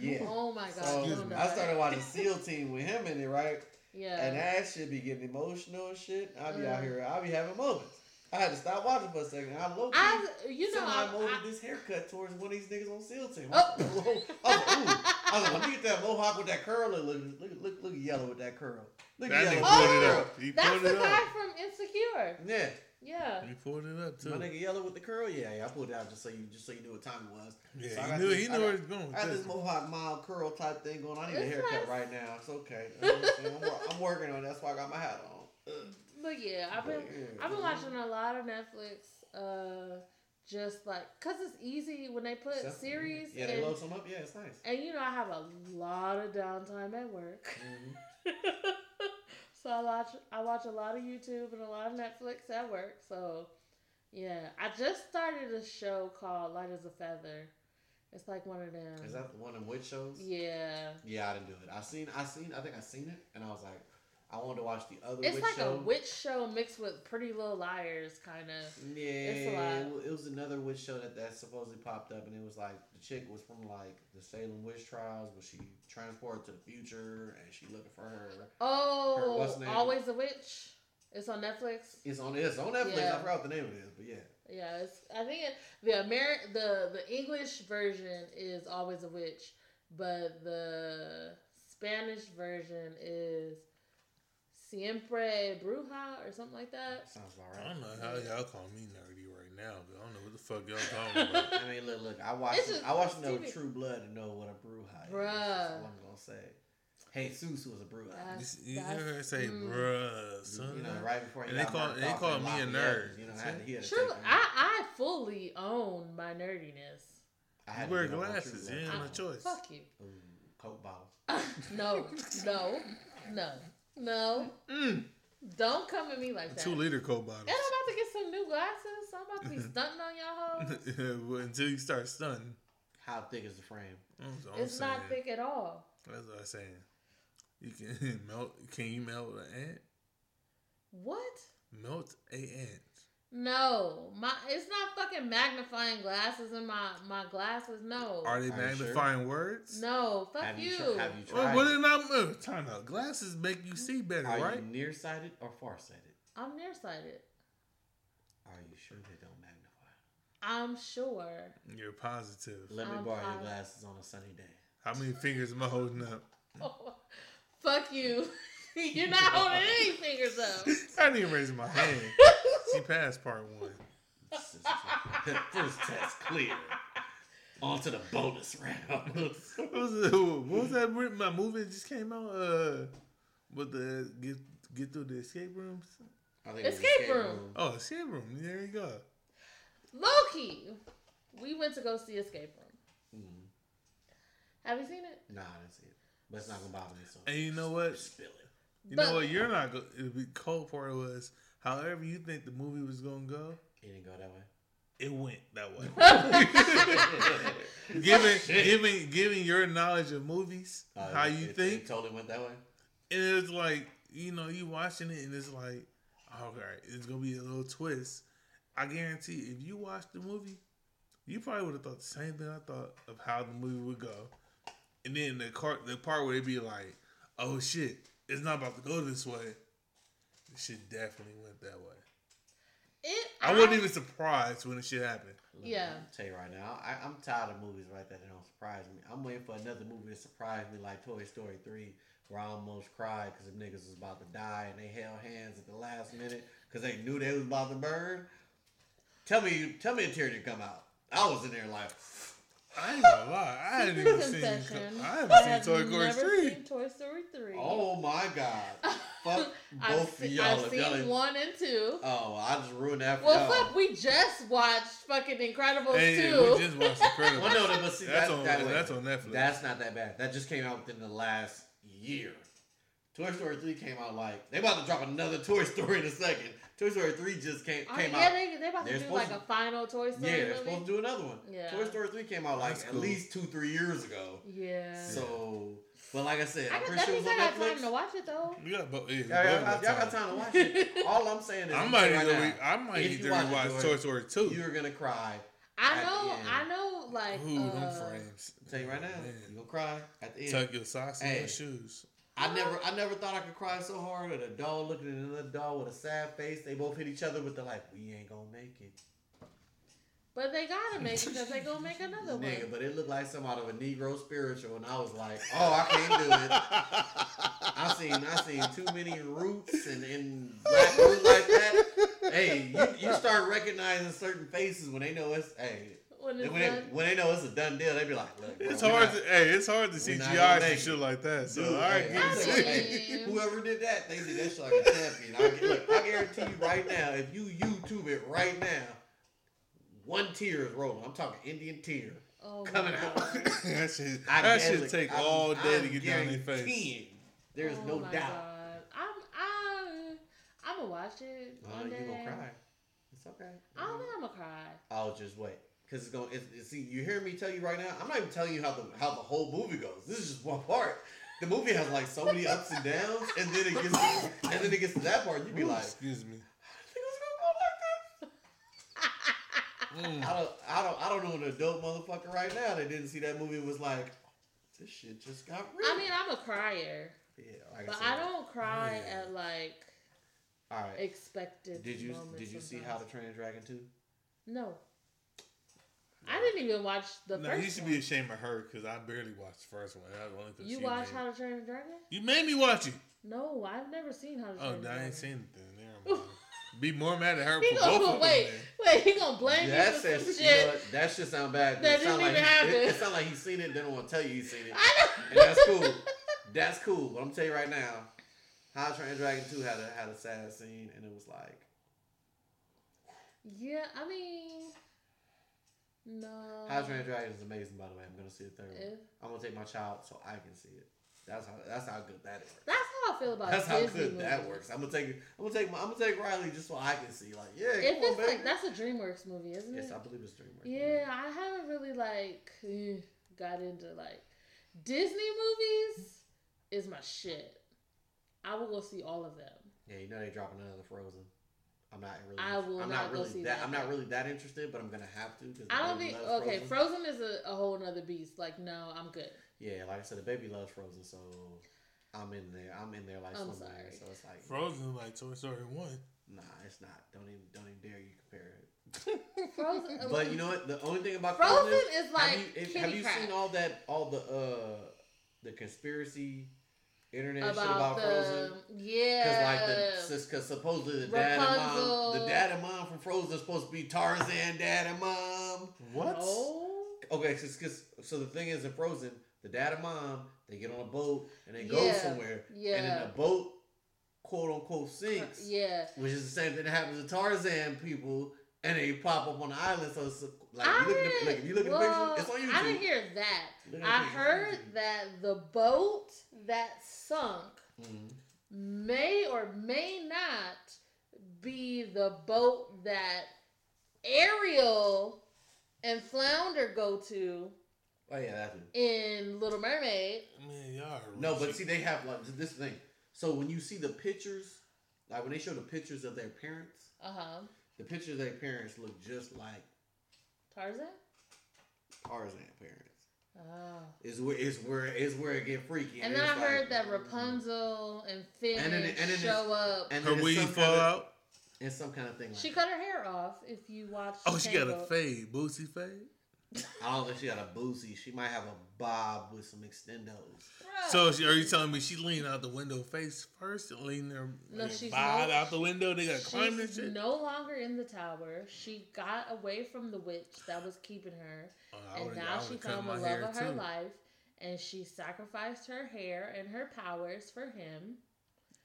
Yeah. oh my god, So don't I started watching SEAL Team with him in it, right? Yeah. And that shit be getting emotional and shit. I be out Mm. here, I be having moments. I had to stop watching for a second. I low key, I, you know, I I, molded I, this haircut towards one of these niggas on SEAL Team. Oh. I was like, ooh. I was like, let me get that mohawk with that curl. Look, look, look, look, yellow with that curl. Look That yellow. Oh, it up. He that's pulled the it guy up. from Insecure. Yeah. Yeah. You pulled it up too. My nigga yellow with the curl, yeah, yeah. I pulled it out just so you just so you knew what time it was. Yeah, So I he knew, this- he I knew got- where he's going. I got this this. mohawk mild curl type thing going. I need a haircut nice. right now. It's okay. You know what I'm. I'm, working on it. That's why I got my hat on. But yeah, I've been yeah, I've been watching a lot of Netflix. Uh, just like cause it's easy when they put Except- series Yeah, they and, load some up. Yeah, it's nice. and you know I have a lot of downtime at work, Mhm. so I watch I watch a lot of YouTube and a lot of Netflix at work. So yeah, I just started a show called Light as a Feather. It's like one of them. Is that the one in which shows? Yeah. Yeah, I didn't do it. I seen, I seen, I think I seen it, and I was like, I wanted to watch the other It's witch like show. a witch show mixed with Pretty Little Liars, kind of. Yeah, It's a lot. it was another witch show that, that supposedly popped up, and it was like the chick was from like the Salem witch trials, but she transported to the future, and she looking for her. Oh, name? Always a Witch. It's on Netflix. It's on it's on Netflix. Yeah. I forgot what the name of it is, but yeah, Yeah, it's. I think it, the Ameri- the the English version is Always a Witch, but the Spanish version is Siempre Bruja or something like that. sounds about I don't know how y'all call me nerdy right now, but I don't know what the fuck y'all talking about. I mean, look, look. I watched just I watched enough TV. True Blood to know what a bruja is. Bruh. That's what I'm gonna say. Jesús was a bruja. That's- You, you that's- heard her say, mm. bruh, son. you know, right before he And they got call- they off call me a Lafayette, nerd. You know, I had to, he had to True. I I fully own my nerdiness. I had You wear get on my glasses, True you Blood. ain't no choice. Fuck you. Ooh, Coke bottle. no, no, no, no. Mm. Don't come at me like that. Two liter Coke bottles. And I'm about to get some new glasses. So I'm about to be stunting on y'all hoes. Well, Until you start stunting. How thick is the frame? That's what I'm It's not saying. thick at all. That's what I'm saying. You can melt. Can you melt an ant? What? Melt a ant. No, my it's not fucking magnifying glasses in my my glasses. No, Are they Are you sure? magnifying words? no, fuck have you. you, tr- have you Well, tried? what did I uh, time out? Glasses make you see better, Are right? you nearsighted or farsighted? I'm nearsighted. Are you sure they don't magnify? I'm sure. You're positive. Let me I'm borrow your glasses on a sunny day. How many fingers am I holding up? fuck you. You're not holding any fingers up. I didn't even raise my hand. She passed part one. This is- First test clear. On to the bonus round. What was, it, what was that? My movie that just came out. Uh, with the get get through the escape rooms. I think it was Escape room. Oh, escape room. There you go. Loki. We went to go see Escape Room. Mm. Have you seen it? Nah, I didn't see it. But it's not gonna bother me. So And you know what? spill it. You But- know what? You're not. Go- the cold part was, however you think the movie was gonna go, It didn't go that way. it went that way. given, given, given your knowledge of movies, Uh, how it- you it- think, It totally went that way. and it's like you know you watching it and it's like all right it's gonna be a little twist i guarantee if you watch the movie you probably would have thought the same thing i thought of how the movie would go and then the part the part where it'd be like oh shit it's not about to go this way the shit definitely went that way It. i wasn't even surprised when the shit happened Look, Yeah. I'm tell you right now, I, I'm tired of movies right that that don't surprise me. I'm waiting for another movie to surprise me, like Toy Story Three, where I almost cried because the niggas was about to die and they held hands at the last minute because they knew they was about to burn. Tell me, tell me a tear didn't come out. I was in there like, i ain't gonna lie i hadn't even seen confession. i I haven't have seen toy story 3 seen Toy Story three. oh my god, fuck I've, both of y'all. I've if y'all seen one and two. Oh, I just ruined that for Well, y'all. fuck, we just watched fucking Incredibles hey, two. we just watched Incredibles. Well, no, no, but see, that's that, on that that's on netflix That's not that bad. That just came out within the last year. Toy Story 3 came out like they about to drop another Toy Story in a second. Toy Story 3 just came Oh, came yeah, out. they they about to They're do like to- a final Toy Story. yeah, Story they're movie. supposed to do another one. Yeah. Toy Story 3 came out like That's at cool. least two, three years ago. Yeah. So, but like I said, I I'm got, pretty sure it means was I on got time to watch it though. You got both. Yeah, Y'all, y'all, got y'all got time to watch it. All I'm saying is, I might telling either you right re- I might If you either watch watch it, Toy Story two. you're gonna cry. I know. I know, like Ooh, them uh, frames. I'm telling you right now, you're gonna cry at the end. Tuck your socks in Hey. your shoes. I never, I never thought I could cry so hard at a doll looking at another doll with a sad face. They both hit each other with the like, "We ain't gonna make it." But they gotta make it because they gonna make another one. Nigga, but it looked like some out of a Negro spiritual, and I was like, "Oh, I can't do it." I seen, I seen too many roots and, and black roots like that. Hey, you, you start recognizing certain faces when they know it's hey when when it's they, when they know it's a done deal. They be like, "Look, bro, It's hard not- to hey, it's hard to we not CGI gonna some make shit like that. So Dude, I hey, I'm it. saying, hey, whoever did that, they did that shit like a champion. I, look, I guarantee you right now, if you YouTube it right now, one tear is rolling. I'm talking Indian tear. oh coming out. That shit, I that guess should take I'm- all day to I'm get down their face. There's Oh no doubt. God. I'm I I'm gonna watch it Oh, one you day. gonna cry? It's okay. I don't think I'm gonna cry. I'll just wait. Cause it's gonna. It's, it's- see, you hear me tell you right now. I'm not even telling you how the how the whole movie goes. This is just one part. the movie has like so many ups and downs, and then it gets and then it gets to that part, you be like, excuse me. "Niggas like Mm. I don't, I don't, I don't know an adult motherfucker right now that didn't see that movie and was like, this shit just got real. I mean, I'm a crier, yeah, like but said, I don't cry Yeah. at like All right. expected. Did you did you see How to Train a Dragon two? No, I didn't even watch the No, first you should one. be ashamed of her because I barely watched the first one. That was only 'cause you watched made- How to Train a Dragon? You made me watch it. No, I've never seen How to oh, Train Oh, a no, Dragon. I ain't seen it then. Never mind. Be more mad at her He for both of gonna them. wait, wait. He gonna blame That you for says some you know shit. what? that shit sound bad. 'cause That it didn't like even he, happen. It, it sound like he's seen it. Then I want to tell you he's seen it, I know. and that's cool. That's cool. But I'm gonna tell you right now, How to Train a Dragon two had a had a sad scene, and it was like, Yeah, I mean, no. How to Train Dragon is amazing. By the way, I'm gonna see the third one. I'm gonna take my child so I can see it. That's how that's how good that is. That's how I feel about it. That's how Disney good that works. I'm gonna take I'm gonna take my, I'm gonna take Riley just so I can see. Like, yeah, If come on, like that's a DreamWorks movie, isn't yes, it? Yes, I believe it's DreamWorks. Yeah, I haven't really like eh, got into like Disney movies. Is my shit. I will go see all of them. Yeah, you know they dropping another Frozen. I'm not really. I will I'm not not go really see that. that. I'm not really that interested, but I'm gonna have to because I don't think. Okay, Frozen is a, a whole nother beast. Like, no, I'm good. Yeah, like I said, the baby loves Frozen, so I'm in there. I'm in there like I'm somewhere. sorry. So it's like, Frozen like Toy Story 1. nah, it's not. Don't even don't even dare you compare it. Frozen. But you know what? The only thing about Frozen Frozen, is like have you, if- have you seen all that all the uh the conspiracy internet shit about about the Frozen? yeah. Because like the because supposedly the dad and mom, the dad and mom from Frozen is supposed to be Tarzan dad and mom. What? Oh. Okay, cause, 'cause- so the thing is in Frozen, the dad and mom they get on a boat and they go somewhere, Yeah. and then the boat quote unquote sinks, yeah. which is the same thing that happens to Tarzan people, and they pop up on the island. So it's like I you look at the, heard- like if you look at well, the picture, it's on YouTube. I didn't hear that. Look at the I picture, it's on heard that the boat that sunk Mhm. may or may not be the boat that Ariel and Flounder go to Oh yeah, that's it. in Little Mermaid. Man, y'all are No, but see, they have like this thing. So when you see the pictures, like when they show the pictures of their parents, Uh huh. The pictures of their parents look just like Tarzan. Tarzan parents. Oh. Is where is where is where it get freaky. And then I like- heard that Rapunzel and Finn And then it- and then show up. and her then it's weave some fall kind of, out. It's some kind of thing. Like She cut her hair off. If you watch. Oh, she got a Tangled. fade. Boosie fade. I don't think she got a Boosie. She might have a bob with some extendos. So she, are you telling me she leaned out the window face first and leaned her No, she's bod no- out the window? They got climbing and She's shit. no longer in the tower. She got away from the witch that was keeping her, Oh, and now she found the love hair, of her too. life, and she sacrificed her hair and her powers for him.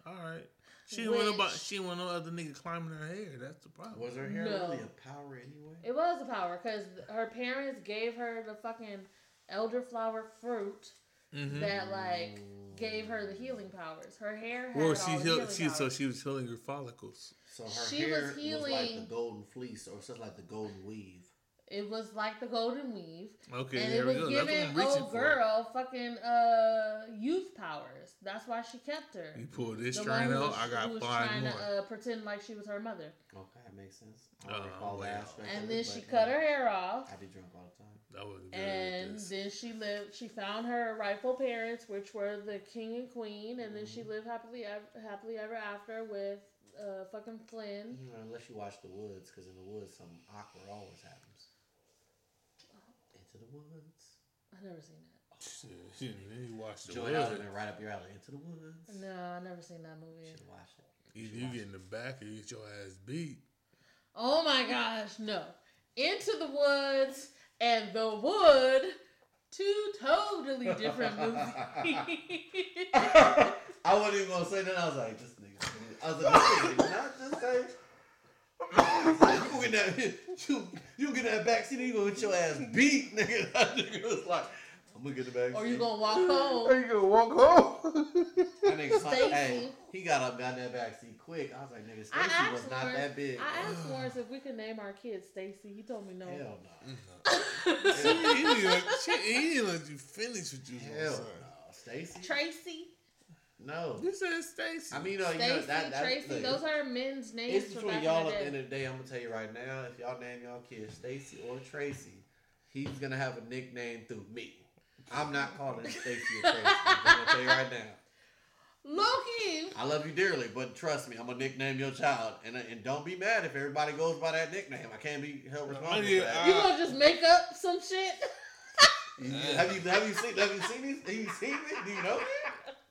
All right. She didn't want about. She didn't want no other nigga climbing her hair. That's the problem. Was her hair No. really a power anyway? It was a power because her parents gave her the fucking elderflower fruit Mhm. that like gave her the healing powers. Her hair had Well, she the healed, healing she so she was healing her follicles. So her She hair was was, like the golden fleece, or something like the golden weave. It was like the golden weave. Okay, and there it we was go. That's what giving I'm reaching old for. girl fucking uh youth powers. That's why she kept her. You pull this The string out, I got was five trying more. to uh, pretend like she was her mother, Okay, that makes sense. I don't recall well. that aspect. and then it, she but, cut yeah. her hair off, I be drunk all the time. that was good. and then she lived. She found her rightful parents, which were the king and queen, and then she Mm-hmm. lived happily ev- happily ever after with uh, fucking Flynn. You know, unless you watch The Woods, because in The Woods, some awkward always happens. Into the Woods. I never seen that. Shit, shit, then you watch the Join Wizard. Osment right up your alley. Into the Woods. No, I never seen that You movie. should watch it. Either you get in the back or you get your ass beat. Oh my gosh, no! Into the woods and the wood, two totally different movies. I wasn't even gonna say that. I was like, this nigga. I was like, this nigga not just say. You gonna get that? You you gonna get that back seat? and You gonna get your ass beat, nigga? That nigga was like, I'm gonna get the back seat. or you gonna walk home? Are you gonna walk home? That nigga, Son- Stacy. hey, he got up, got in that back seat quick. I was like, nigga, I Stacy was asked not Lawrence- that big. I asked Lawrence if we could name our kid Stacy. He told me no. Hell no. she, he, didn't let, he didn't let you finish what you was Hell gonna say. no. Stacy. Tracy, no. This is Stacy. I mean, you know, you know Stacy, that, that Tracy. look, those are men's names. It's from between y'all at the the end of the day. I'm gonna tell you right now, if y'all name y'all kids Stacy or Tracy, he's gonna have a nickname through me. I'm not calling him Stacy or Tracy. I'm gonna tell you right now. Loki. I love you dearly, but trust me, I'm gonna nickname your child, and uh, and don't be mad if everybody goes by that nickname. I can't be held responsible for yeah, that. You gonna just make up some shit? have you have you seen have you seen these? Have you seen me? Do you know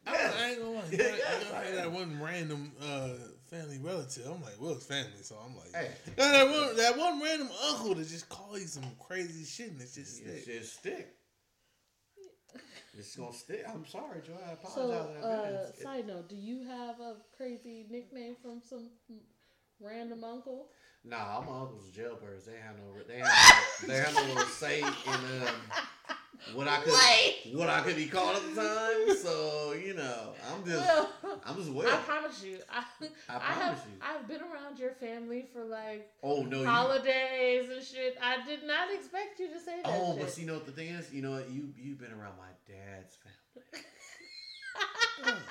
me? I, I ain't gonna lie. Yeah, I, yeah. I had that one random uh, family relative. I'm like, well, it's family, so I'm like, Hey. That one, that one random uncle that just call you some crazy shit and it's just It's stick. just stick. It's gonna stick. I'm sorry, Joy. I apologize. So, in uh, It- side note, do you have a crazy nickname from some random uncle? Nah, all my uncles are jailbirds. They have no, they have, no, they have no say in um, what I could, Wait. what I could be called at the time. So you know, I'm just, Well, I'm just waiting. I promise you, I, I I, have, promise you. I've been around your family for like Oh no, you. holidays and shit. I did not expect you to say that. Oh, shit. but see, you know what the thing is? You know what? You you've been around my dad's family.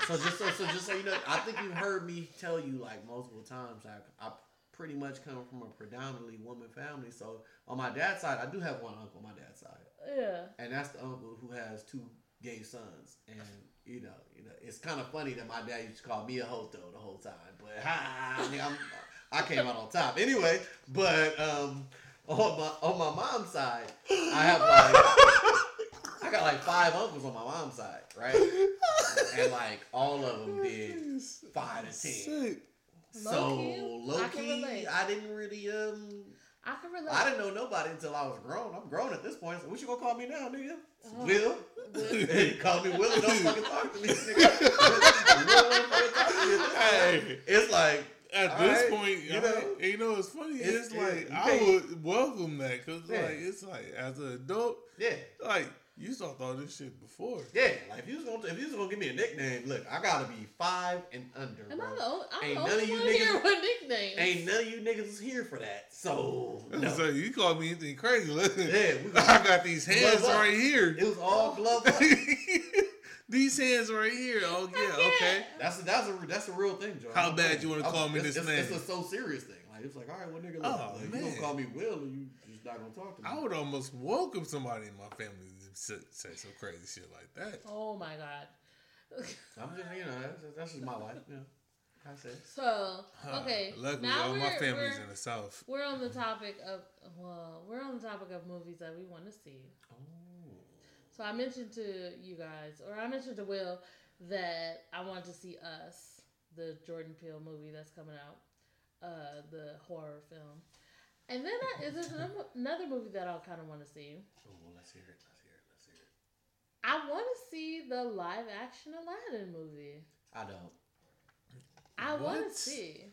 So just so, so just so you know, I think you've heard me tell you like multiple times. Like I pretty much come from a predominantly woman family. So on my dad's side, I do have one uncle on my dad's side. yeah. and that's the uncle who has two gay sons. And you know, you know, it's kind of funny that my dad used to call me a hoto the whole time. But ha, I, mean, I came out on top anyway. But um, on my on my mom's side, I have like I got like five uncles on my mom's side, right? And like all of them did five to ten. Sick. So Low-key, low I key. I didn't really um. I can relate. I didn't know nobody until I was grown. I'm grown at this point. So what you gonna call me now, nigga? Oh. Will? Will. Hey, call me Will and don't fucking talk to me, nigga. Will don't fucking talk to me. Hey. It's like At All this right, point, you know, mean, you know, it's funny. it's- It's, like you I would welcome that because, Yeah. like, it's like as an adult, yeah, like you saw all this shit before. yeah. Like if you was gonna if you was gonna give me a nickname, look, I gotta be five and under, Am bro. I the only, I'm Ain't the none of you one here niggas- with nicknames. Ain't none of you niggas is here for that. So no. So you call me anything crazy? Listen, Yeah, I got these hands right here. it was all glove up. these hands right here. Oh yeah, okay. That's a, that's a that's a real thing, Joe. How bad saying. you wanna I'm- call me it's, this it's, name? It's a so serious thing. Like it's like, all right, what nigga? Look, Oh, like, you man. gonna call me Will, or you just not gonna talk to me? I would almost welcome somebody in my family to say, say some crazy shit like that. Oh my god. I'm just, you know, that's, that's just my life. You know, I said. So Huh. okay, Luckily, now all we're, my family's in the south. we're on the topic of well, we're on the topic of movies that we want to see. Oh. So I mentioned to you guys, or I mentioned to Will, that I want to see Us, the Jordan Peele movie that's coming out, uh, the horror film. And then I, is there another- another movie that I kind of want to see? Oh, well, let's hear it. Let's hear it. Let's hear it. I want to see the live action Aladdin movie. I don't. I want to see.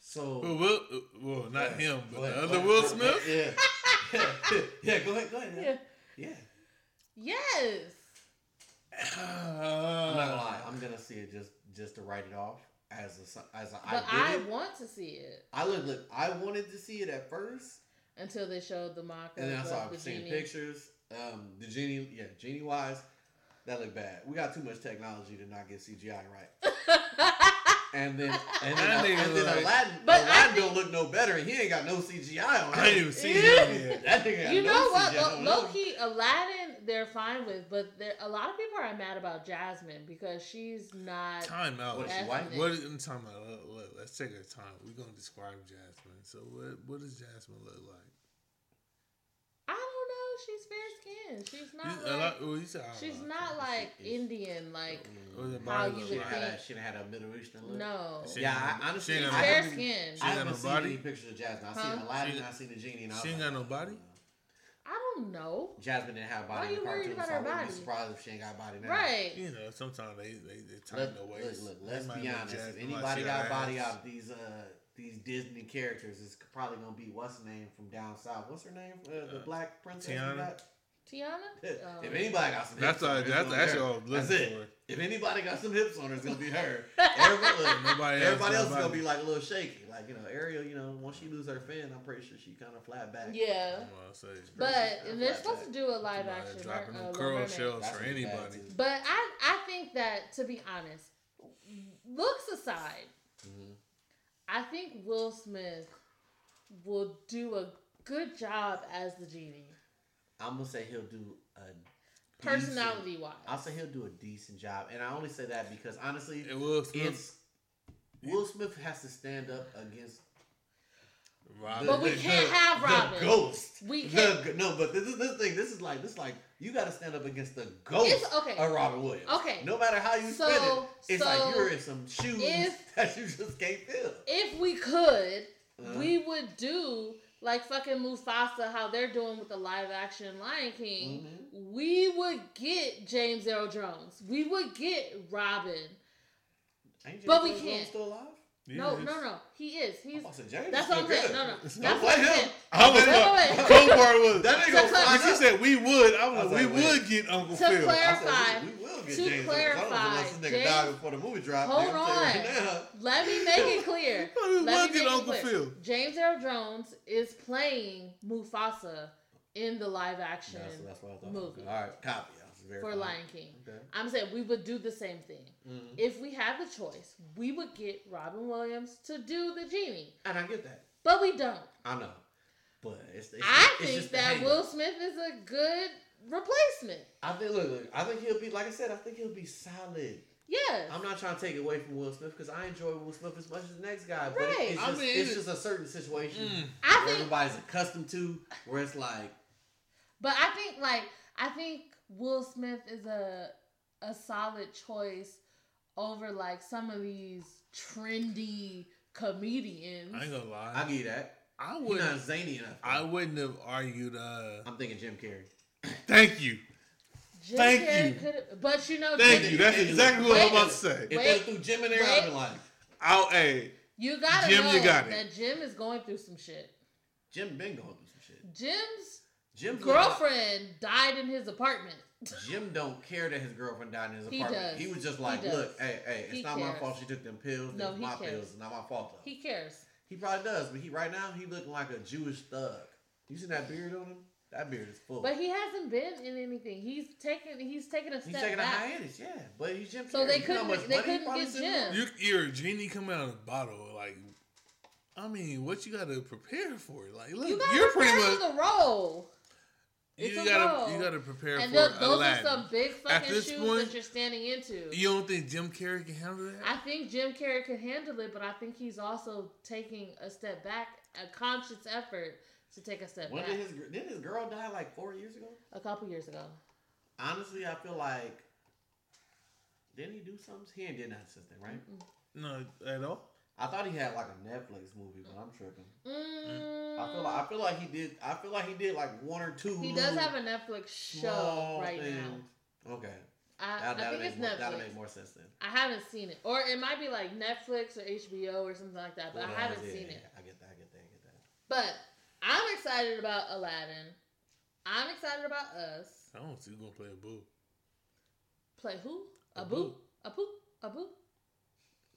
So. Well, Will, uh, well, not him, but ahead, the other Will. Smith. Yeah. yeah, go ahead. Go ahead. Yeah. Yeah. Yes. I'm not gonna lie. I'm gonna see it just just to write it off as a as a. But I I, did it. want to see it I look look. I wanted to see it at first, until they showed the mock and then I of saw the seeing genie. pictures. Um, the genie, yeah, genie wise, that looked bad. We got too much technology to not get CGI right. And then and then, That nigga and then like- Aladdin, But I Aladdin think- don't look no better, and he ain't got no CGI on him. I ain't him. even seen Yeah. him yet. That nigga got you no know what? CGI on Low him. key, Aladdin, they're fine with, but there a lot of people are mad about Jasmine because she's not. Time out. What is she white? ethnic. What is I'm talking about? Look, look, let's take our time. We're gonna describe Jasmine. So what what does Jasmine look like? I don't know. She's fair skinned. She's not You- like. lot- well, said, she's know. not like She Indian. Like What the how you would She like? had, a, think- she had a Middle Eastern look. no. She Yeah, I, no- honestly, she ain't I got fair haven't, skinned. I She ain't haven't got no seen any pictures of Jasmine. I've huh? seen Aladdin, She- I seen the genie. And she was ain't like, got no body? I don't know. Jasmine didn't have a Why body in you the worried cartoon, about so her I wouldn't be surprised if she ain't got a body now. Right. You know, sometimes they they, they tighten Let, the look, waist. look, They let's be honest. If anybody got a body out of these uh these Disney characters, is probably gonna be what's her name from down south. What's her name? Uh, the Uh, black princess. we Tiana? Tiana. Oh. if anybody got some, That's hips on all- her, it's that's gonna be actually her. all That's it. for. If anybody got some hips on her, it's gonna be her. Everybody, look, Nobody else everybody else got is gonna be like a little shaky. Like you know, Ariel. You know, once she lose her fin, I'm pretty sure she kind of flat back. Yeah. I'm gonna say. But and they're supposed back. to do a live Somebody action dropping mer- them uh, curl Mermaid. shells That's for gonna be bad, anybody. But I I think that to be honest, looks aside. I think Will Smith will do a good job as the genie, I'm gonna say he'll do a decent- personality wise. I'll say he'll do a decent job, and I only say that because honestly, It will Smith. it's Will Smith has to stand up against Robin. But we can't have Robin. The ghost. We can't- g- no, but this is this thing. This is like this is like you got to stand up against the ghost It's- okay. of Robin Williams. Okay. No matter how you So- spin it, it's so like you're in some shoes if- that you just can't fill. if we could, Uh-huh. we would do like fucking Mufasa, how they're doing with the live action Lion King. Mm-hmm. We would get James Earl Jones. We would get Robin. Ain't But James we Earl can't. Still alive? No, no, no. He is. He's. Oh, I said James. That's what I'm saying. good. No, no. Don't That's play what I'm him. saying. I was Wait, wait, like, wait. the cold part was That nigga To gonna cla- fly when she said we would. I was I like, we like, wait. would get Uncle To Phil. clar- I said, clarify- we, we will get to James Earl Jones clarify, unless this nigga James- died before the movie dropped. Hold nigga, I'm telling you on. right. Let me make it clear. we Let would me get make Uncle it clear. Phil. James Earl Jones is playing Mufasa in the live action That's, that's what I thought. movie All right, copy. I for. Lion King. Okay. I'm saying we would do the same thing. Mhm. If we had the choice, we would get Robin Williams to do the genie, And I get that. but we don't. I know. But it's, it's I it's think just that. Will Smith is a good replacement. I think look, look, I think he'll be like I said, I think he'll be solid. Yes. I'm not trying to take away from Will Smith because I enjoy Will Smith as much as the next guy. But Right. it, it's, I just, mean, it's just a certain situation Mm. I where think everybody's accustomed to where it's like But I think like I think Will Smith is a a solid choice over like some of these trendy comedians. I ain't gonna lie. I give you that. I wouldn't. not zany enough. I wouldn't have argued. Uh, I'm thinking Jim Carrey. thank you. Jim Thank Carrey you. could've- but you know, Thank Jim- you. That's exactly what I'm about to say. If they threw Jim in there, I'd Wait. been like, I'll, hey, you gotta Jim, know you got it. that Jim is going through some shit. Jim been going through some shit. Jim's Jim's girlfriend died in his apartment. Jim don't care that his girlfriend died in his He apartment. does. He was just He like, does. look, hey, hey, it's He not my fault she took them pills. No, No, he my cares. pills. It's not my fault though. He cares. He probably does, but he right now he looking like a Jewish thug. You seen that beard on him? That beard is full. But he hasn't been in anything. He's taken he's taken a step. he's step taking a back. hiatus, yeah. But he's Jim. So Carrey. they You know how couldn't- much they he couldn't get on? Jim. you, you're a genie coming out of a bottle. Like, I mean, what you got to prepare for? Like, look, you you're prepare pretty much. for the role. You It's a gotta, role. you gotta prepare And for th- those Aladdin. are some big fucking shoes point, that you're standing into. You don't think Jim Carrey can handle that? I think Jim Carrey can handle it, but I think he's also taking a step back, a conscious effort to take a step When back. did his didn't his girl die like four years ago? a couple years ago. Honestly, I feel like didn't he do something? He ain't did nothing since then, right? no, at all. I thought he had like a Netflix movie, but I'm tripping. Mm, I feel like I feel like he did. I feel like he did like one or two. he does have a Netflix show right things. now. Okay, I, that, I that'll think make it's more, Netflix. that'll make more sense then. I haven't seen it, or it might be like Netflix or HBO or something like that, but I haven't yeah, seen yeah, it. I get that. I get that. I get that. But I'm excited about Aladdin. I'm excited about us. I don't see who's gonna play a boo. Play who? A boo. A Abu. Abu. Abu.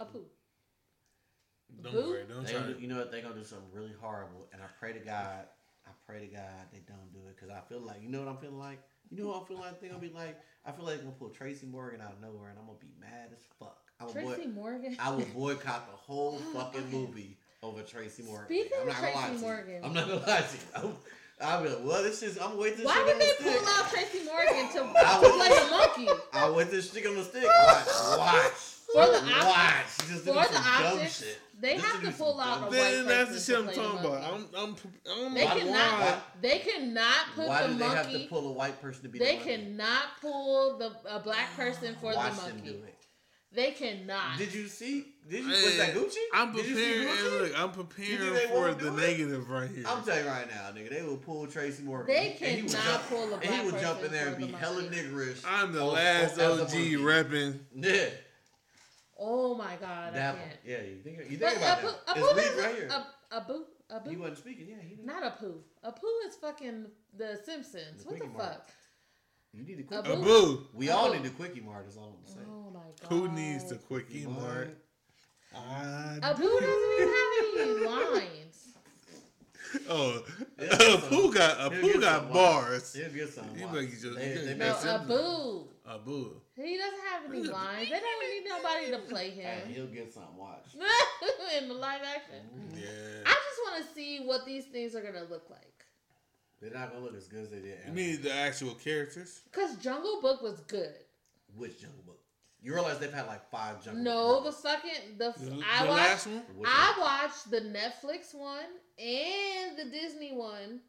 Abu. Abu. Don't Boo? worry, don't They try. gonna do, you know what? They're gonna do something really horrible, and I pray to God. I pray to God they don't do it because I feel like you know what I'm feeling like. You know what I'm feeling like? They're gonna be like. I feel like they're gonna pull Tracy Morgan out of nowhere, and I'm gonna be mad as fuck. I'm gonna Tracy boy- Morgan. I will boycott the whole fucking movie over Tracy Morgan. Speaking I'm not gonna lie Tracy to you. Morgan. I'm not gonna lie to you. I'm, I'll be like, well, this is. I'm waiting. Why would they pull out Tracy Morgan to, to play the monkey? I wait this stick on the stick. Watch, watch, For the optics, watch. Just for the dumb optics, shit. they Just have to pull out a shit. white Then that's the shit I'm talking about. I'm, I'm, I'm They cannot. why- They cannot put Why the do they have to pull a white person to be They the cannot pull the a black person for Watch the them do monkey. it. They cannot. Did you see? Did you? Hey, Was that Gucci? I'm Did you see preparing. Gucci? look, I'm preparing for the it? negative right here. I'm telling you right now, nigga, they will pull Tracy Morgan. They and he would cannot jump, pull a And he black would jump in there and be the hella niggerish. I'm the last OG monkey. repping. Yeah, oh my god, that I can't. Yeah, you think you think But about Abu, that? Abu It's leaked has a- right here. Ab- Abu Abu? He wasn't speaking. Yeah, he did. Not Apu. A poo is fucking The Simpsons. The what the Kwik-E-Mart. fuck? You need a Abu. quickie. Abu. We all Oh. need a Kwik-E-Mart. Is all I'm saying. Oh my god. Who needs the Kwik-E-Mart? boo doesn't even have any lines. Oh, Yeah, that's Abu got He'll Abu got some bars. He'll get some. You watch. better get your- They- you they better No, get some- Abu. Abu. He doesn't have any lines. They don't need nobody to play Hey, him he'll get some. Watch. in the live action. Mm-hmm. Yeah. I just want to see what these things are gonna look like. They're not gonna look as good as they did. You mean the actual characters? Cause Jungle Book was good. Which Jungle Book? You realize they've had like five Jungle No, the second, fucking the, The, I the watched last one? I watched the Netflix one and the Disney one.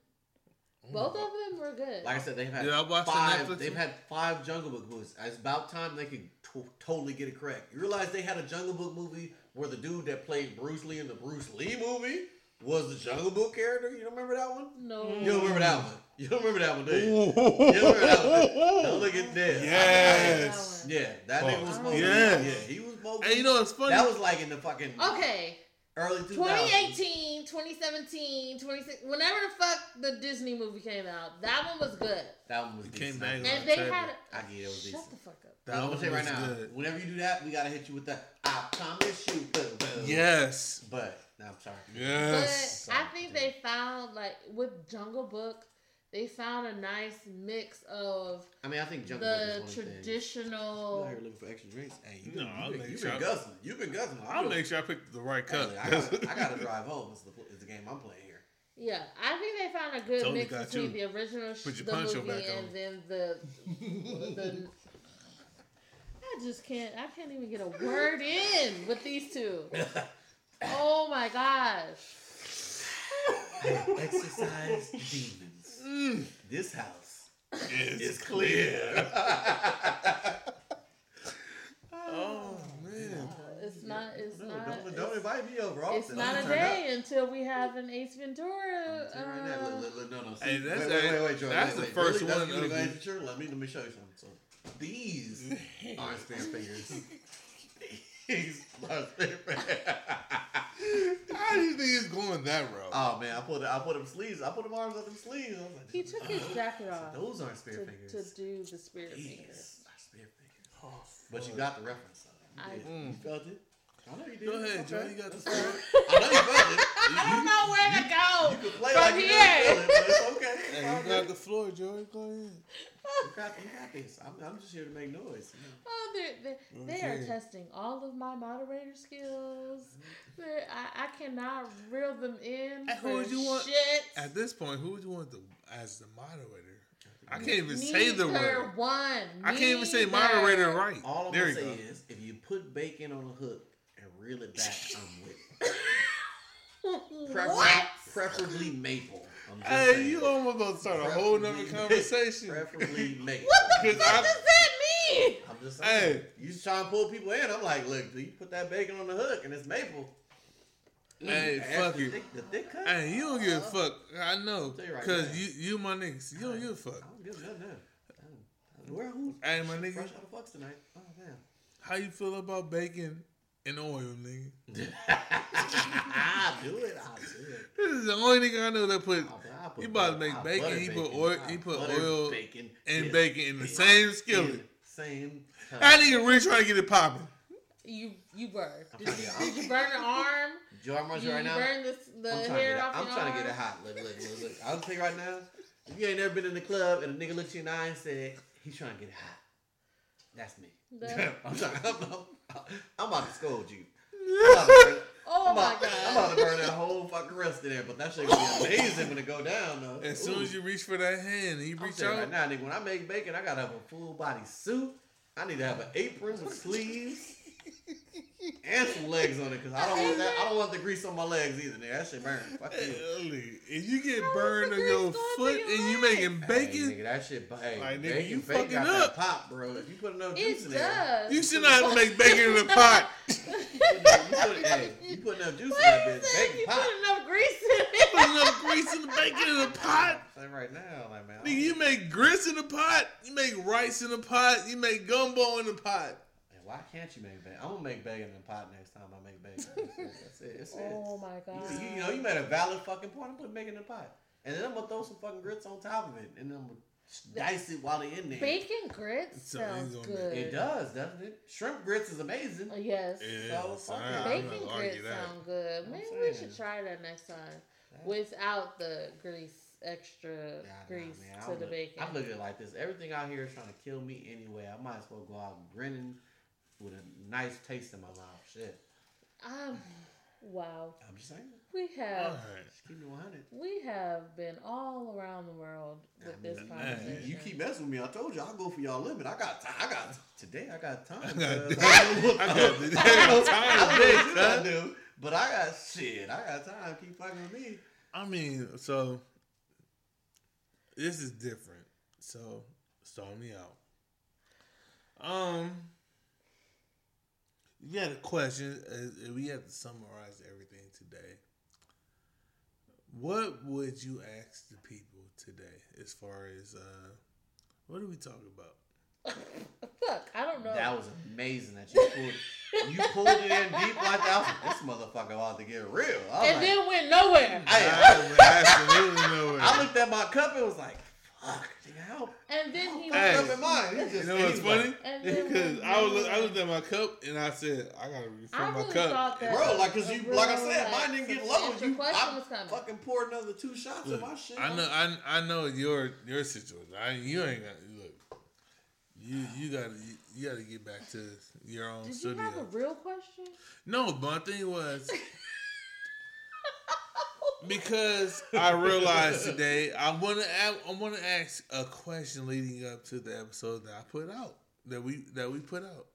Mm. Both of them were good. Like I said, they've had Did I watch the five. Netflix they've one? had five Jungle Book movies. It's about time they could to- totally get it correct. You realize they had a Jungle Book movie where the dude that played Bruce Lee in the Bruce Lee movie was the Jungle Book character. You don't remember that one? no, You don't remember that one. You don't remember that one, do you? You don't remember that one? Don't look at that. Yes. Yeah, that nigga was Mowgli. yes. Yeah, he was Mowgli. Hey, you know what's funny? that was like in the fucking Okay, early 2000s. 2018, 2017, 26, whenever the fuck the Disney movie came out, that one was good. That one was It decent. came back And on they terrible. had. I get it. It was Shut decent. the fuck up. That I'm gonna say right was now, good. whenever you do that, we gotta hit you with the I promise you, boo boo. Yes. But no, I'm sorry. Yes. But I think they found like with Jungle Book, they found a nice mix of I mean, I think Jungle the is one of. You traditional. out here looking for extra drinks? Hey, you No, been, I'll you been, make you sure been I- guzzling. You've been guzzling. I'll I'm make sure I pick the right cup. Hey, I gotta, I gotta drive home. It's the, it's the game I'm playing here. Yeah, I think they found a good Totally mix between you. the original sh- Put your the poncho movie back and on. then the the. I just can't. I can't even get a word in with these two. Oh my gosh! Exercise demons. Mm, This house it's is clear. Oh man. It's not. It's no, not. don't, don't invite me over. Often. it's not a Turn up. day until we have an Ace Ventura. Tell you right now, Uh, look, look, look, no, no. See, Hey, that's- wait, wait, wait, wait, Jordan, that's wait, the first Really? one That's gonna the- let me let me show you something. So these aren't spare fingers. these are spare fingers. How do you think he's going that route? oh man, I put I put them sleeves. I put them arms up them sleeves. I was like, he took his jacket off those aren't spare to, fingers. to do the spirit These finger. are spare fingers. But you got the reference. Though. You, I- Mm. you felt it. I know you did. Go ahead, Okay. Joe. You got the all story. I know you felt it. I don't know where to go. You can play From like you here. didn't feel it, but it's okay. It's Hey, you got the floor, Joey. Go ahead. You got, you got this. I'm, I'm just here to make noise. Oh, they're, they're, they are testing all of my moderator skills. Mm-hmm. They're, I, I cannot reel them in. Hey, who would for you want- At this point, who would you want the, as the moderator? I can't even say the word. one. I can't even say moderator right. All I'm there gonna say go. is, if you put bacon on a hook and reel it back, I'm with it. Preferably, what? preferably maple. I'm Hey, saying. you almost about to start a whole nother conversation. Preferably maple. What the fuck I- does that mean? I'm just saying. Hey. You just trying to pull people in. I'm like, look, do you put that bacon on the hook and it's maple? Hey, Ask fuck the you. Thick, the thick cut? Hey, you don't give a fuck. I know. Tell you right Because now. you, you my niggas. You don't give a I fuck. don't give nothing now. Where who? Hey, my nigga. Fresh out of fucks tonight. Oh man. How you feel about bacon and oil, nigga? I'll do it. I'll do it. This is the only nigga I know that put I'll, I'll put He about to make I'll bacon, he put bacon, oil- I'll he put oil bacon and in- bacon in the in- same skillet. in Same. That time. nigga really trying to get it popping. You you burned. I'm Did you, did you burn your arm? Joe, I'm running You, right now. burned the, the I'm trying to hair get it. off I'm trying arm? to get it hot. Look, look, look, look. I'll tell you right now. If you ain't never been in the club and a nigga looked you in the eye and said he's trying to get it hot, that's me. That- I'm, trying, I'm, I'm, I'm about to scold you. I'm about to burn, Oh I'm my about, I'm about to burn that whole fucking rest in there, but that shit gonna be amazing when it go down though. As soon as you reach for that hand, he I'm reach out. right now, nigga, when I make bacon, I gotta have a full body suit. I need to have an apron with sleeves and some legs on it, cause I don't want that. I don't want the grease on my legs either. Nigga, that shit burn. Fuck you. If you get How is burned on your foot your and you legs? making Hey, bacon, nigga, that shit. Hey, Like, nigga, bacon, you bacon fucking got up. that pop, bro. If you put enough juice It in there, you should not make bacon in a pot. you put, hey, you put enough juice in What that you bitch, bacon You pop. put enough grease in it. Put enough grease in the bacon in the pot. Say right now, like man. Nigga, you make grits in the pot. You make rice in the pot. You make gumbo in the pot. Don't- Why can't you make bacon? I'm gonna make bacon in a pot next time I make bacon. That's it. That's it. That's it. Oh my god. You, you, you know, you made a valid fucking point. I'm putting bacon in a pot, and then I'm gonna throw some fucking grits on top of it, and then I'm gonna dice it while they're in there. Bacon grits So sounds he's good. It does, doesn't it? Shrimp grits is amazing. Uh, yes. Yeah, So, so fuck I- it. I'm Bacon grits sound good. Maybe we should try that next time That- without the grease, extra Nah, nah, grease man, to I'm the look- bacon. I'm looking at it like this. Everything out here is trying to kill me anyway. I might as well go out grinning with a nice taste in my mouth. Shit. Um, wow. I'm just saying. We have Alright. Just keep me 100. we have been all around the world with I this mean, conversation. You keep messing with me. I told you I'll go for y'all limit. I got. I got today. I got time. I got- cuz. I got- I I don't know- got I don't know time what today, you gonna cuz. do, But I got shit. I got time. Keep fucking with me. I mean, so this is different. So start me out. Um, you had a question. uh, We have to summarize everything today. What would you ask the people today, as far as uh, what are we talking about? Look, I don't know. That was amazing that you pulled. You pulled it in deep like that. I was like, this motherfucker about to get real. I was and like, then went nowhere. I, I absolutely nowhere. I looked at my cup and was like, fuck, nigga, help. And then he Hey. Up in mine. He You know he what's was like- funny? And Because I was look, I looked at my cup and I said I gotta refill I my really cup. thought that Bro, like, cause you, real, like I said, like, mine didn't get low. You, question I was coming. fucking poured another two shots Look, of my shit. I know, I, I know your your situation. I, you ain't got to look. You you got to you, got to get back to your own Did you studio. have a real question? no, but my thing was because I realized today I want to I want to ask a question leading up to the episode that I put out that we that we put out.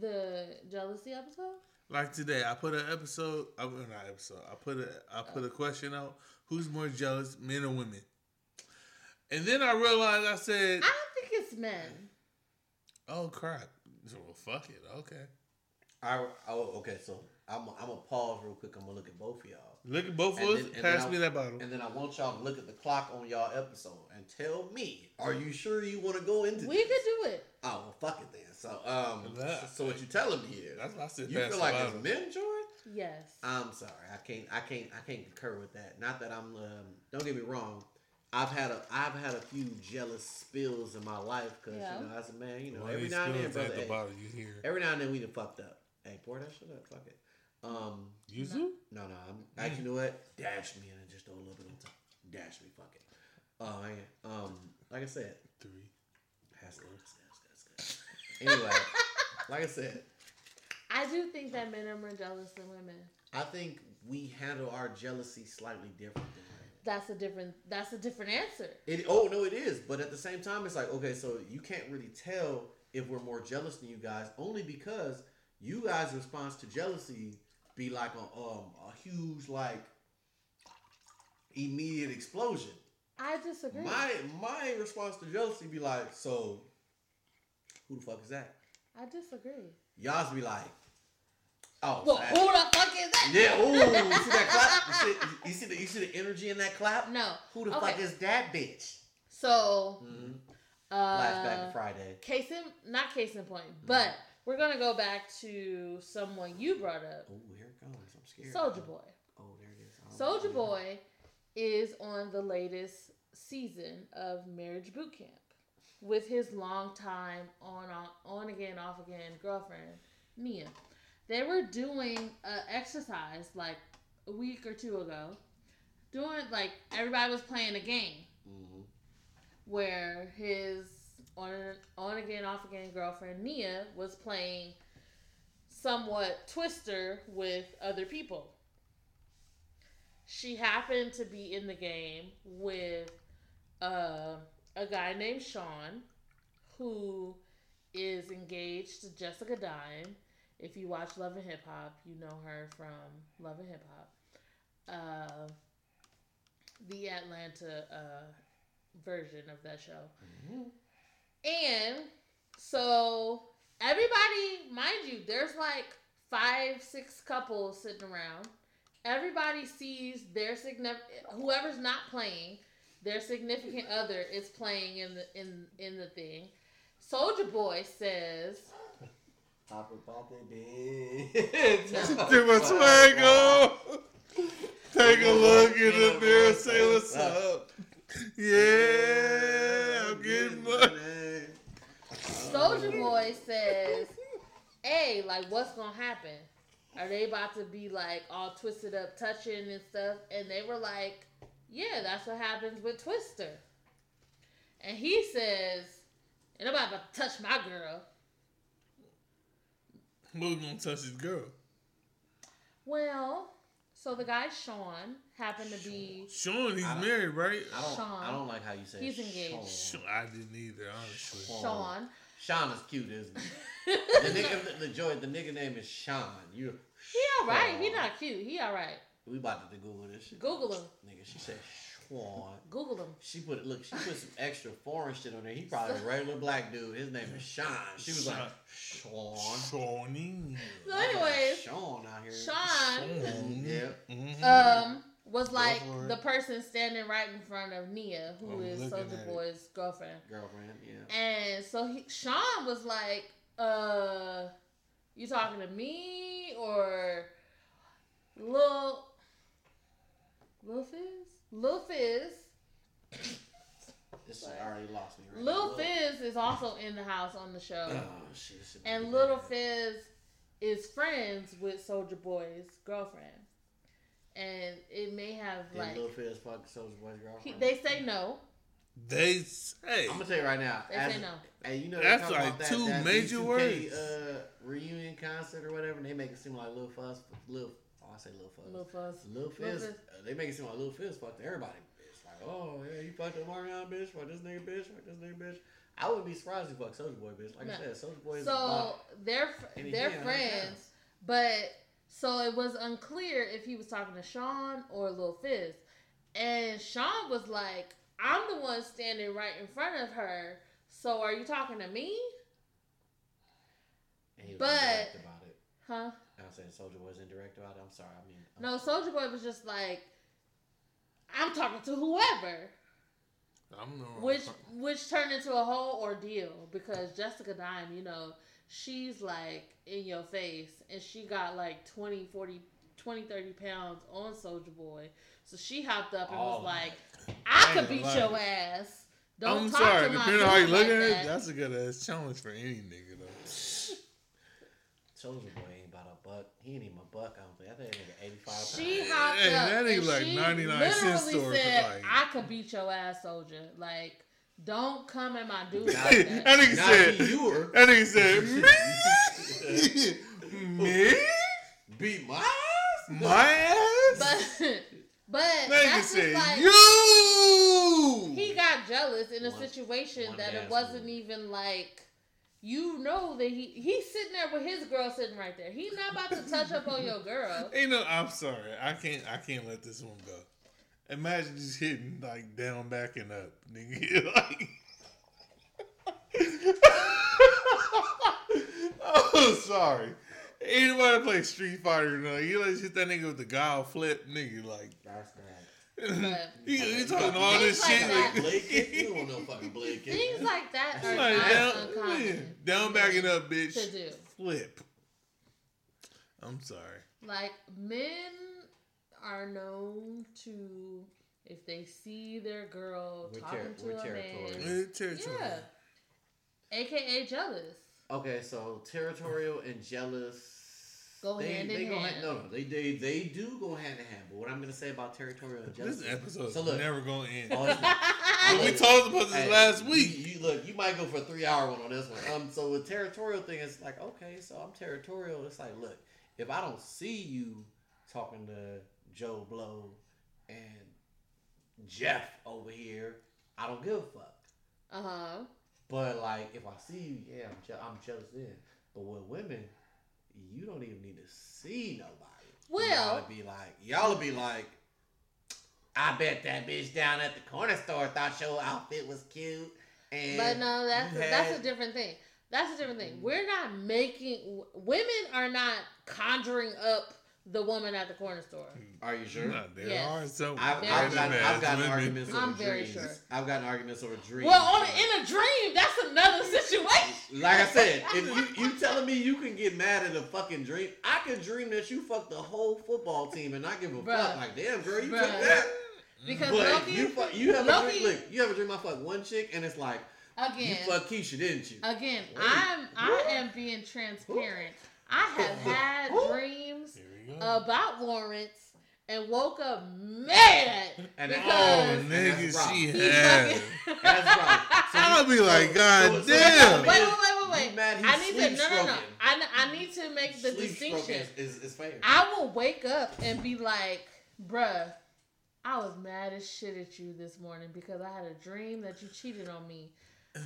The jealousy episode? Like today, I put an episode. I mean, not episode. I put a I put a question out. Who's more jealous, men or women? And then I realized I said, I don't think it's men. "Oh crap! Well, fuck it. Okay. I, oh, okay, so I'm, I'm gonna pause real quick. I'm gonna look at both of y'all. Look at both of us. then- Pass me I- that bottle. And then I want y'all to look at the clock on y'all episode and tell me, are you sure you want to go into We this? could do it. Oh, well, fuck it then. So, um, That- so what you telling me is, That's why I said you feel like bottle. it's men, Jordan? Yes. I'm sorry, I can't, I can't, I can't concur with that. Not that I'm, um, don't get me wrong. I've had a, I've had a few jealous spills in my life because Yeah. you know, as a man, you know, Why every now and then, spoons at brother, the hey, bottle you hear. every now and then we done fucked up. Hey, pour that shit up. Fuck it. Um, Yuzu? no, no. I'm actually, you know what? Dash me and then just throw a little bit on top. Dash me. Fuck it. Oh man. Um, like I said, Three. that's good. That's good. That's good. That's good. Anyway, like I said, I do think that men are more jealous than women. I think we handle our jealousy slightly different than women. That's a different. That's a different answer. It, oh no, it is. But at the same time, it's like okay, so you can't really tell if we're more jealous than you guys, only because you guys' response to jealousy be like a um a huge like immediate explosion. I disagree. My my response to jealousy be like, so who the fuck is that? I disagree. Y'all's be like, oh, Well, who the fuck is that? yeah, ooh, you see that clap? You see, you see the you see the energy in that clap? No. Who the Okay. fuck is that bitch? So, Mm-hmm. uh, Flashback to Friday. case in not case in point, but we're gonna go back to someone you brought up, Oh, comes. I'm scared. Soulja Boy. Oh, there it is. Soulja. Boy is on the latest season of Marriage Boot Camp with his longtime on on, on again off again girlfriend Nia. They were doing an exercise like a week or two ago, doing like everybody was playing a game Mhm. where his on on again off again girlfriend Nia was playing somewhat Twister with other people. She happened to be in the game with uh, a guy named Sean, who is engaged to Jessica Dime. If you watch Love and Hip Hop, you know her from Love and Hip Hop. Uh, the Atlanta uh, version of that show. Mhm. And so everybody, mind you, there's like five, six couples sitting around. Everybody sees their significant whoever's not playing, their significant other is playing in the in in the thing. Soulja Boy says, Pop pop it, bitch. Do my swag. Take a look in the mirror, say what's up. Yeah, I'm getting money. Soulja Boy says, "Hey, like, what's gonna happen? Are they about to be like all twisted up, touching and stuff?" And they were like, "Yeah, that's what happens with Twister." And he says, "And I'm about to touch my girl." Who's gonna touch his girl? Well, so the guy Sean happened to be Sean, he's married, right? I don't. Sean. I don't like how you say. He's engaged. Sean. Sean, I didn't either, honestly. Sean. Sean. Sean is cute, isn't he? The nigga, the, the joy, the nigga name is Sean. You. He all right. He not cute. He all right. We about to Google this shit. Google him. Nigga, she said Sean. Google him. She put it look. She put some extra foreign shit on there. He probably a regular black dude. His name is Sean. She was like Sean. Shawnee. So, anyways, Sean out here. Sean Yeah. Mhm. um was like the person standing right in front of Nia, who I'm is Soulja at it. Boy's girlfriend. Girlfriend. Yeah. And so he, Sean was like, "Uh, you talking to me or Lil Lil Fizz? Lil Fizz. This shit already lost me. Right Lil. Fizz is also in the house on the show, Oh shit. and Little. Fizz is friends with Soulja Boy's girlfriend, and it may have Did like Lil Fizz fuck Soulja Boy's he, girlfriend? they say no. They say. I'm gonna tell you right now. They as- say no. Hey, you know they That's talk like about that, two that major B2K, words. Uh, reunion concert or whatever, and they make it seem like Lil Fuzz, Lil. Oh, I say Lil Fuzz. Lil Fuzz. Lil Lil Fizz, Fizz. uh, they make it seem like Lil Fizz fucked everybody, bitch. Like, oh yeah, you fucked up Marion, bitch. Fuck this nigga, bitch. Fuck this nigga, bitch. I wouldn't be surprised if he fucked Soulja Boy, bitch. Like No. I said, Soulja Boy is So about- they're And they're did, I like that. friends, but so it was unclear if he was talking to Sean or Lil Fizz, and Sean was like, "I'm the one standing right in front of her, so are you talking to me?" and he was but- indirect about it. Huh? I'm saying Soulja Boy's indirect about it. I'm sorry. I mean, I'm No. Soulja Boy was just like, "I'm talking to whoever," I'm no. which which turned into a whole ordeal because Jessica Dime, you know, she's like in your face and she got like 20, 40, 20, 30 pounds on Soulja Boy. So she hopped up and was Oh, like, I I could beat lie. your ass. Don't I'm talk sorry. to my Depending on how you look like at it, that." that's a good ass challenge for any nigga though. Soulja Boy ain't about a buck. He ain't even a buck. I don't think. I think that nigga 85 pounds. She hopped Hey, up that ain't and like she 99 cent literally store for said, like- "I could beat your ass, soldier. Like, don't come at my dude Nah, like that that." nigga Not said. he, you were. That nigga said me. me. Beat my ass. My ass. But, but Nigga that's said just like you. he got jealous in a One- situation one that it wasn't move. even like. You know that he he's sitting there with his girl sitting right there. He's not about to touch up on your girl. Ain't no. I'm sorry. I can't. I can't let this one go. Imagine just hitting like down, back, and up, nigga. like. oh, sorry. Anybody play Street Fighter? No, you let's hit that nigga with the guile flip, nigga. Like, That's bad. But he, he talking all this Things shit. like Like. Blade kick? You don't want no fucking blade kick. things like that are like not down, uncommon yeah, down, back, and up, bitch. to do. Flip. I'm sorry. Like men are known to if they see their girl We're talking ter- to a territorial. man, territory. yeah, aka jealous. Okay, so territorial and jealous Go they, hand in Go hand. hand, no, no, they, they they do go hand in hand. But what I'm gonna say about territorial and jealous? This episode So is look. never gonna end. Oh, we talked about this Hey, last week. You, look, you might go for a three hour one on this one. Um, so the territorial thing, is like okay, so I'm territorial. It's like, look, if I don't see you talking to Joe Blow and Jeff over here, I don't give a fuck. Uh huh. But like, if I see you, yeah, I'm, je- I'm jealous then. But with women, you don't even need to see nobody. Well- y'all be like, y'all would be like, I bet that bitch down at the corner store thought your outfit was cute. And But no, that's a, that's a different thing. That's a different thing. We're not making women are not conjuring up the woman at the corner store. Hmm. Are you sure? Nah, there Yes. are some. I've, Very I've, gotten, I've gotten arguments over I'm very dreams. sure. I've gotten arguments over dreams. Well, on in a dream, that's another situation. Like I said, if you you telling me you can get mad at a fucking dream, I can dream that you fucked the whole football team and not give a Bruh. fuck. Like, damn, girl, you Bruh. took that. Because But Loki, you fuck, you have a dream. Look, you have a dream. I fuck one chick, and it's like you fuck Keisha, didn't you? again, Wait. I'm I am being transparent. I have had Who? dreams Here we go. About Lawrence and woke up mad And that- oh, because and that's nigga, she had. fucking. So I'll be like, so- God so- so damn. Wait, wait, wait, wait, wait. mad I need to no, no, no. I, I need to make the Sleep distinction. is, is, is fair. I will wake up and be like, bruh, I was mad as shit at you this morning because I had a dream that you cheated on me.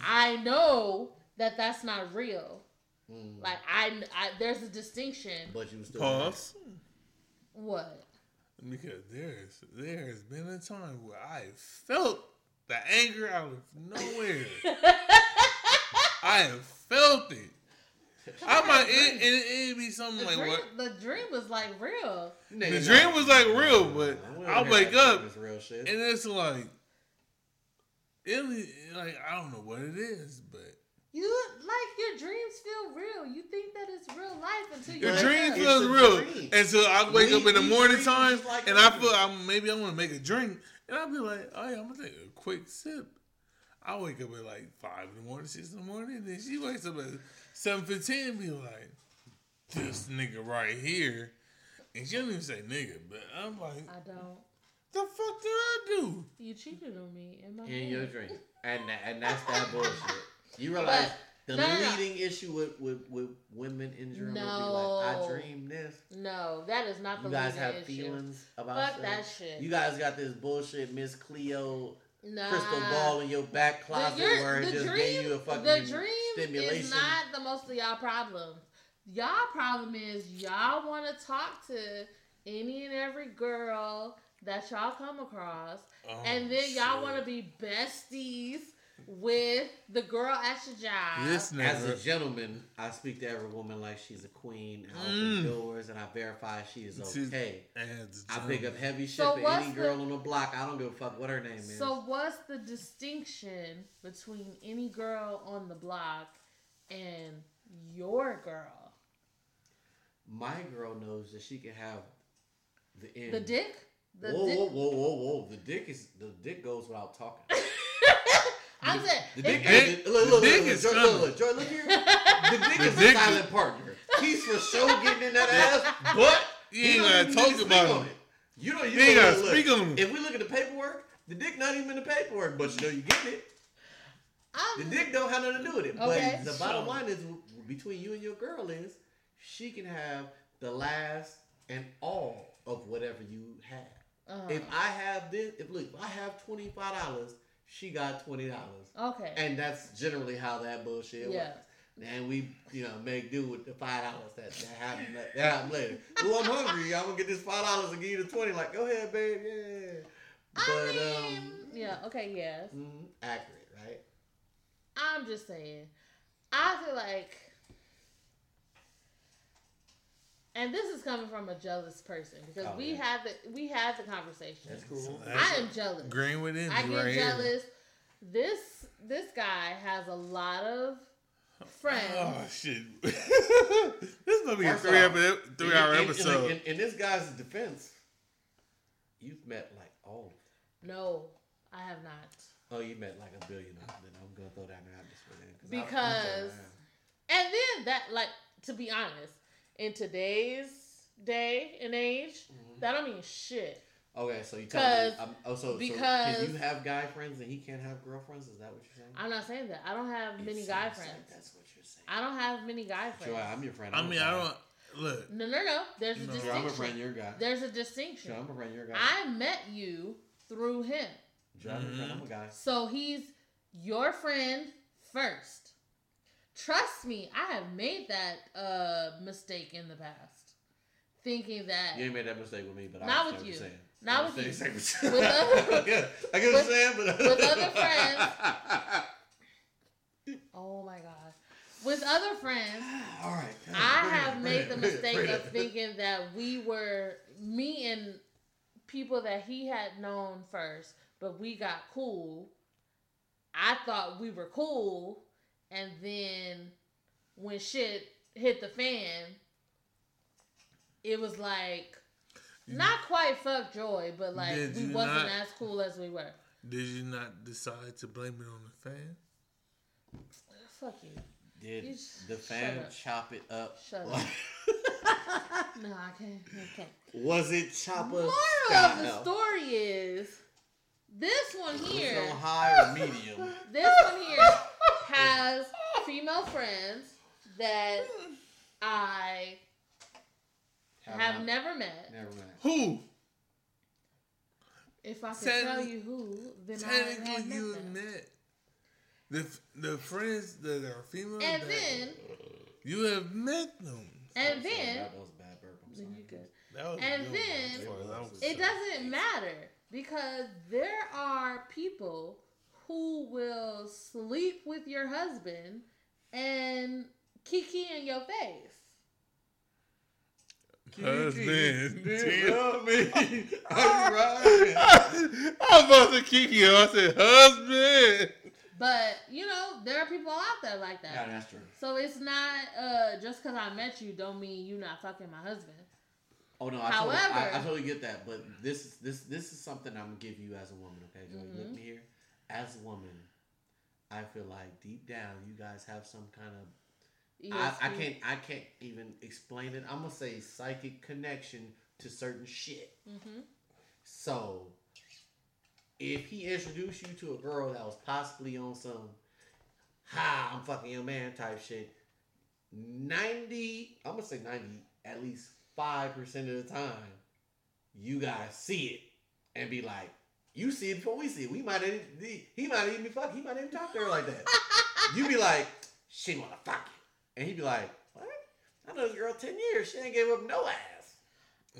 I know that that's not real. Mm. Like I, I there's a distinction. but you was still Pause. What? Because there's there has been a time where I felt the anger out of nowhere. I have felt it. I might it, it, it'd be The something like dream, what the dream was like real. the dream was like real, but I'll wake up real shit. and it's like it like I don't know what it is, but You like your dreams feel real. You think that it's real life until you your But wake dream up. feels real dream. until I wake We- up in the morning time like and I that. feel I'm maybe I want to make a drink and I'll be like, oh yeah, I'm gonna take a quick sip. I wake up at like five in the morning, six in the morning, and then she wakes up at seven fifteen and be like, this nigga right here. And she don't even say nigga, but I'm like, I don't. the fuck did I do? You cheated on me in my in your head. dream, and and that's that bullshit. You realize the no, no, no. leading issue with, with, with women in dream would be No. like, I dream this. No, that is not the You guys have issue. feelings about Fuck stuff. that shit. You guys got this bullshit Miss Cleo Nah. crystal ball in your back The- closet your- where it just dream, gave you a fucking the dream stimulation. is not the most of y'all problems. Y'all problem is y'all want to talk to any and every girl that y'all come across, Oh, and then y'all want to be besties with the girl at your job. this As a gentleman, I speak to every woman like she's a queen. I open Mm. doors and I verify she is She's- okay. As I pick up heavy shit So for what's any the- girl on the block. I don't give a fuck what her name is. So what's the distinction between any girl on the block and your girl? My girl knows that she can have the end. The dick? The whoa, dick? whoa, whoa, whoa, whoa! The dick is the dick goes without talking. I'm saying The dick, if- Dick- is, look, the look, dick look, look, is Joy, look, look, Joy, look here. The dick The is dick a is- silent partner. He's for sure getting in that ass, but You he ain't don't gotta even talk about speak it. You know, you, You ain't know, gotta look, speak on it. If we look at the paperwork, the dick not even in the paperwork, but you know you get it. I'm- The dick don't have nothing to do with it. Okay. But the bottom line is between you and your girl is she can have the last and all of whatever you have. uh, If I have this, if look, if I have twenty five dollars, she got twenty dollars, okay. and that's generally how that bullshit Yeah. works. And we, you know, make do with the five dollars that that happen that happen later. oh, I'm hungry. I'm gonna get this five dollars and give you the twenty. Like, go ahead, babe. Yeah. But I mean, um, yeah, okay, yes. mm, accurate, right? I'm just saying. I feel like, and this is coming from a jealous person because Oh, we yeah. had the we had the conversation. That's cool. I am jealous. Green with it. I get right here. jealous. This this guy has a lot of friends. Oh shit! this is gonna be a three, off, epi- three in- hour in- in- episode. In, in this guy's defense, you've met like all. of them. No, I have not. Oh, you met like a billion of them. Then I'm gonna throw that in there just for that. I- Because- And then that, like, to be honest, in today's day and age, Mhm. that don't mean shit. Okay, so you tell me. 'Cause- Um, oh, so, so because- can you have guy friends and he can't have girlfriends? Is that what you're saying? I'm not saying that. I don't have It many guy sounds like friends. that's what you're saying. I don't have many guy friends. Joy, I'm your friend. I I'm a mean. I don't look. No, no, no. There's a No. Joy, distinction. I'm a friend. You're a guy. There's a distinction. Joy, I'm a friend. You're a guy. I met you through him. Joy, I'm a friend. I'm a guy. So he's your friend first. Trust me, I have made that uh, mistake in the past. Thinking that You ain't made that mistake with me, but I Not understand with you. saying. Not with you. With other- I get I get what you're saying, but with other friends. Oh my god. with other friends, All right. I Bring it, have made it, the bring it, mistake of thinking that we were me and people that he had known first, but we got cool. I thought we were cool, and then when shit hit the fan, it was like not quite fuck joy, but like Did we wasn't not- as cool as we were. Did you not decide to blame it on the fan? Fuck you. Did You the fan chop it up? Shut Like- No, I can't. I can't. Was it chopper Moral style? of the story is this one here. it on high or medium? This one here has female friends that I have not- never met. never met. Who? If I could Technically- tell you who, then I have Technically, met you them. met the the friends that are female. And that then, you have met them. and I'm then, that was bad burp. I'm then sorry. you good. And then, one, as far as I was It doesn't matter because there are people who will sleep with your husband and kiki in your face. Husband. Tell me. Are you right? I'm about to kick you. I said, husband. But you know, there are people out there like that. Yeah, that's true. So it's not uh just because I met you don't mean you're not fucking my husband. Oh no, I, totally, I, However- I totally get that, but this is this this is something I'm gonna give you as a woman, okay? Joey, look me here. As a woman, I feel like deep down you guys have some kind of I, I can't I can't even explain it. I'm gonna say psychic connection to certain shit. Mhm. So if he introduced you to a girl that was possibly on some ha I'm fucking your man type shit, ninety I'm gonna say ninety at least five percent of the time, you guys see it and be like, you see it before we see it. We might even he might even be fuck he might even talk to her like that. you be like, she wanna fuck you. And he'd be like, What? I know this girl ten years, she ain't gave up no ass.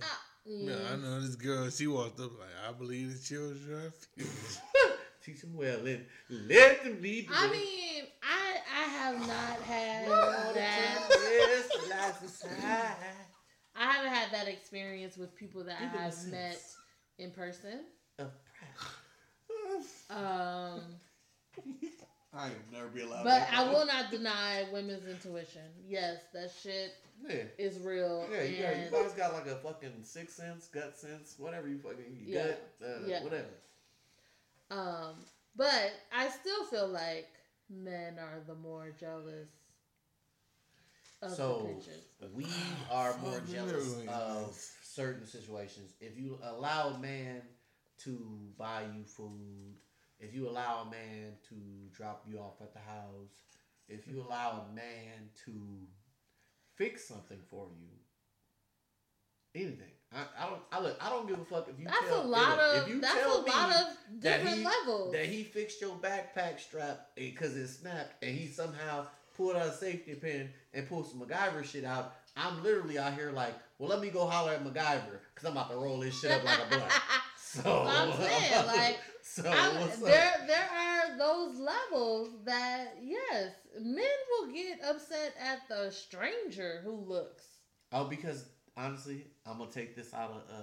Ah, Yeah, I mm. know this girl. She walked up like, I believe the children. are few." Teach them well and let them lead the I way. mean, I I have not had that. tears that. I haven't had that experience with people that Even I have met in person. of Um, I will never be allowed. but I will not deny women's intuition. Yes, that shit Yeah. is real. Yeah, you, got, you guys got like a fucking sixth sense, gut sense, whatever you fucking you Yeah. gut, uh, Yeah. whatever. Um, but I still feel like men are the more jealous of So the pictures. we are more jealous of certain situations. If you allow a man to buy you food, if you allow a man to drop you off at the house, if you allow a man to fix something for you, anything. I, I don't. I look. I don't give a fuck if you. That's tell, a lot if of you that's a tell me lot of different he- levels. that he fixed your backpack strap because it snapped and he somehow pulled out a safety pin and pulled some MacGyver shit out. I'm literally out here like, well, let me go holler at MacGyver because I'm about to roll this shit up like a blunt. So I'm saying, like, so I'm- what's up? there there are those levels that yes, men will get upset at the stranger who looks. Oh, because honestly, I'm gonna take this out of uh,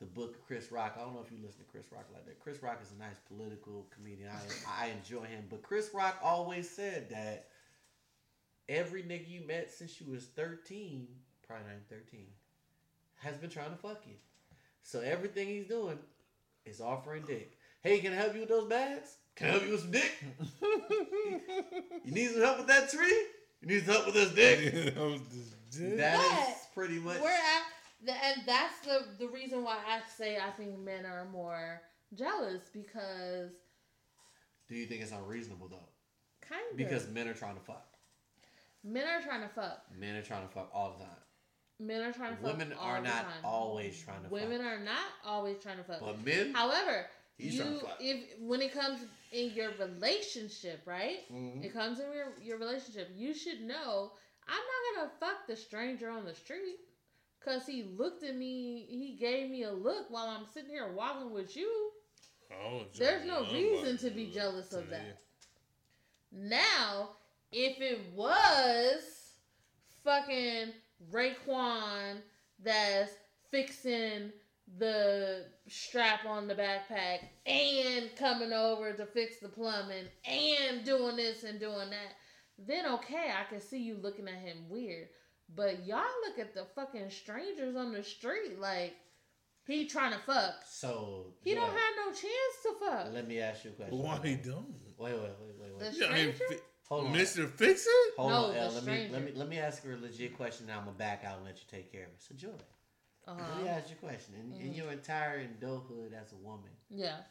the book of Chris Rock. I don't know if you listen to Chris Rock like that. Chris Rock is a nice political comedian. I I enjoy him, but Chris Rock always said that every nigga you met since you was 13, probably not 13, has been trying to fuck you. So everything he's doing is offering dick. Hey, can I help you with those bags? Can I help you with some dick? You need some help with that tree? You need some help with this dick? That was the. That is pretty much. We're at the, and that's the the reason why I say I think men are more jealous because Do you think it's unreasonable though? kind of Because men are trying to fuck. men are trying to fuck. Men are trying to fuck all the time. Men are trying to fuck. Women all are the not time. always trying to Women fuck. are not always trying to fuck. But men, However, He's you to fuck. if when it comes in your relationship, right? Mhm. It comes in your, your relationship. You should know I'm not gonna fuck the stranger on the street because he looked at me. He gave me a look while I'm sitting here walking with you. I There's no reason to be jealous of that. Now, if it was fucking Raekwon that's fixing the strap on the backpack and coming over to fix the plumbing and doing this and doing that, then okay, I can see you looking at him weird. But y'all look at the fucking strangers on the street like he trying to fuck. So He Joy, don't have no chance to fuck. Let me ask you a question. Why he don't? Wait, wait, wait, wait, wait. The You know, I mean, stranger? Fi- Hold on. Mr. Fix It? Hold No, on, the L. Let me stranger. let me let me ask her a legit question. Now I'm gonna back out and let you take care of it. So Joy, let me Uh-huh. ask you a question. In, in Mhm. your entire adulthood as a woman, Yeah.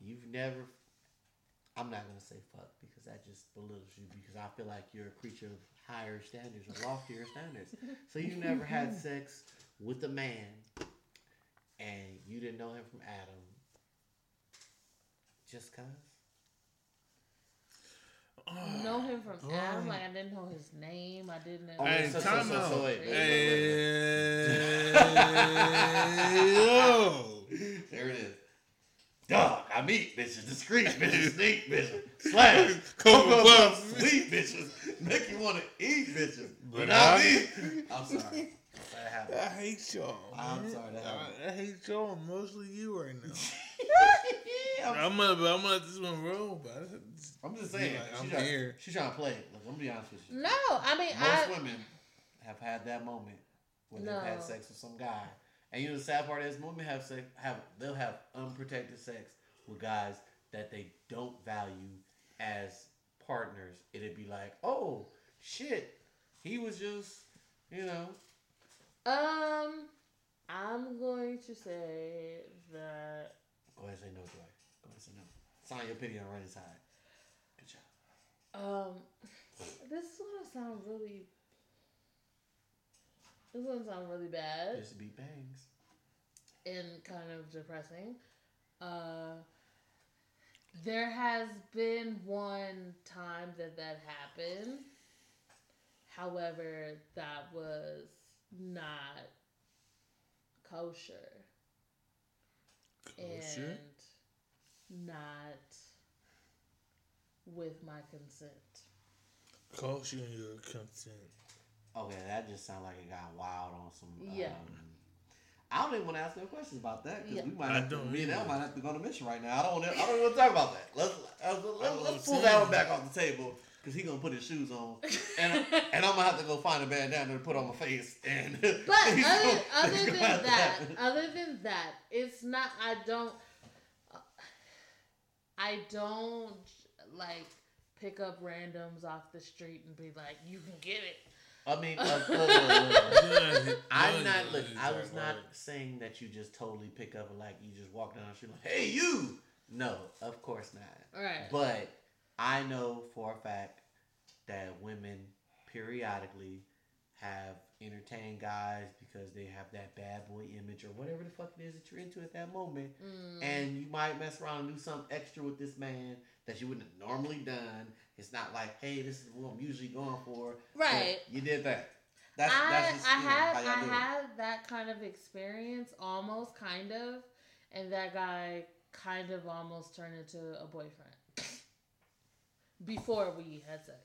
you've never. I'm not gonna say fuck because that just belittles you because I feel like you're a creature of higher standards or loftier standards. So you never had sex with a man, and you didn't know him from Adam, just cause. know him from Adam. Like I didn't know his name. I didn't know. Hey, so- so- time so- so wait, wait, Hey, yo. There it is. Dog, I meet bitches, discreet bitches, sneak bitches, slash, Cocoa cocoa puffs. puffs, sweet bitches, make you want to eat bitches, but But not I- me. I'm sorry. That happened. I hate y'all. I'm sorry, that I, happened. I hate y'all, mostly you right now. I'm, I'm gonna, I'm gonna let this one roll, but I'm just saying, Like, I'm trying, here. she's trying to play it. Look, I'm gonna be honest with you. No, I mean Most I. women have had that moment when No. they've had sex with some guy, and you know the sad part is, women have sex, have they'll have unprotected sex with guys that they don't value as partners. It'd be like, oh shit, he was just, you know, Um, I'm going to say that. go ahead and say no, Joy. Go ahead and say no. Sign your pity on right side. Good job. Um, this is gonna sound really. This is gonna sound really bad Just beat bangs. and kind of depressing. Uh, there has been one time that that happened. However, that was not kosher. Kosher? and not with my consent. Kosher and your consent. Okay, that just sounds like it got wild on some. Yeah. Um, I don't even want to ask no questions about that because Yeah. we might I have to, don't me and Elle might have to go on a mission right now. I don't want to. I don't want to talk about that. Let's let's, let's, let's pull that one back off the table because he gonna put his shoes on, and and I'm gonna have to go find a bandana to put on my face. And But other, gonna- other than gonna that, other than that, it's not. I don't. I don't like pick up randoms off the street and be like, "You can get it." I mean, look, look, look, look, look. I'm not. Look, I was not saying that you just totally pick up and like you just walk down the street like, "Hey, you." No, of course not. All right. But I know for a fact that women periodically have entertained guys because they have that bad boy image or whatever the fuck it is that you're into at that moment. Mm, And you might mess around and do something extra with this man that you wouldn't have normally done. It's not like, hey, this is what I'm usually going for. right. You did that. That's, I that's just I know, had I had that kind of experience, almost kind of, and that guy kind of almost turned into a boyfriend before we had sex.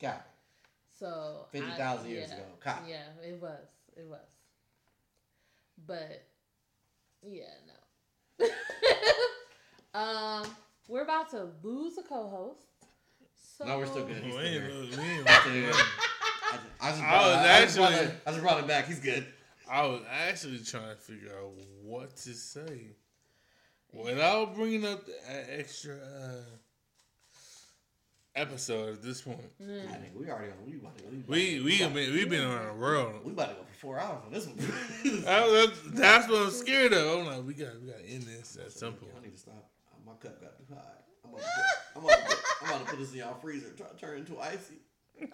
Got it. So I- 50,000 years yeah, ago. Cop. Yeah, it was. It was. But yeah, no. um, we're about to lose a co-host. So No, we're still good. We ain't, still we ain't, I just, I just, I brought, was I, just actually- it, I just brought it back. He's good. I was actually trying to figure out what to say without bringing up the uh, extra uh, episode at this point. Mm. I think we already on. We about to, we, about We to, we about, been we been around the world. we about to go for four hours on this one. That- that's, that's what I'm scared of. I'm like, we got we got to end this at some point. I need to stop. My cup got too high. I'm about to put, I'm about to put, I'm about to put this in y'all freezer. Try to turn it into icy.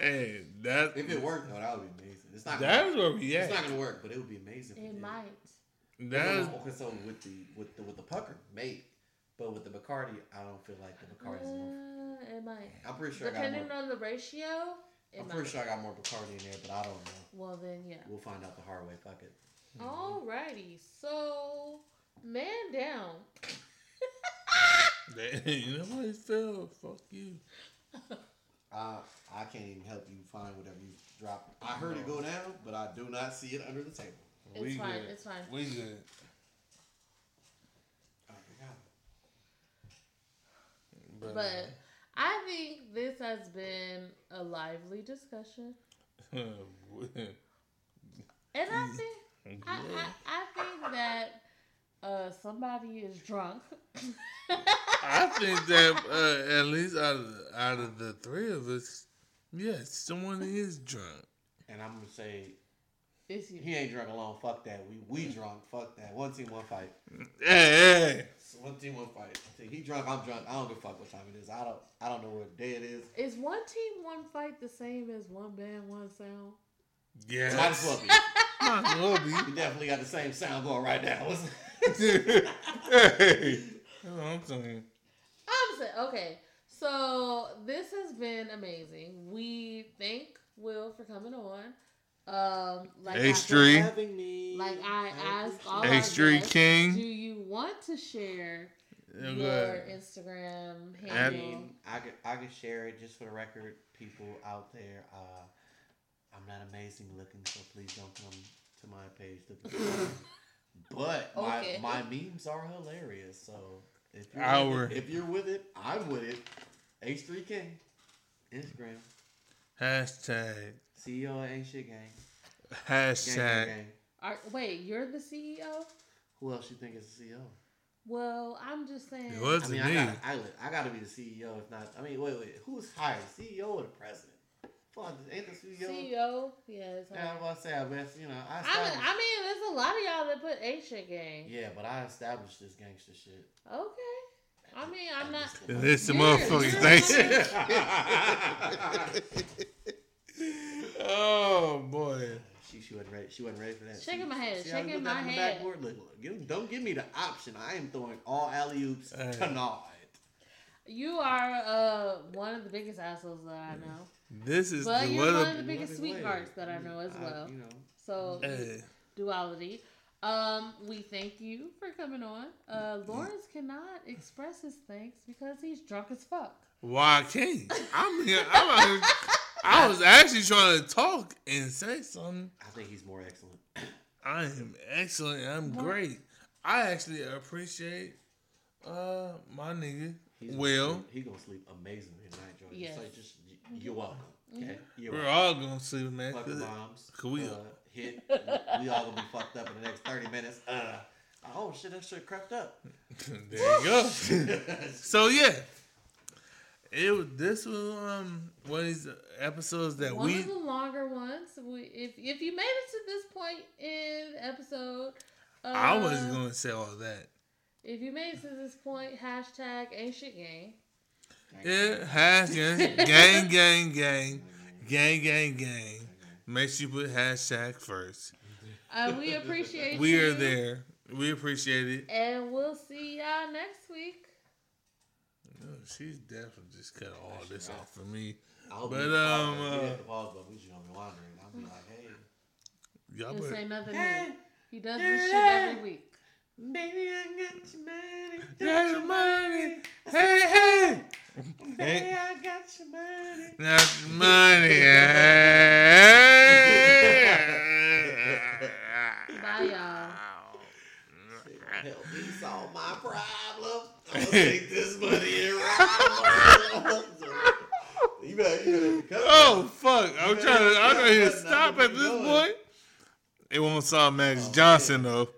Hey, that If it worked though, that would be amazing. It's not. that's gonna, where we it's not gonna work, but it would be amazing. if it did. might. That's okay, so with the with the with the pucker, maybe. But with the Bacardi, I don't feel like the Bacardi's enough. Uh, it might. I'm pretty sure I got Depending more. on the ratio, it I'm might. pretty sure I got more Bacardi in there, but I don't know. Well then, yeah. We'll find out the hard way. Fuck it. Alrighty, so man down. you know what he fell? Fuck you. I I can't even help you find whatever you dropped. I heard it go down, but I do not see it under the table. It's we fine, good. it's fine. We good. Oh, we. But, But I think this has been a lively discussion. uh, And I think I. I, I think that uh, somebody is drunk. I think that uh, at least out of, out of the three of us, yes, someone is drunk. And I'm gonna say It's you. he ain't drunk alone. Fuck that. We we drunk. Fuck that. One team, one fight. Hey, hey. One team, one fight. See, he drunk. I'm drunk. I don't give a fuck what time it is. I don't. I don't know what day it is. Is one team, one fight the same as one band, one sound? Yeah. Might as well be. Might as well be. We definitely got the same sound going right now. hey. That's what I'm saying. I'm saying, okay. So this has been amazing. We thank Will for coming on. Um, like I- H3. having me. Like I asked all H3 our guests, do you want to share Yeah, your go ahead. Instagram I mean, I could, I could share it just for the record, people out there. Uh, I'm not amazing looking, so please don't come to my page looking for. But Okay. my, my memes are hilarious. So if you're, Our- with it, if you're with it, I'm with it. H3K, Instagram, Hashtag. CEO of Ain't Shit Gang. Gang, gang, Hashtag. gang. Are, wait, you're the CEO? Who else you think is the CEO? Well, I'm just saying. It was I mean, me. I gotta, I, I gotta be the CEO. If not, I mean, wait, wait, who's hired, CEO or the president? Fuck, ain't the CEO? CEO? Yes. Yeah, I'm about to say, I best, you know, I I, mean, I mean, there's a lot of y'all that put A shit gang. yeah, but I established this gangster shit. Okay. I mean, I'm not. This the You're- motherfucking you're- thing. oh boy. she, she wasn't ready. She wasn't ready for that. Shaking See- my head, see shaking my head. backboard? Look, look, give- don't give me the option. I am throwing all alley oops Hey. tonight. You are uh, one of the biggest assholes that I know. This is But the you're one of the biggest sweethearts that I know as I- well. you know, So Hey. duality. Um, we thank you for coming on. Uh, Lawrence cannot express his thanks because he's drunk as fuck. Why can't? I'm here. I'm out here- I was actually trying to talk and say something. I think he's more excellent. I am excellent. I'm What? great. I actually appreciate uh my nigga. He's gonna sleep- he gonna sleep amazing tonight, George. Yes. So just you're welcome. Okay, you're we're welcome. all gonna sleep, man. Fucking 'cause- bombs. Could we- uh, hit? we all gonna be fucked up in the next thirty minutes. Uh, oh shit, that shit crept up. there you go. so yeah, it was. This was um one of these episodes that One we. of the longer ones. We, if if you made it to this point in episode, uh, I wasn't gonna say all that. If you made it to this point, hashtag ain't shit gang. Yeah, hashtag gang, gang, gang, gang, gang, gang. Make sure you put hashtag first. Uh, we appreciate We you. are there. We appreciate it. And we'll see y'all next week. No, she's definitely just cut all this off for me. I hope But, you um, uh, hit the pause button, we just gonna be wondering. I'll be like, hey, Y'all He'll say nothing Hey. new. He does this shit every week. baby, I got your money. Got your money. Hey, hey. Baby, I got your money. Got your money. Hey. Bye, y'all. Help me solve my problem. I'm gonna take this money and ride. you better, you better Oh fuck! I'm trying to. I'm trying to stop at this point. It won't solve Max oh, Johnson though.